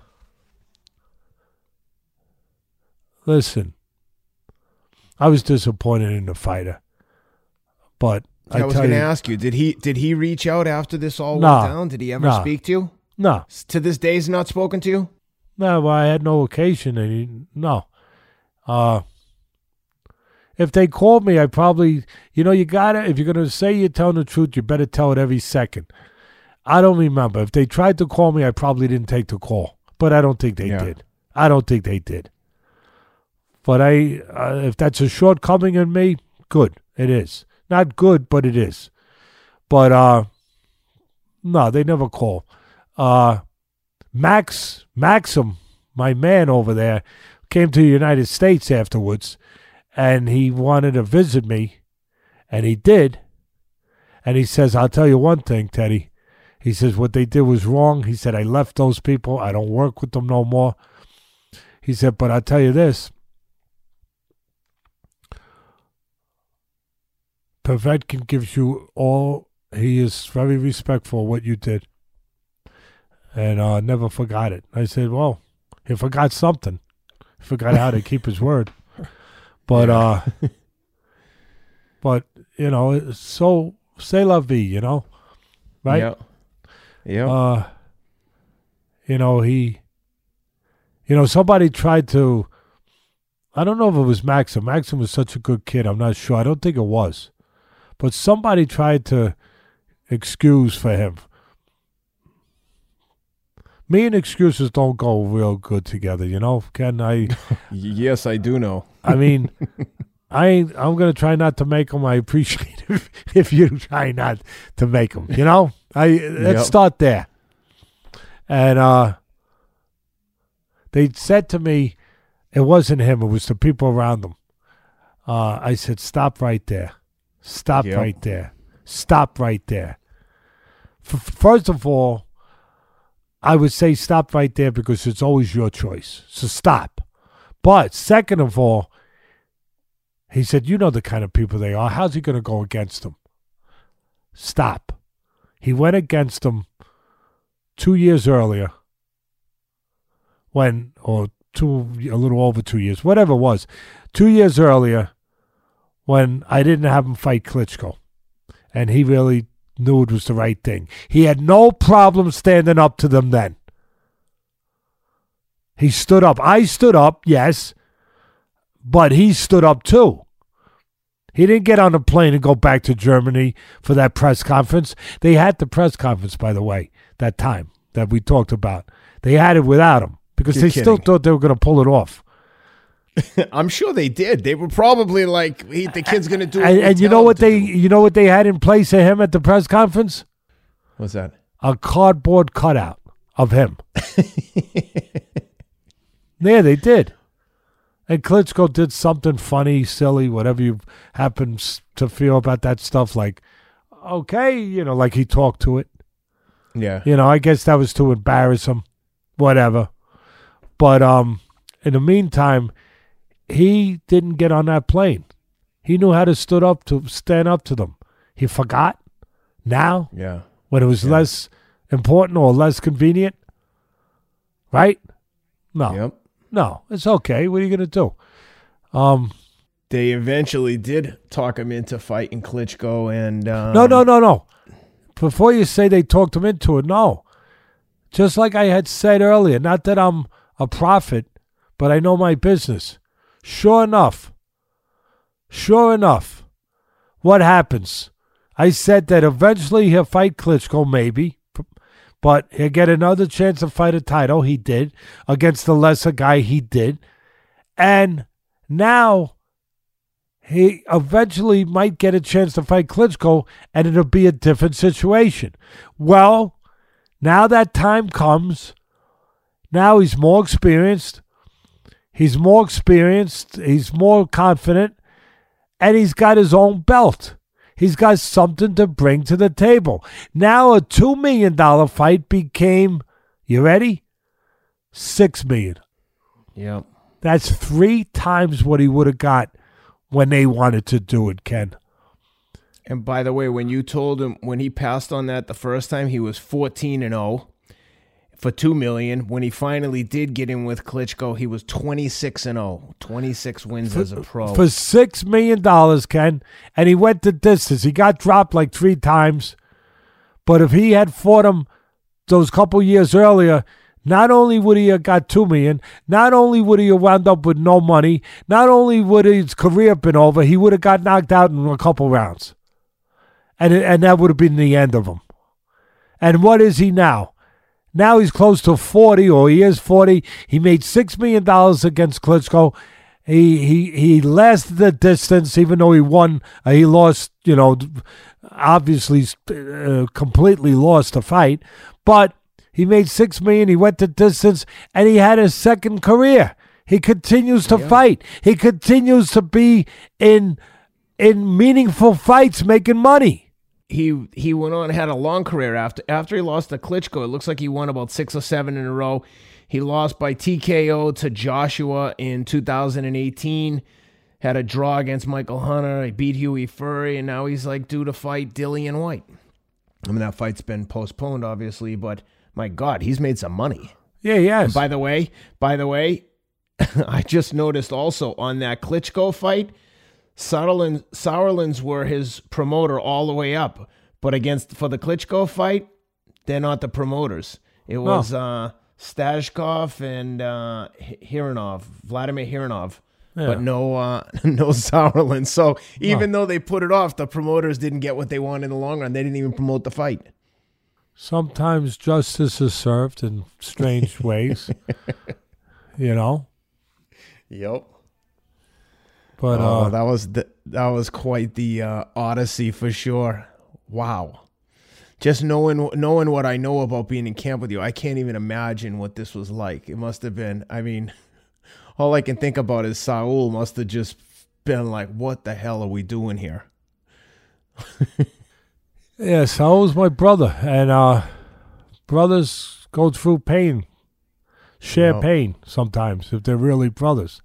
listen, I was disappointed in the fighter, but I,
I, was going to ask you, did he did he reach out after this all
Nah.
went down? Did he ever
Nah.
speak to you?
no,
S- To this day, he's not spoken to you.
No, well, I had no occasion, and no. Uh, if they called me, I probably, you know, you gotta. If you're gonna say you're telling the truth, you better tell it every second. I don't remember if they tried to call me. I probably didn't take the call, but I don't think they
Yeah.
did. I don't think they did. But I, uh, if that's a shortcoming in me, good. It is not good, but it is. But uh, no, they never call. Uh, Max Maxim, my man over there, came to the United States afterwards, and he wanted to visit me, and he did. And he says, "I'll tell you one thing, Teddy." He says what they did was wrong. He said I left those people. I don't work with them no more. He said, but I'll tell you this. Povetkin gives you all. He is very respectful of what you did, and uh, never forgot it. I said, well, he forgot something. He forgot how to keep his word. (laughs) But uh, (laughs) but you know, so say la vie, you know, right?
Yeah. Yeah.
uh you know he you know somebody tried to i don't know if it was maxim maxim was such a good kid i'm not sure i don't think it was but somebody tried to excuse for him me and excuses don't go real good together you know? Ken i (laughs)
yes, I do know.
i mean (laughs) I I'm gonna try not to make them i appreciate (laughs) if, if you try not to make them you know? I let's
Yep.
start there. And uh they said to me it wasn't him it was the people around him uh i said stop right there. Stop
Yep.
right there. Stop right there. F- first of all i would say stop right there because it's always your choice. So stop. But second of all he said you know the kind of people they are. How's he going to go against them stop. He went against them two years earlier when or two a little over two years whatever it was. Two years earlier when i didn't have him fight klitschko. And he really knew it was the right thing he had no problem standing up to them then he stood up i stood up yes but he stood up too he didn't get on a plane and go back to Germany for that press conference. They had the press conference, by the way, that time that we talked about. They had it without him because
You're
they still thought they were going to pull it off. (laughs)
I'm sure they did. They were probably like, he, "The kid's going to do."
And, and you know what they you know what they had in place of him at the press conference?
What's that?
A cardboard cutout of him. (laughs) yeah, they did. And Klitschko did something funny, silly, whatever you happen to feel about that stuff. Like, okay, you know, like he talked to it.
Yeah.
You know, I guess that was to embarrass him, whatever. But um, in the meantime, he didn't get on that plane. He knew how to stood up to stand up to them. He forgot now
Yeah.
when it was less important or less convenient, right? No,
Yep.
no, it's okay. What are you gonna do? Um,
They eventually did talk him into fighting Klitschko, and um,
no, no, no, no. Before you say they talked him into it, no. Just like I had said earlier, not that I'm a prophet, but I know my business. Sure enough, sure enough, what happens? I said that eventually he'll fight Klitschko, maybe, but he'll get another chance to fight a title. He did against the lesser guy. He did, and now he eventually might get a chance to fight Klitschko, and it'll be a different situation. Well, now that time comes. Now he's more experienced. He's more experienced. He's more confident. And he's got his own belt. He's got something to bring to the table. Now a $2 million fight became, you ready? 6 million.
Yep.
That's three times what he would have got when they wanted to do it, Ken.
And by the way, when you told him when he passed on that the first time, he was 14 and 0 for 2 million. When he finally did get in with Klitschko, he was 26 and 0. 26 wins as a pro.
For $6 million, Ken, and he went the distance. He got dropped like three times. But if he had fought him those couple years earlier, not only would he have got two million, not only would he have wound up with no money, not only would his career have been over, he would have got knocked out in a couple rounds. And and that would have been the end of him. And what is he now? Now he's close to 40 or he is 40. He made 6 million dollars against Klitschko. He he he lasted the distance even though he won uh, he lost, you know, obviously uh, completely lost the fight, but he made 6 million. he went the distance and he had a second career. He continues to fight. He continues to be in in meaningful fights making money.
He he went on had a long career after after he lost to Klitschko. It looks like he won about six or seven in a row. He lost by TKO to Joshua in 2018. Had a draw against Michael Hunter. He beat Hughie Fury, and now he's like due to fight Dillian Whyte. I mean that fight's been postponed, obviously, but my God, he's made some money.
Yeah, yes.
By the way, by the way, (laughs) I just noticed also on that Klitschko fight, Sauerland, Sauerlands were his promoter all the way up, but against for the Klitschko fight, they're not the promoters. It was uh, Stashkov and uh, Hrunov, Vladimir Hrunov. But no, uh, (laughs) no Sauerland. So even though they put it off, the promoters didn't get what they wanted in the long run. They didn't even promote the fight.
Sometimes justice is served in strange ways, (laughs) you know.
Yep.
But
Oh,
uh,
that was the, that was quite the uh, odyssey for sure. Wow. Just knowing knowing what I know about being in camp with you, I can't even imagine what this was like. It must have been. I mean, (laughs) all I can think about is Saul must have just been like, "What the hell are we doing here?" (laughs)
yeah, Saul's my brother, and uh, brothers go through pain, share pain sometimes if they're really brothers,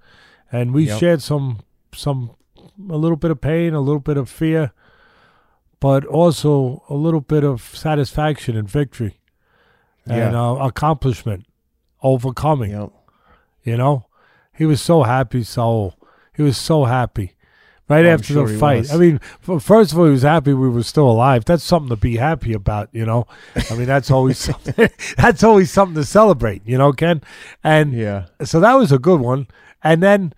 and we
Yep.
shared some some a little bit of pain, a little bit of fear, but also a little bit of satisfaction and victory and
Yeah.
uh, accomplishment, overcoming.
Yep.
You know, he was so happy, Saul. He was so happy. Right
I'm
after
sure
the fight. I mean, first of all, he was happy we were still alive. That's something to be happy about, you know. I mean, that's always (laughs) something, (laughs) that's always something to celebrate, you know, Ken. And
Yeah.
so that was a good one. And then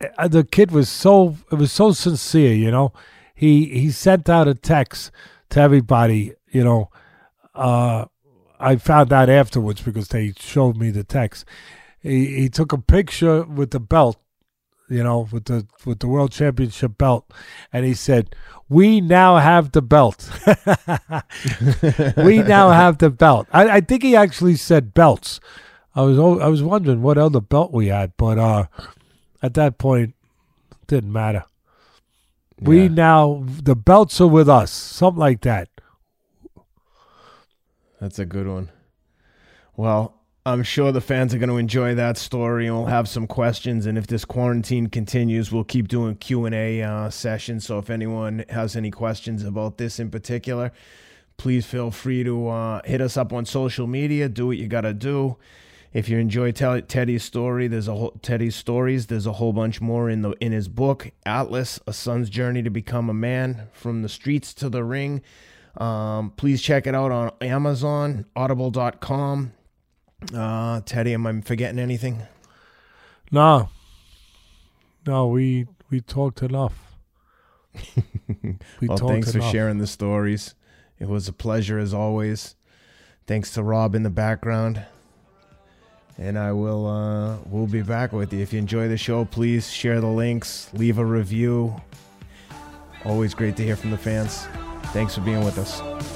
the kid was so it was so sincere, you know. He he sent out a text to everybody, you know. Uh, I found out afterwards because they showed me the text. He he took a picture with the belt, you know, with the with the world championship belt, and he said, "We now have the belt. (laughs) we now have the belt." I, I think he actually said belts. I was I was wondering what other belt we had, but uh, at that point, didn't matter. We now the belts are with us, something like that.
That's a good one. Well, I'm sure the fans are going to enjoy that story, and we'll have some questions. And if this quarantine continues, we'll keep doing Q and A uh, sessions. So if anyone has any questions about this in particular, please feel free to uh, hit us up on social media. Do what you got to do. If you enjoy Teddy's story, there's a whole, Teddy's stories. There's a whole bunch more in the in his book, Atlas: A Son's Journey to Become a Man, from the streets to the ring. Um, please check it out on Amazon, Audible.com. Uh, Teddy, am I forgetting anything?
No, no, we we talked enough. (laughs) we
well,
talked
thanks for sharing the stories. It was a pleasure as always. Thanks to Rob in the background. And I will uh we'll be back with you. If you enjoy the show, please share the links, leave a review. Always great to hear from the fans. Thanks for being with us.